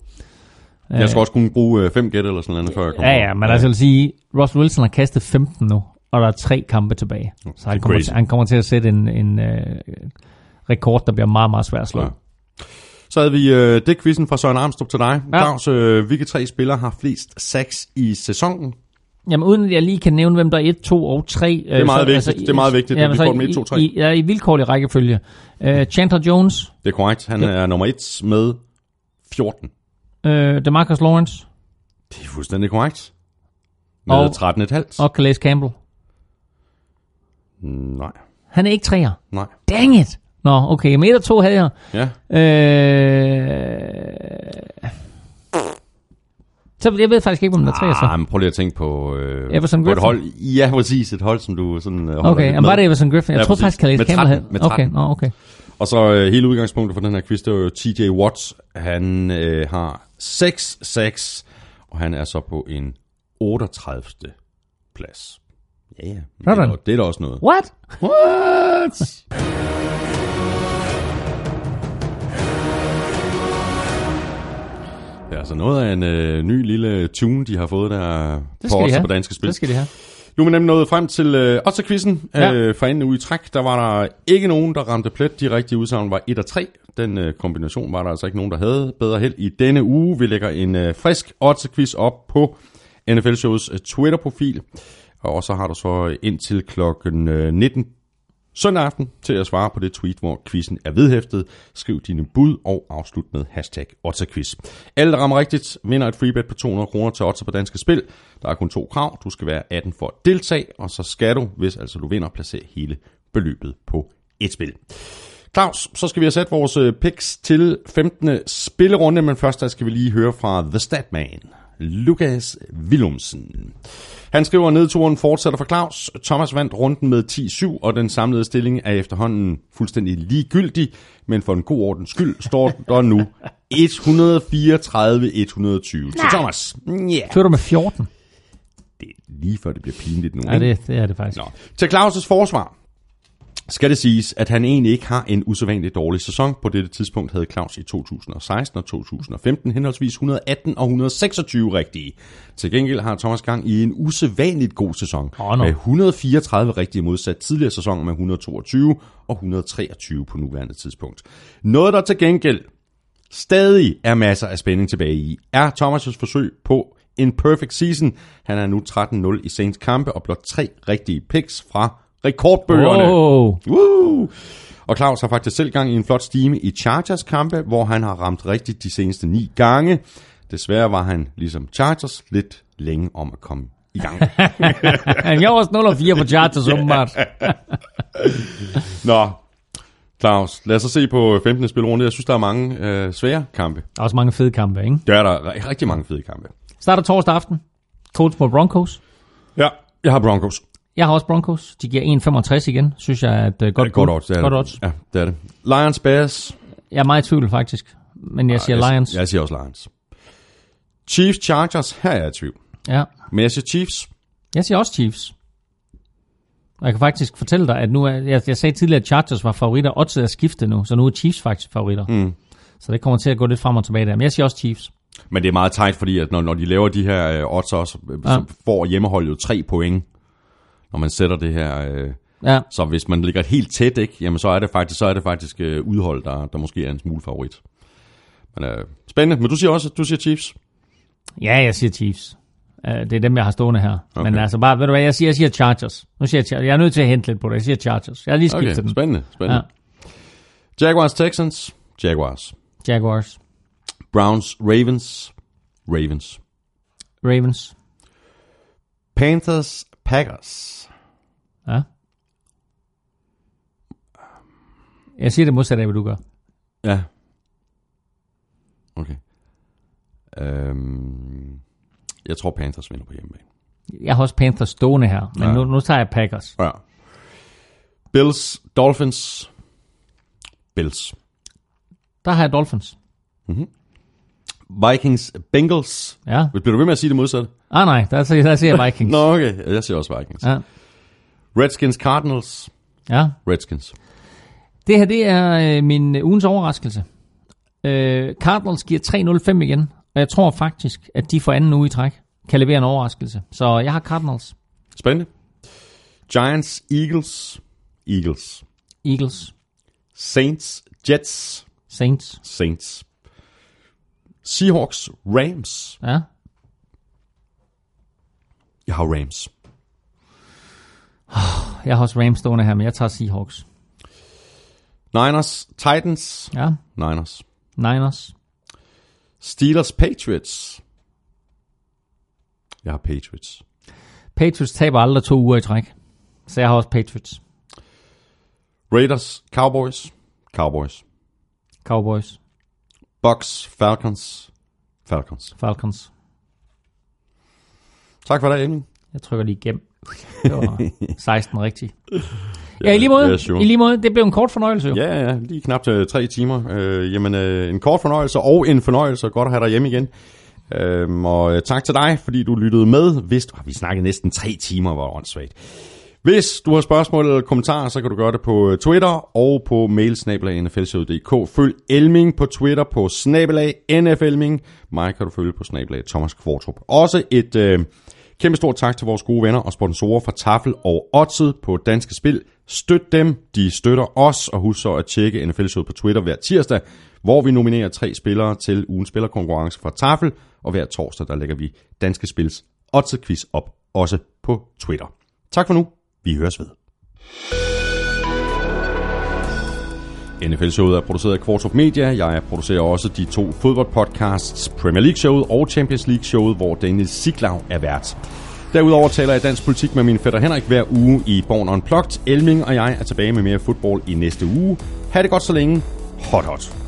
Jeg skal også kunne bruge øh, fem gæt eller sådan noget, før jeg kommer Ja, ja, men altså jeg vil sige, Russell Wilson har kastet 15 nu, og der er tre kampe tilbage. Så han er kommer, til, han kommer til at sætte en, en øh, rekord, der bliver meget, meget svær at slå. Ja. Så havde vi øh, det quizzen fra Søren Armstrong til dig. Ja. Claus, øh, hvilke tre spillere har flest sacks i sæsonen? Jamen uden at jeg lige kan nævne, hvem der er 1, 2 og 3. Det er meget vigtigt. Det er meget vigtigt, at vi får dem 1, 2, 3. I, ja, i vilkårlig rækkefølge. Uh, Chandler Jones, Det er korrekt. Han er nummer et med 14. uh, DeMarcus Lawrence Det er fuldstændig korrekt. Med Og- 13,5. og Calais Campbell. Nej, Han er ikke træer. nej. Dang it! Nå, okay. Men 1 og 2 havde jeg. Ja, Øh... Så jeg ved faktisk ikke, hvem der er træer så. ah, men prøv lige at tænke på, øh, Everson på et Griffin? hold. Ja, præcis. Et hold, som du sådan øh, holder Okay, men med. var det Everson Griffin? Jeg Ja, tror præcis. faktisk, Calais Med Campbell 13, havde. med Okay, 13. nå, okay. Og så øh, hele udgangspunktet for den her quiz, det var jo TJ Watts. Han øh, har 6-6, og han er så på en 38. plads. Ja, ja. Det er, da- det er da også noget. What? What? Det er altså noget af en øh, ny lille tune, de har fået der Det på de på Danske Spil. Det skal de have. Nu er vi nemlig nået frem til øh, Otter-quizzen. Ja. Øh, for anden uge i træk, der var der ikke nogen, der ramte plet. De rigtige udsagn var 1 og 3. Den øh, kombination var der altså ikke nogen, der havde bedre held i denne uge. Vi lægger en øh, frisk Otter-quiz op på NFL Shows øh, Twitter-profil. Og så har du så indtil klokken øh, 19 søndag aften til at svare på det tweet, hvor quizzen er vedhæftet. Skriv dine bud og afslut med hashtag Otterquiz. Alle, der rammer rigtigt, vinder et freebet på 200 kroner til Otter på Danske Spil. Der er kun to krav. Du skal være 18 for at deltage, og så skal du, hvis altså du vinder, placere hele beløbet på et spil. Claus, så skal vi have sat vores øh, picks til 15. spillerunde, men først der skal vi lige høre fra The Statman, Lukas Willumsen. Han skriver, at nedturen fortsætter for Claus. Thomas vandt runden med 10-7, og den samlede stilling er efterhånden fuldstændig ligegyldig, men for en god ordens skyld står der nu 134-120 til Thomas. Ja, Fører du med 14? det er lige før det bliver pinligt nu. Ja, det, det er det faktisk. Nå. Til Claus' forsvar, skal det siges, at han egentlig ikke har en usædvanligt dårlig sæson. På dette tidspunkt havde Claus i 2016 og 2015 henholdsvis 118 og 126 rigtige. Til gengæld har Thomas Gang i en usædvanligt god sæson Åh, nå. med 134 rigtige modsat tidligere sæson med 122 og 123 på nuværende tidspunkt. Noget der til gengæld stadig er masser af spænding tilbage i, er Thomas' forsøg på en perfect season. Han er nu 13-0 i Saints kampe og blot tre rigtige picks fra rekordbøgerne. Oh, Woo! Og Claus har faktisk selv gang i en flot stime i Chargers kampe, hvor han har ramt rigtigt de seneste ni gange. Desværre var han, ligesom Chargers, lidt længe om at komme i gang. jeg var også 0 og 4 på Chargers, åbenbart. Nå, Claus, lad os så se på 15. spilrunde. Jeg synes, der er mange øh, svære kampe. Der er også mange fede kampe, ikke? Der er der ri- rigtig mange fede kampe. Starter torsdag aften. Colts mod Broncos. Ja, jeg har Broncos. Jeg har også Broncos. De giver 1,65 igen. Synes jeg er et uh, godt, Godt odds, det er godt det. odds. Ja, det er det. Lions Bears. Jeg er meget i tvivl, faktisk. Men jeg siger jeg, Lions. Jeg siger også Lions. Chiefs Chargers, her er jeg i tvivl. Ja. Men jeg siger Chiefs. Jeg siger også Chiefs. Og jeg kan faktisk fortælle dig, at nu er, jeg, jeg sagde tidligere, at Chargers var favoritter. Oddset er skiftet nu, så nu er Chiefs faktisk favoritter. Mm. Så det kommer til at gå lidt frem og tilbage der. Men jeg siger også Chiefs. Men det er meget tight, fordi at når, når de laver de her øh, odds også, øh, Ja. så får hjemmeholdet jo tre point, når man sætter det her. Øh, Ja, så hvis man ligger helt tæt, ikke, jamen så er det faktisk, så er det faktisk øh, udhold, der, der måske er en smule favorit. Men øh, spændende. Men du siger også, du siger Chiefs. ja jeg siger Chiefs. Uh, det er dem, jeg har stående her. Okay. Men altså bare, ved du hvad, jeg siger, jeg siger Chargers. Nu siger jeg, Chargers. jeg er nødt til at hente lidt på det. Jeg siger Chargers. Jeg har lige skiftet Okay, den. spændende. spændende. Ja. Jaguars Texans. Jaguars. Jaguars. Browns Ravens. Ravens. Ravens. Panthers Packers. Ja. Jeg siger det modsatte af, hvad du gør. Ja. Okay. Øhm, jeg tror Panthers vinder på hjemmebane. Jeg har også Panthers stående her, men Ja. nu, nu tager jeg Packers. Ja. Bills Dolphins. Bills. Der har jeg Dolphins. Vikings Bengals. Ja. Bliver du ved med at sige det modsatte? Ah nej, der, siger- der siger jeg Vikings. Nå, okay. Jeg siger også Vikings. Ja. Redskins Cardinals. ja. Redskins. Det her, det er øh, min øh, ugens overraskelse. Øh, Cardinals giver 3-0-5 igen, og jeg tror faktisk, at de for anden uge i træk kan levere en overraskelse. Så jeg har Cardinals. Spændende. Giants Eagles. Eagles. Eagles. Saints Jets. Saints. Saints. Seahawks Rams. Ja. Jeg har Rams. Jeg har også Rams stående her, men jeg tager Seahawks. Niners Titans. Ja. Niners. Niners. Steelers Patriots. Jeg har Patriots. Patriots taber aldrig to uger i træk. Så jeg har også Patriots. Raiders Cowboys. Cowboys. Cowboys. Bucks Falcons. Falcons. Falcons. Tak for det, Emil. Jeg trykker lige igennem. Det var 16 rigtigt. Ja, i lige måde. ja, sure. I lige måde. Det blev en kort fornøjelse jo. Ja, ja, lige knap til tre timer. Øh, jamen, øh, en kort fornøjelse og en fornøjelse. Godt at have dig hjemme igen. Øhm, og øh, tak til dig, fordi du lyttede med. Hvis du, vi snakkede næsten tre timer, hvor åndssvagt. Hvis du har spørgsmål eller kommentarer, så kan du gøre det på øh, Twitter og på mailsnabelag.nflshow.dk. Følg Elming på Twitter på snabelag NFLming. Mig kan du følge på snabelag Thomas Kvartrup. Også et øh, kæmpe stort tak til vores gode venner og sponsorer fra Tafel og Odset på Danske Spil. Støt dem, de støtter os, og husk så at tjekke NFL Show på Twitter hver tirsdag, hvor vi nominerer tre spillere til ugens spillerkonkurrence fra Tafel, og hver torsdag der lægger vi Danske Spils Odset quiz op, også på Twitter. Tak for nu. Vi høres ved. NFL-showet er produceret af Quartrup Media. Jeg producerer også de to fodboldpodcasts, Premier League-showet og Champions League-showet, hvor Daniel Siglau er vært. Derudover taler jeg dansk politik med min fætter Henrik hver uge i Born Unplugged. Elming og jeg er tilbage med mere fodbold i næste uge. Ha' det godt så længe. Hot hot.